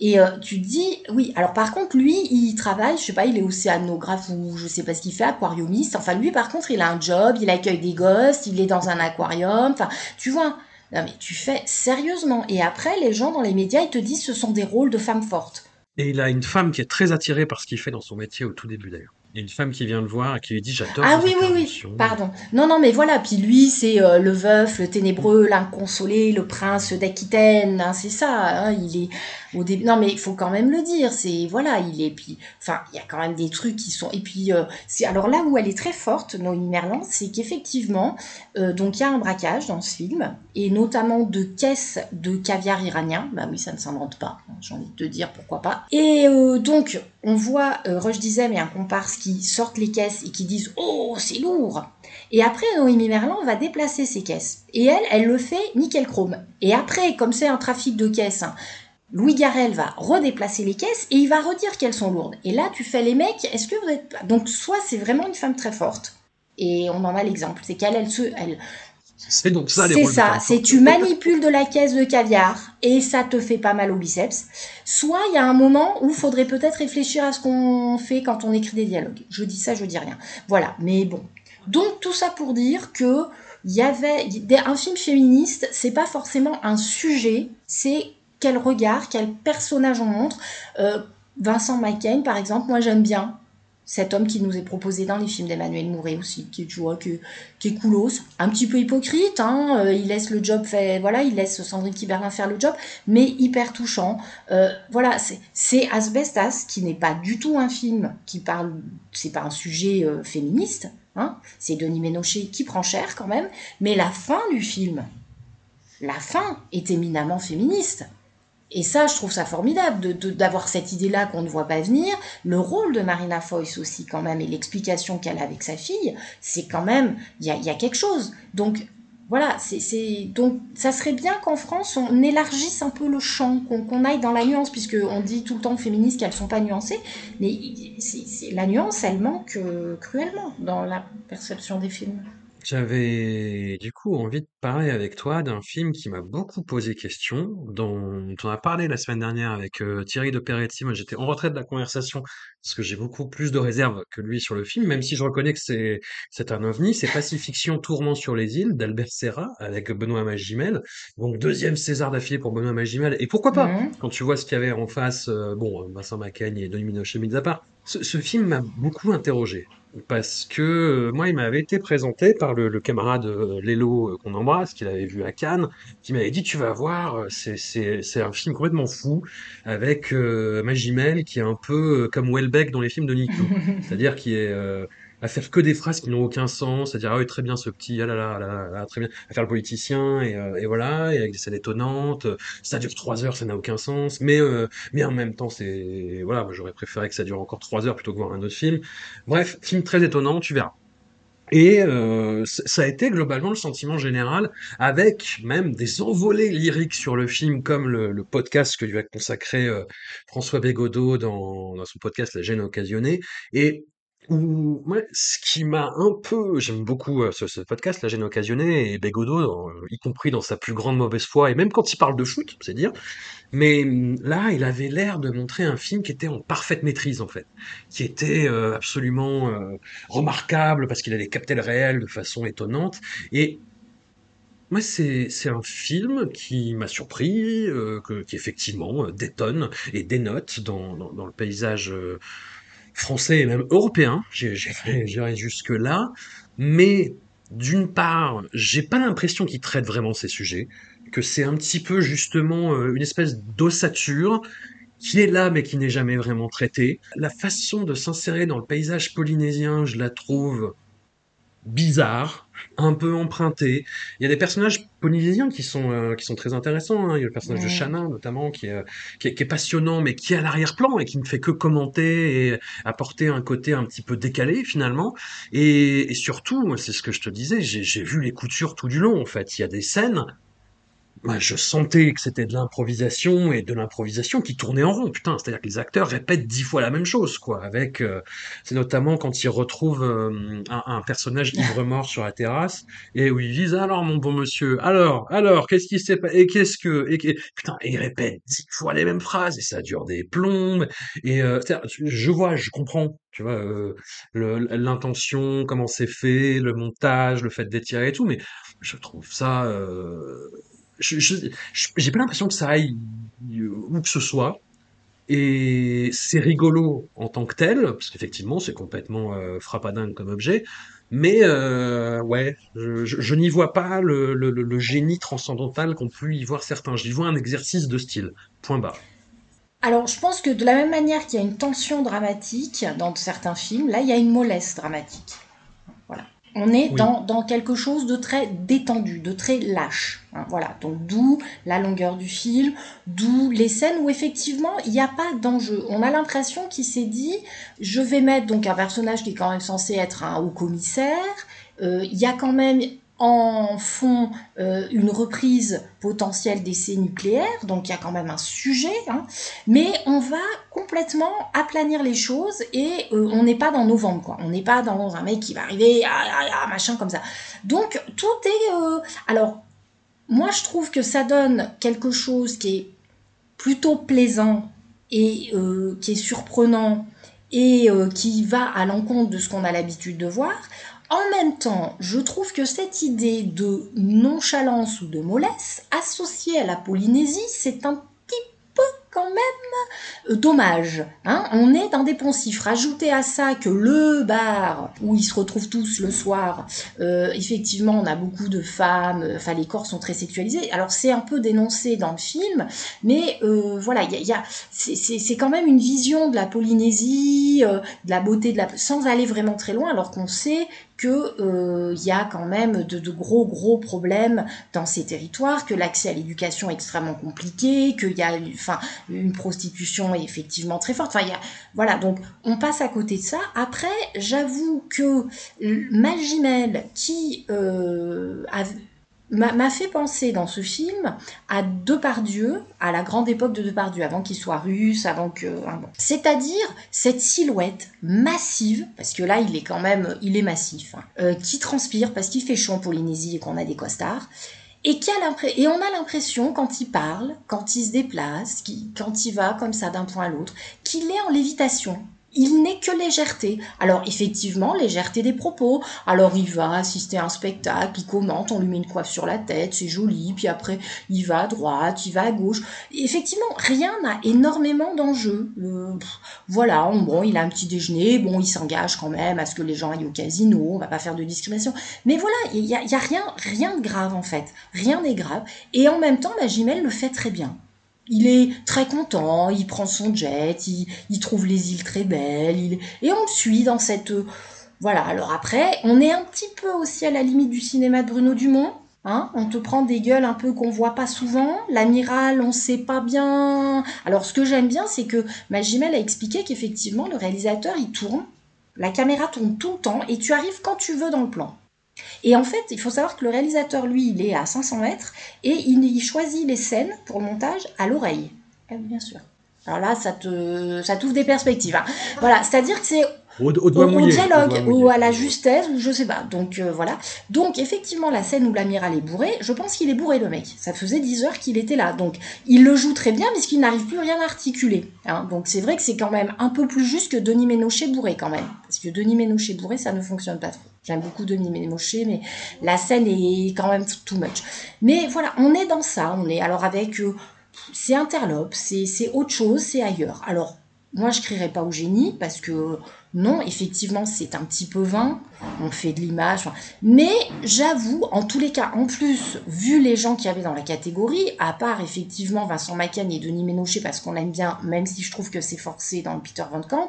Et euh, tu te dis, oui, alors par contre, lui, il travaille, je sais pas, il est océanographe ou je sais pas ce qu'il fait, aquariumiste. Enfin, lui, par contre, il a un job, il accueille des gosses, il est dans un aquarium. Enfin, tu vois, non mais tu fais sérieusement. Et après, les gens dans les médias, ils te disent, ce sont des rôles de femmes fortes. Et il a une femme qui est très attirée par ce qu'il fait dans son métier au tout début d'ailleurs. Il y a une femme qui vient le voir et qui lui dit j'adore. Ah oui, oui, oui, pardon. Non, non, mais voilà, puis lui, c'est euh, le veuf, le ténébreux, l'inconsolé, le prince d'Aquitaine, hein, c'est ça, hein, il est... au début. Non, mais il faut quand même le dire. C'est voilà, il est puis. Enfin, il y a quand même des trucs qui sont. Et puis, euh, c'est alors là où elle est très forte, Noémie Merlan, c'est qu'effectivement, euh, donc il y a un braquage dans ce film, et notamment de caisses de caviar iranien. Bah oui, ça ne s'invente pas. hein, J'ai envie de te dire pourquoi pas. Et donc, on voit euh, Rush Dizem et un comparse qui sortent les caisses et qui disent Oh, c'est lourd Et après, Noémie Merlan va déplacer ces caisses. Et elle, elle le fait nickel chrome. Et après, comme c'est un trafic de caisses, hein, Louis Garrel va redéplacer les caisses et il va redire qu'elles sont lourdes. Et là, tu fais les mecs, est-ce que vous êtes... Donc, soit c'est vraiment une femme très forte, et on en a l'exemple, c'est qu'elle, elle se... C'est donc ça les c'est ça, c'est tu manipules de la caisse de caviar et ça te fait pas mal au biceps. Soit il y a un moment où il faudrait peut-être réfléchir à ce qu'on fait quand on écrit des dialogues. Je dis ça, je dis rien. Voilà, mais bon. Donc tout ça pour dire que il y avait un film féministe, c'est pas forcément un sujet, c'est quel regard, quel personnage on montre. Euh, Vincent McCain, par exemple, moi j'aime bien cet homme qui nous est proposé dans les films d'Emmanuel Mouret aussi, qui tu vois, qui est coolos, un petit peu hypocrite, hein, euh, il laisse le job fait, voilà, il laisse Sandrine Kiberlin faire le job, mais hyper touchant. Euh, voilà, c'est- c'est Asbestas, qui n'est pas du tout un film qui parle, c'est pas un sujet euh, féministe, hein, c'est Denis Ménochet qui prend cher quand même, mais la fin du film, la fin est éminemment féministe. Et ça, je trouve ça formidable de- de- d'avoir cette idée-là qu'on ne voit pas venir. Le rôle de Marina Foïs aussi, quand même, et l'explication qu'elle a avec sa fille, c'est quand même, il y a, quelque chose. Donc, voilà, c'est donc ça serait bien qu'en France, on élargisse un peu le champ, qu'on aille dans la nuance, puisqu'on dit tout le temps aux féministes qu'elles sont pas nuancées, mais c'est- la nuance, elle manque euh, cruellement dans la perception des films. J'avais du coup envie de parler avec toi d'un film qui m'a beaucoup posé question, dont on a parlé la semaine dernière avec euh, Thierry de Peretti. Moi, j'étais en retrait de la conversation parce que j'ai beaucoup plus de réserves que lui sur le film, même si je reconnais que c'est c'est un ovni. C'est Pacifiction Tourment sur les îles d'Albert Serra avec Benoît Magimel. Donc deuxième César d'affilée pour Benoît Magimel. Et pourquoi pas? Mhm. quand tu vois ce qu'il y avait en face, euh, bon, Vincent Macaigne et Denis Ménochet mis à part. Ce, ce film m'a beaucoup interrogé parce que euh, moi, il m'avait été présenté par le, le camarade euh, Lélo euh, qu'on embrasse, qu'il avait vu à Cannes, qui m'avait dit tu vas voir, euh, c'est c'est c'est un film complètement fou avec Magimel qui est un peu comme Welbeck dans les films de Nico, c'est-à-dire qui est à faire que des phrases qui n'ont aucun sens, c'est-à-dire ah oui très bien ce petit ah là là là très bien, à faire le politicien et, euh, voilà et avec des scènes étonnantes, ça dure trois heures, ça n'a aucun sens, mais euh, mais en même temps c'est voilà, j'aurais préféré que ça dure encore trois heures plutôt que voir un autre film. Bref, film très étonnant, tu verras. Et euh, ça a été globalement le sentiment général, avec même des envolées lyriques sur le film, comme le, le podcast que lui a consacré euh, François Bégodeau dans, dans son podcast La gêne occasionnée, et où moi, ce qui m'a un peu, j'aime beaucoup euh, ce, podcast La gêne occasionnée, et dans- y compris dans sa plus grande mauvaise foi, et même quand il parle de foot, c'est dire, mais hum, là, il avait l'air de montrer un film qui était en parfaite maîtrise, en fait, qui était euh, absolument euh, remarquable parce qu'il allait capter le réel de façon étonnante. Et moi, c'est un film qui m'a surpris, euh, que, qui effectivement euh, détonne et dénote dans, dans, dans le paysage français et même européen. J'irai jusque-là. Mais d'une part, j'ai pas l'impression qu'il traite vraiment ces sujets, que c'est un petit peu justement euh, une espèce d'ossature qui est là mais qui n'est jamais vraiment traitée. La façon de s'insérer dans le paysage polynésien, je la trouve bizarre, un peu emprunté. Il y a des personnages polynésiens qui sont euh, qui sont très intéressants. hein. Il y a le personnage de. Shanna notamment qui est, euh, qui est qui est passionnant mais qui est à l'arrière-plan et qui ne fait que commenter et apporter un côté un petit peu décalé finalement. Et, et surtout, c'est ce que je te disais, j'ai j'ai vu les coutures tout du long en fait. Il y a des scènes je sentais que c'était de l'improvisation et de l'improvisation qui tournait en rond, putain. C'est-à-dire que les acteurs répètent dix fois la même chose, quoi. Avec, euh, c'est notamment quand ils retrouvent euh, un, personnage ivre-mort sur la terrasse et où ils disent alors mon bon monsieur, alors, alors, qu'est-ce qui s'est passé et qu'est-ce que et, et- putain, et ils répètent dix fois les mêmes phrases et ça dure des plombes. Et euh, je vois, je comprends, tu vois, euh, l'intention, comment c'est fait, le montage, le fait d'étirer et tout, mais je trouve ça. J'ai pas l'impression que ça aille euh, où que ce soit. Et c'est rigolo en tant que tel, parce qu'effectivement, c'est complètement euh, frappadingue comme objet. Mais euh, ouais, je, n'y vois pas le, le- génie transcendantal qu'on peut y voir certains. J'y vois un exercice de style. Point barre. Alors, je pense que de la même manière qu'il y a une tension dramatique dans certains films, là, il y a une mollesse dramatique. On est Oui. dans, dans quelque chose de très détendu, de très lâche. hein, voilà. Donc, d'où la longueur du film, d'où les scènes où effectivement il n'y a pas d'enjeu. On a l'impression qu'il s'est dit je vais mettre donc un personnage qui est quand même censé être un haut commissaire. Euh, Il y a quand même en fond euh, une reprise potentielle d'essais nucléaires, donc il y a quand même un sujet, hein, mais on va complètement aplanir les choses et euh, on n'est pas dans novembre, quoi. On n'est pas dans un mec qui va arriver, ah, ah, ah, machin comme ça. Donc tout est... euh, alors, moi je trouve que ça donne quelque chose qui est plutôt plaisant et qui est surprenant et qui va à l'encontre de ce qu'on a l'habitude de voir. En même temps, je trouve que cette idée de nonchalance ou de mollesse associée à la Polynésie, c'est un petit peu quand même euh, dommage. Hein on est dans des poncifs. Rajoutez à ça que le bar où ils se retrouvent tous le soir, euh, effectivement, on a beaucoup de femmes, euh, enfin les corps sont très sexualisés. Alors c'est un peu dénoncé dans le film, mais voilà, il y a, y a- c'est- quand même une vision de la Polynésie, de la beauté de la, sans aller vraiment très loin, alors qu'on sait que euh, il y a quand même de, gros gros problèmes dans ces territoires, que l'accès à l'éducation est extrêmement compliqué, qu'il y a une prostitution effectivement très forte. Voilà donc on passe à côté de ça. Après j'avoue que l- Magimel qui euh, a- m'a fait penser dans ce film à Depardieu, à la grande époque de Depardieu, avant qu'il soit russe, avant que... hein. C'est-à-dire cette silhouette massive, parce que là il est quand même, il est massif, hein, euh, qui transpire parce qu'il fait chaud en Polynésie et qu'on a des costards, et, qui a et on a l'impression quand il parle, quand il se déplace, quand il va comme ça d'un point à l'autre, qu'il est en lévitation. Il n'est que légèreté. Alors effectivement, légèreté des propos. Alors il va assister à un spectacle, il commente, on lui met une coiffe sur la tête, c'est joli, puis après il va à droite, il va à gauche. Effectivement, rien n'a énormément d'enjeux. Euh, voilà, on- bon, il a un petit déjeuner, bon, il s'engage quand même à ce que les gens aillent au casino, on va pas faire de discrimination. Mais voilà, il y a, y a rien, rien de grave en fait. Rien n'est grave. Et en même temps, Magimel le fait très bien. Il est très content, il prend son jet, il, trouve les îles très belles, et on le suit dans cette... euh, Voilà, alors après, on est un petit peu aussi à la limite du cinéma de Bruno Dumont. Hein, on te prend des gueules un peu qu'on voit pas souvent. L'amiral, on sait pas bien. Alors, ce que j'aime bien, c'est que Magimel a expliqué qu'effectivement, le réalisateur, il tourne. La caméra tourne tout le temps et tu arrives quand tu veux dans le plan. Et en fait, il faut savoir que le réalisateur, lui, il est à 500 mètres et il, choisit les scènes pour le montage à l'oreille. Eh bien sûr. Alors là, ça te, ça des perspectives. hein. Voilà, c'est-à-dire que c'est Au, au au, doigt au mouillé. dialogue, ou à la justesse, ou je sais pas. Donc euh, voilà. Donc effectivement, la scène où l'amiral est bourré, je pense qu'il est bourré le mec. Ça faisait 10 heures qu'il était là. Donc il le joue très bien, mais qu'il n'arrive plus rien à articuler. hein. Donc c'est vrai que c'est quand même un peu plus juste que Denis Ménochet bourré quand même. Parce que Denis Ménochet bourré, ça ne fonctionne pas trop. J'aime beaucoup Denis Ménochet, mais la scène est quand même too much. Mais voilà, on est dans ça. On est alors avec... euh, c'est interlope, c'est c'est autre chose, c'est ailleurs. Alors, moi, je crierais pas au génie parce que non, effectivement, c'est un petit peu vain. On fait de l'image. Mais j'avoue, en tous les cas, en plus, vu les gens qu'il y avait dans la catégorie, à part effectivement Vincent Macaigne et Denis Ménochet parce qu'on l'aime bien, même si je trouve que c'est forcé dans Peter Van Kant,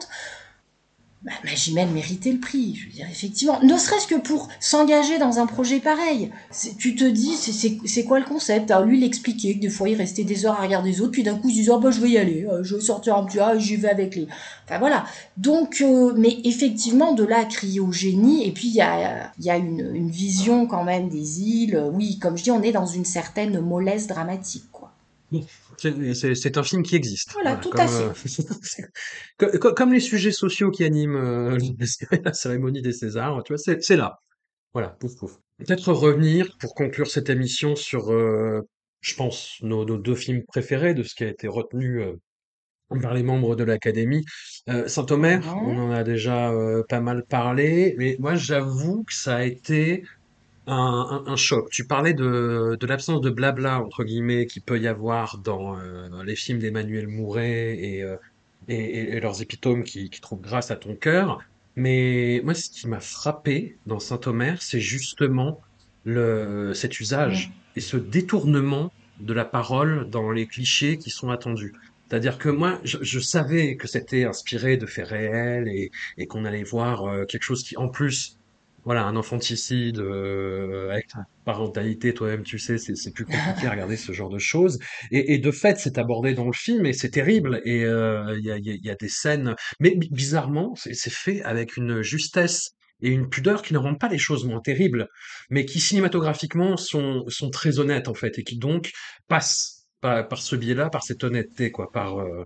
bah, Magimel méritait le prix. Je veux dire, effectivement, ne serait-ce que pour s'engager dans un projet pareil. Tu te dis, c'est- quoi le concept? Alors lui, il expliquait que des fois, il restait des heures à regarder les autres, puis d'un coup, il se disait, ah bah, je vais y aller, euh, je vais sortir un petit, ah, j'y vais avec les... Enfin voilà. Donc, euh, mais effectivement, de là à crier au génie, et puis il y a, y a une, une vision quand même des îles. Oui, comme je dis, on est dans une certaine mollesse dramatique, quoi. C'est un film qui existe. Voilà, tout à fait. euh, co- co- comme les sujets sociaux qui animent euh, la cérémonie des Césars, tu vois, c'est là. Voilà, pouf pouf. Peut-être revenir pour conclure cette émission sur, euh, je pense, nos, nos deux films préférés de ce qui a été retenu par les membres de l'Académie. Euh, Saint-Omer, on en a déjà euh, pas mal parlé, mais moi j'avoue que ça a été un, un- un choc. Tu parlais de, de l'absence de blabla, entre guillemets, qu'il peut y avoir dans euh, les films d'Emmanuel Mouret et, euh, et, et- et leurs épitomes qui, qui trouvent grâce à ton cœur. Mais moi, ce qui m'a frappé dans Saint-Omer, c'est justement le, cet usage et ce détournement de la parole dans les clichés qui sont attendus. C'est-à-dire que moi, je, je savais que c'était inspiré de faits réels et, et qu'on allait voir euh, quelque chose qui, en plus, voilà, un infanticide euh, avec ta parentalité, toi-même, tu sais, c'est plus compliqué à regarder ce genre de choses. Et, et de fait, c'est abordé dans le film et c'est terrible. Et euh, il y a, y a- y a des scènes, mais bi- bizarrement, c'est c'est fait avec une justesse et une pudeur qui ne rendent pas les choses moins terribles, mais qui cinématographiquement sont sont très honnêtes en fait et qui donc passent par, par ce biais-là, par cette honnêteté, quoi, par euh,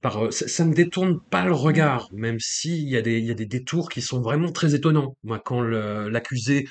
par, heu, ça ça ne détourne pas le regard, même s'il y a des y a des détours qui sont vraiment très étonnants. Moi, quand l'accusé,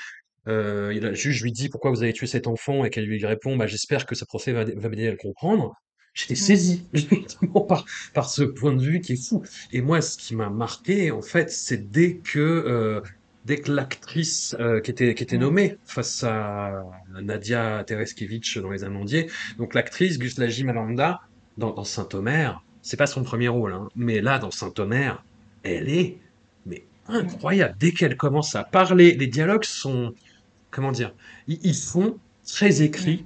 et le juge lui dit: «Pourquoi vous avez tué cet enfant?» et qu'elle lui répond: «Bah, j'espère que ce procès va va m'aider à le comprendre», j'étais saisi, justement par par ce point de vue qui est fou. Et moi, ce qui m'a marqué, en fait, c'est dès que, dès que l'actrice, qui était qui était nommée face à Nadia Tereskevich dans Les Amandiers, donc l'actrice Gusla Malanda dans dans Saint-Omer, c'est pas son premier rôle, hein, mais là, dans Saint-Omer, elle est mais incroyable. Dès qu'elle commence à parler, les dialogues sont, comment dire, ils, sont très écrits,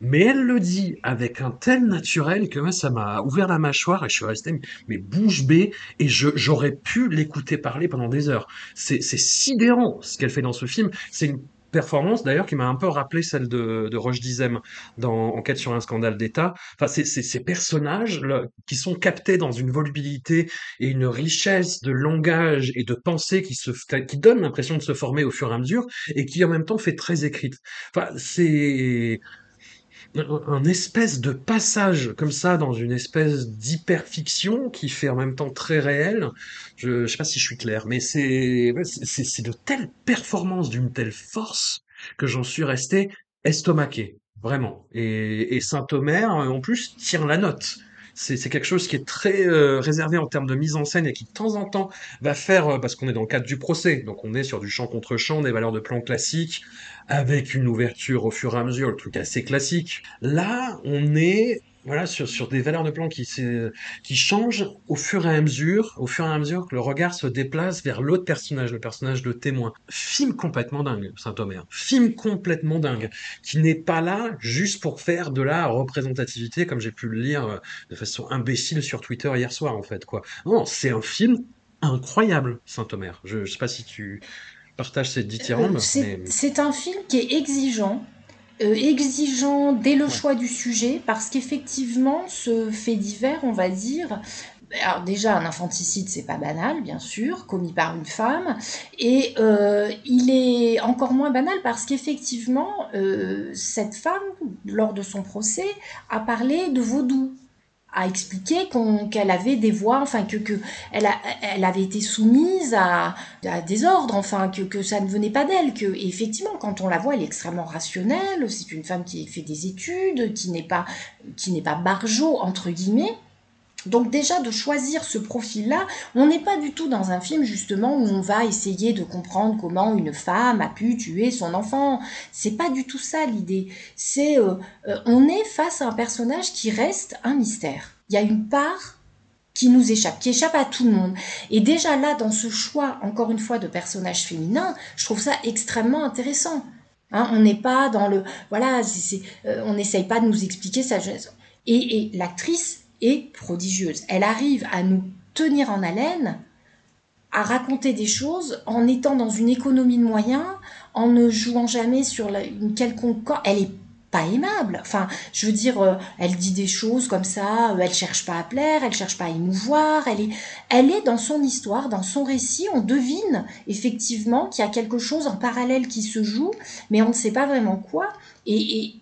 mais elle le dit avec un tel naturel que ça m'a ouvert la mâchoire et je suis resté mais, bouche bée et j'aurais pu l'écouter parler pendant des heures. C'est, sidérant ce qu'elle fait dans ce film. C'est performance d'ailleurs qui m'a un peu rappelé celle de, de Roche Dizem dans Enquête sur un scandale d'État. Enfin, c'est, ces personnages là, qui sont captés dans une volubilité et une richesse de langage et de pensée qui se, qui donne l'impression de se former au fur et à mesure et qui en même temps fait très écrite. Enfin, c'est, un espèce de passage comme ça dans une espèce d'hyperfiction qui fait en même temps très réel. Je, je sais pas si je suis clair, mais c'est c'est de telles performances, d'une telle force que j'en suis resté estomaqué, vraiment. Et, Saint-Omer, euh, en plus, tire la note. C'est c'est quelque chose qui est très euh, réservé en termes de mise en scène et qui de temps en temps va faire, euh, parce qu'on est dans le cadre du procès, donc on est sur du champ contre champ, des valeurs de plan classiques, avec une ouverture au fur et à mesure, le truc assez classique. Là, on est voilà sur, sur des valeurs de plan qui, qui changent au fur et à mesure, au fur et à mesure que le regard se déplace vers l'autre personnage, le personnage de témoin. Film complètement dingue, Saint-Omer. Film complètement dingue, qui n'est pas là juste pour faire de la représentativité, comme j'ai pu le lire euh, de façon imbécile sur Twitter hier soir, en fait, quoi. Non, c'est un film incroyable, Saint-Omer. Je, je sais pas si tu partages cette Euh, c'est mais... un film qui est exigeant, euh, exigeant dès le choix du sujet, parce qu'effectivement, ce fait divers, on va dire, alors déjà, un infanticide, c'est pas banal, bien sûr, commis par une femme, et euh, il est encore moins banal parce qu'effectivement, euh, cette femme, lors de son procès, a parlé de vaudou a expliqué qu'elle avait des voix, enfin que, que elle, a- elle avait été soumise à, à des ordres, enfin que, que ça ne venait pas d'elle. Que effectivement, quand on la voit, elle est extrêmement rationnelle. C'est une femme qui fait des études, qui n'est pas qui n'est pas barjot entre guillemets. Donc déjà de choisir ce profil-là, on n'est pas du tout dans un film justement où on va essayer de comprendre comment une femme a pu tuer son enfant. C'est pas du tout ça l'idée. C'est euh, euh, on est face à un personnage qui reste un mystère. Il y a une part qui nous échappe, qui échappe à tout le monde. Et déjà là, dans ce choix, encore une fois, de personnages féminins, je trouve ça extrêmement intéressant. Hein, on n'est pas dans le... Voilà, euh, on n'essaye pas de nous expliquer sa. Et, et l'actrice est prodigieuse. Elle arrive à nous tenir en haleine, à raconter des choses en étant dans une économie de moyens, en ne jouant jamais sur une quelconque... Elle est pas aimable. Enfin, je veux dire, euh, elle dit des choses comme ça, euh, elle cherche pas à plaire, elle cherche pas à émouvoir, elle est, elle est dans son histoire, dans son récit, on devine effectivement qu'il y a quelque chose en parallèle qui se joue, mais on ne sait pas vraiment quoi. Et, et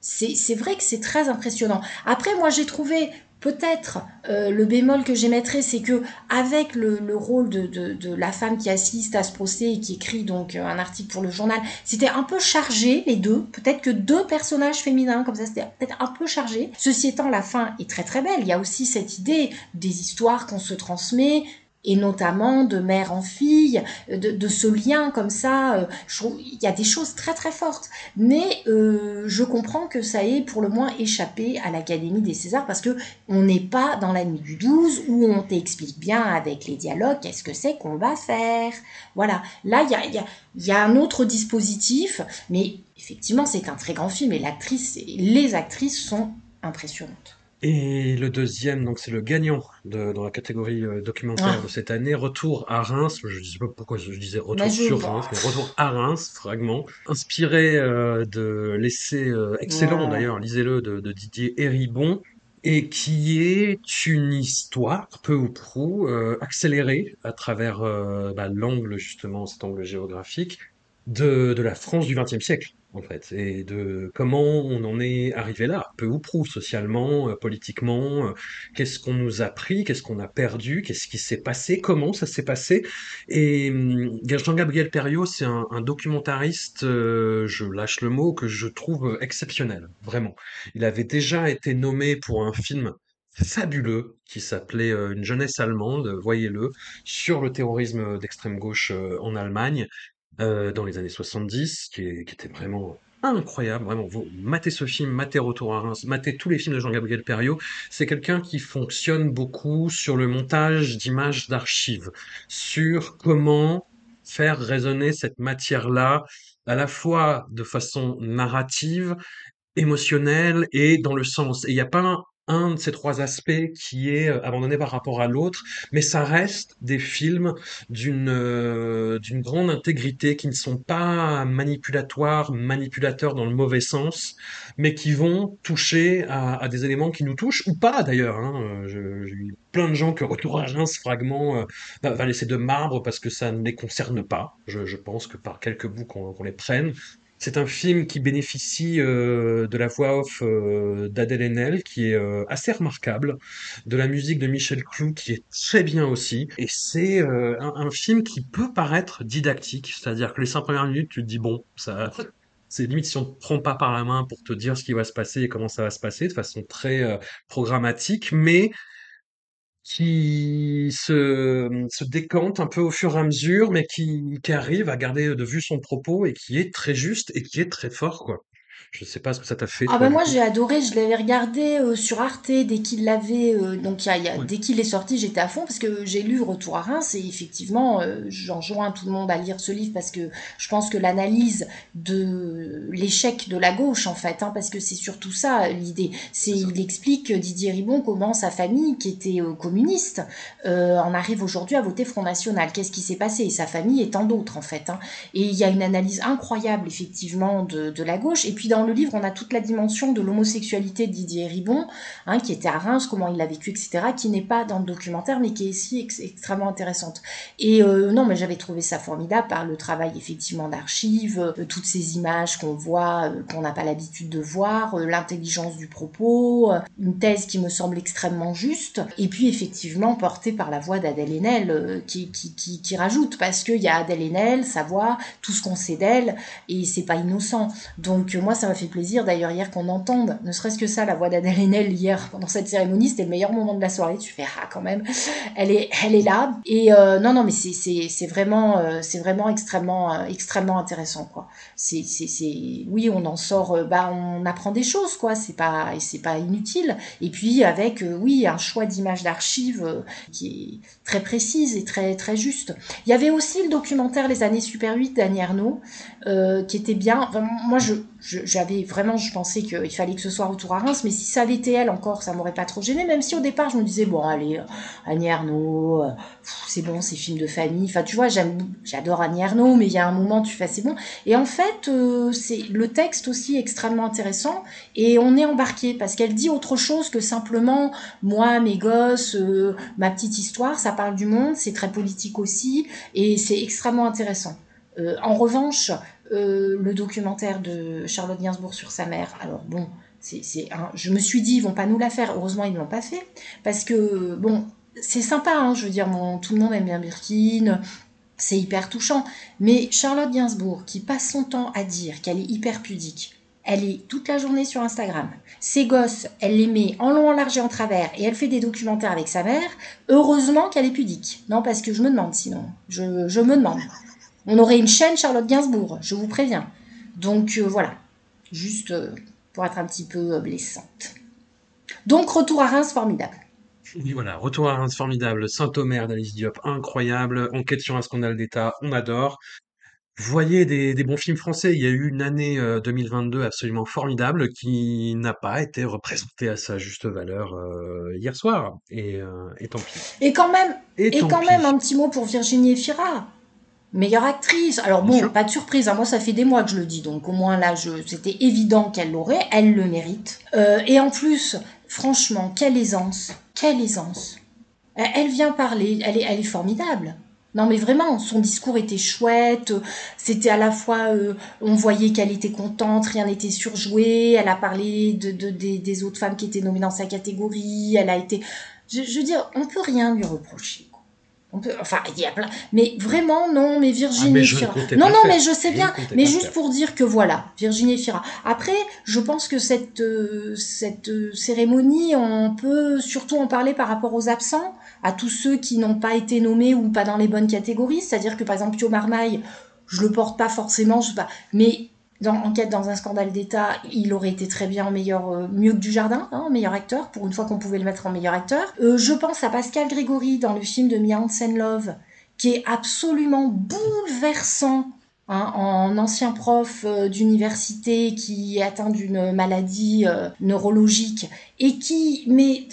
c'est vrai que c'est très impressionnant. Après, moi, j'ai trouvé peut-être euh, le bémol que j'émettrais, c'est que avec le, le rôle de la femme qui assiste à ce procès et qui écrit donc euh, un article pour le journal, c'était un peu chargé les deux. Peut-être que deux personnages féminins comme ça, c'était peut-être un peu chargé. Ceci étant, la fin est très très belle. Il y a aussi cette idée des histoires qu'on se transmet et notamment de mère en fille, de, ce lien comme ça. euh, Il y a des choses très très fortes. Mais euh, je comprends que ça ait pour le moins échappé à l'Académie des Césars parce que on n'est pas dans la nuit du 12 où on t'explique bien avec les dialogues qu'est-ce que c'est qu'on va faire. Voilà. Là, il y a, un autre dispositif, mais effectivement, c'est un très grand film et l'actrice, et les actrices sont impressionnantes. Et le deuxième, donc c'est le gagnant de, dans la catégorie euh, documentaire Ah, de cette année, Retour à Reims. Je ne sais pas pourquoi je disais Retour je sur. Reims, mais Retour à Reims, fragment, inspiré euh, de l'essai euh, excellent Ouais. d'ailleurs, lisez-le, de, de Didier Héribon, et qui est une histoire, peu ou prou, euh, accélérée à travers bah, l'angle justement, cet angle géographique de, la France du XXe siècle, en fait, et de comment on en est arrivé là, peu ou prou, socialement, euh, politiquement, euh, qu'est-ce qu'on nous a pris, qu'est-ce qu'on a perdu, qu'est-ce qui s'est passé, comment ça s'est passé. Et hum, Jean-Gabriel Perriot, c'est un, documentariste, euh, je lâche le mot, que je trouve exceptionnel, vraiment. Il avait déjà été nommé pour un film fabuleux qui s'appelait Une jeunesse allemande, voyez-le, sur le terrorisme d'extrême gauche en Allemagne euh, dans les années 70, qui, qui était vraiment incroyable, vraiment. Vous matez ce film, matez Retour à Reims, matez tous les films de Jean-Gabriel Perriot. C'est quelqu'un qui fonctionne beaucoup sur le montage d'images d'archives, sur comment faire résonner cette matière-là, à la fois de façon narrative, émotionnelle et dans le sens. Et il n'y a pas un, de ces trois aspects qui est euh, abandonné par rapport à l'autre, mais ça reste des films d'une euh, d'une grande intégrité qui ne sont pas manipulatoires, manipulateurs dans le mauvais sens, mais qui vont toucher à, des éléments qui nous touchent ou pas d'ailleurs. Hein. Euh, J'ai eu plein de gens que Retour à Reims fragment va, va laisser de marbre parce que ça ne les concerne pas. Je, pense que par quelques bouts qu'on les prenne. C'est un film qui bénéficie euh, de la voix off euh, d'Adèle Haenel, qui est euh, assez remarquable, de la musique de Michel Clou, qui est très bien aussi, et c'est euh, un, film qui peut paraître didactique, c'est-à-dire que les cinq premières minutes, tu te dis, bon, ça... C'est limite si on te prend pas par la main pour te dire ce qui va se passer et comment ça va se passer de façon très euh, programmatique, mais qui se, se décante un peu au fur et à mesure, mais qui, qui arrive à garder de vue son propos et qui est très juste et qui est très fort, quoi. Je sais pas ce que ça t'a fait, Ah toi, ben du moi j'ai adoré, je l'avais regardé euh, sur Arte dès qu'il l'avait, euh, donc il y a, y a- Ouais. dès qu'il est sorti j'étais à fond parce que j'ai lu Retour à Reims et effectivement euh, j'enjoins tout le monde à lire ce livre parce que je pense que l'analyse de l'échec de la gauche en fait, hein, parce que c'est surtout ça l'idée, c'est il explique Didier Ribon comment sa famille qui était euh, communiste euh, en arrive aujourd'hui à voter Front National, qu'est-ce qui s'est passé? Et sa famille et tant d'autres en fait, hein. Et il y a une analyse incroyable effectivement de, de la gauche. Et puis dans le livre on a toute la dimension de l'homosexualité de Didier Ribon, hein, qui était à Reims, comment il l'a vécu, etc., qui n'est pas dans le documentaire, mais qui est ici ex- extrêmement intéressante. Et euh, non, mais j'avais trouvé ça formidable par le travail effectivement d'archives, euh, toutes ces images qu'on voit, euh, qu'on n'a pas l'habitude de voir, l'intelligence du propos, une thèse qui me semble extrêmement juste, et puis effectivement portée par la voix d'Adèle Haenel, qui, qui, qui, qui rajoute, parce qu'il y a Adèle Haenel, sa voix, tout ce qu'on sait d'elle, et c'est pas innocent. Donc moi ça m'a fait plaisir d'ailleurs hier qu'on entende, ne serait-ce que ça, la voix d'Adèle Haenel hier pendant cette cérémonie, c'était le meilleur moment de la soirée. Tu fais ah quand même, elle est, elle est là. Et euh, non non mais c'est vraiment euh, c'est vraiment extrêmement euh, extrêmement intéressant quoi. C'est oui on en sort, bah on apprend des choses quoi. C'est pas c'est pas inutile. Et puis avec oui un choix d'images d'archives qui est très précise et très très juste. Il y avait aussi le documentaire Les années Super 8 d'Annie Ernaux euh, qui était bien. Moi, je, j'avais vraiment, je pensais qu'il fallait que ce soit Retour à Reims, mais si ça l'était elle encore, ça m'aurait pas trop gêné. Même si au départ, je me disais bon, allez, Annie Ernaux, euh, c'est bon, c'est film de famille. Enfin, tu vois, j'adore Annie Ernaux, mais il y a un moment, tu fais c'est bon. Et en fait, euh, c'est le texte aussi est extrêmement intéressant et on est embarqué parce qu'elle dit autre chose que simplement moi, mes gosses, euh, ma petite histoire. Ça parle du monde, c'est très politique aussi et c'est extrêmement intéressant. Euh, en revanche, euh, le documentaire de Charlotte Gainsbourg sur sa mère, alors bon, c'est, un- je me suis dit, ils vont pas nous la faire. Heureusement, ils ne l'ont pas fait. Parce que, bon, c'est sympa, hein, je veux dire, tout le monde aime bien Birkin, c'est hyper touchant. Mais Charlotte Gainsbourg, qui passe son temps à dire qu'elle est hyper pudique, elle est toute la journée sur Instagram. Ses gosses, elle les met en long, en large et en travers, et elle fait des documentaires avec sa mère. Heureusement qu'elle est pudique. Non, parce que je me demande sinon. Je me demande. On aurait une chaîne Charlotte Gainsbourg, je vous préviens. Donc euh, voilà, juste euh, pour être un petit peu euh, blessante. Donc retour à Reims, formidable. Oui, voilà, Retour à Reims formidable, Saint-Omer d'Alice Diop, incroyable, Enquête sur un scandale d'État, on adore. voyez des, des bons films français. Il y a eu une année euh, 2022 absolument formidable qui n'a pas été représentée à sa juste valeur euh, hier soir. Et, euh, et tant pis. Et quand même, Et, quand pis. même un petit mot pour Virginie Efira. Meilleure actrice. Alors bon, pas de surprise, hein, moi ça fait des mois que je le dis, donc au moins là, je, c'était évident qu'elle l'aurait, elle le mérite. Euh, et en plus, franchement, quelle aisance, quelle aisance. Elle, elle vient parler, elle est, elle est formidable. Non mais vraiment, son discours était chouette, c'était à la fois, euh, on voyait qu'elle était contente, rien n'était surjoué, elle a parlé de, de- des, des autres femmes qui étaient nommées dans sa catégorie, elle a été... Je, je veux dire, on peut rien lui reprocher. On peut, enfin, il y a plein. Mais vraiment, non, mais Virginie Ah, mais Fira. Non, non, mais je sais Je bien. Mais juste faire. pour dire que voilà, Virginie Fira. Après, je pense que cette, euh, cette euh, cérémonie, on peut surtout en parler par rapport aux absents, à tous ceux qui n'ont pas été nommés ou pas dans les bonnes catégories. C'est-à-dire que par exemple, Pio Marmaille, je le porte pas forcément, je sais pas. Mais dans Enquête dans un scandale d'État, il aurait été très bien en meilleur, euh, mieux que Dujardin, hein, en meilleur acteur, pour une fois qu'on pouvait le mettre en meilleur acteur. Euh, je pense à Pascal Grégory dans le film de Mia Hansen Love, qui est absolument bouleversant. hein, en ancien prof euh, d'université qui est atteint d'une maladie neurologique et qui, mais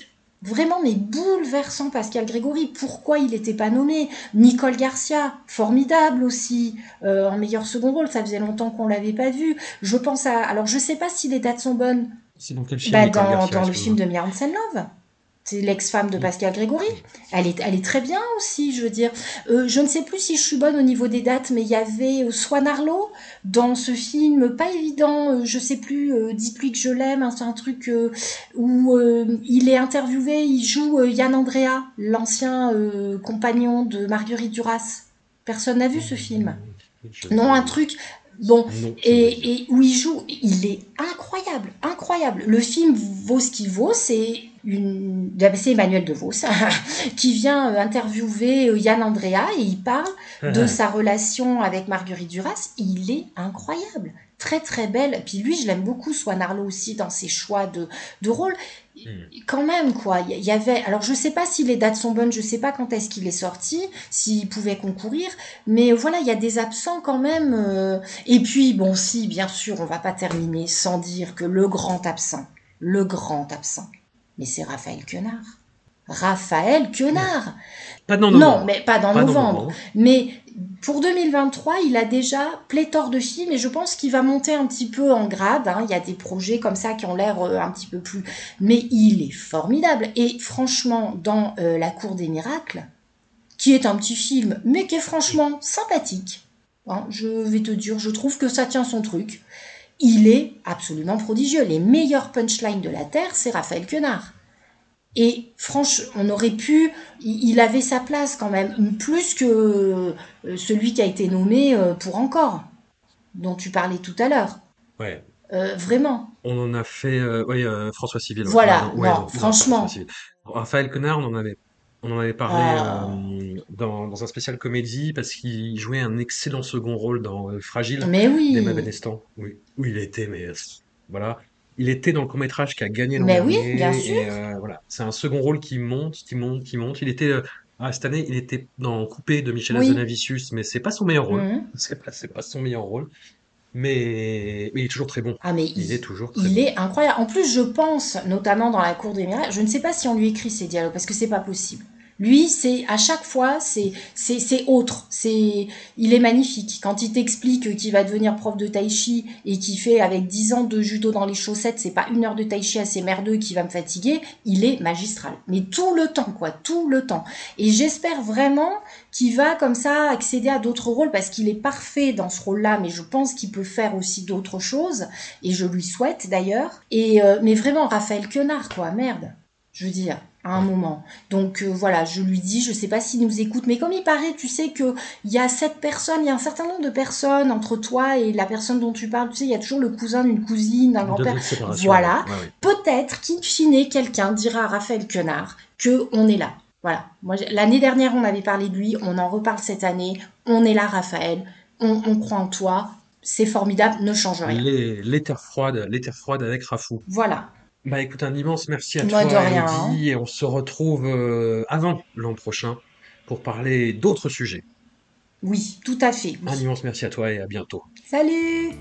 vraiment, mais bouleversant Pascal Grégory. Pourquoi il n'était pas nommé? Nicole Garcia, formidable aussi, euh, en meilleur second rôle. Ça faisait longtemps qu'on l'avait pas vu. Je pense à, alors je sais pas si les dates sont bonnes. C'est dans quel film Bah, Nicole dans, Garcia, dans le film de Hansen Love. C'est l'ex-femme de Pascal Grégory. Elle est, elle est très bien aussi, je veux dire. Euh, je ne sais plus si je suis bonne au niveau des dates, mais il y avait euh, Swan Arlo dans ce film pas évident, euh, je sais plus, euh, Dites-lui que je l'aime, hein, c'est un truc euh, où il est interviewé, il joue Yann Andrea, l'ancien compagnon de Marguerite Duras. Personne n'a vu ce film. Non, un truc. Bon, et, et où il joue, il est incroyable, incroyable. Le film vaut ce qu'il vaut, c'est une, c'est Emmanuel DeVos qui vient euh, interviewer euh, Yann Andrea et il parle de sa relation avec Marguerite Duras. Il est incroyable, très très belle. Puis lui, je l'aime beaucoup, Swan Arlo aussi dans ses choix de, de rôle. Quand même, quoi. Il y- y avait. Alors, je sais pas si les dates sont bonnes, je sais pas quand est-ce qu'il est sorti, s'il pouvait concourir, mais voilà, il y a des absents quand même. euh. Et puis, bon, si, bien sûr, on va pas terminer sans dire que le grand absent, le grand absent, mais c'est Raphaël Quenard. Raphaël Quenard. Pas dans Non, novembre. mais pas dans Pas dans novembre. novembre. Mais pour 2023, il a déjà pléthore de films et je pense qu'il va monter un petit peu en grade. hein. Il y a des projets comme ça qui ont l'air euh, un petit peu plus. Mais il est formidable. Et franchement, dans euh, La Cour des Miracles, qui est un petit film, mais qui est franchement sympathique, hein, je vais te dire, je trouve que ça tient son truc. Il est absolument prodigieux. Les meilleurs punchlines de la Terre, c'est Raphaël Quenard. Et franchement, on aurait pu, il avait sa place quand même, plus que euh, celui qui a été nommé euh, pour encore, dont tu parlais tout à l'heure. Ouais. Euh, vraiment. On en a fait, euh, oui, euh, François Civil. ouais. Voilà, Ouais, non, franchement. Raphaël Quenard, on en avait, on en avait parlé euh, dans, dans un spécial comédie parce qu'il jouait un excellent second rôle dans euh, Fragile Mais oui. d'Emma Benestan. Oui, où il était, mais euh, voilà. Il était dans le court-métrage qui a gagné l'an Mais oui, bien sûr. voilà, c'est un second rôle qui monte, qui monte, qui monte. Il était, ah, cette année, il était dans Coupé de Michel Oui. Hazanavicius, mais c'est pas son meilleur rôle. Mhm. C'est pas, pas son meilleur rôle. Mais, mais il est toujours très bon. Ah mais Il il, est toujours très il bon. est incroyable. En plus, je pense, notamment dans la cour des miracles, je ne sais pas si on lui écrit ces dialogues parce que c'est pas possible. Lui, c'est à chaque fois, c'est c'est autre. C'est il est magnifique. Quand il t'explique qu'il va devenir prof de tai chi et qu'il fait avec 10 ans de judo dans les chaussettes, c'est pas une heure de tai chi assez merdeux qui va me fatiguer. Il est magistral. Mais tout le temps, quoi, tout le temps. Et j'espère vraiment qu'il va comme ça accéder à d'autres rôles parce qu'il est parfait dans ce rôle-là, mais je pense qu'il peut faire aussi d'autres choses et je lui souhaite d'ailleurs. Et euh, mais vraiment Raphaël Quenard, quoi, merde. Je veux dire, à un moment. Donc euh, voilà, je lui dis, je sais pas s'il nous écoute, mais comme il paraît, tu sais que il y a cette personne, il y a un certain nombre de personnes entre toi et la personne dont tu parles. Tu sais, il y a toujours le cousin d'une cousine, d'un grand-père. Voilà. ouais, ouais. Peut-être qu'in fine, quelqu'un dira à Raphaël Quenard que on est là. Voilà. Moi, l'année dernière, on avait parlé de lui, on en reparle cette année. On est là, Raphaël. On, on croit en toi. C'est formidable, ne change rien. Les- L'éther froide, l'éther froide avec Rafou. Voilà. Bah écoute, un immense merci à Moi, toi, de rien, Elodie, et on se retrouve euh, avant l'an prochain pour parler d'autres sujets. Oui, tout à fait. oui. Un immense merci à toi et à bientôt. Salut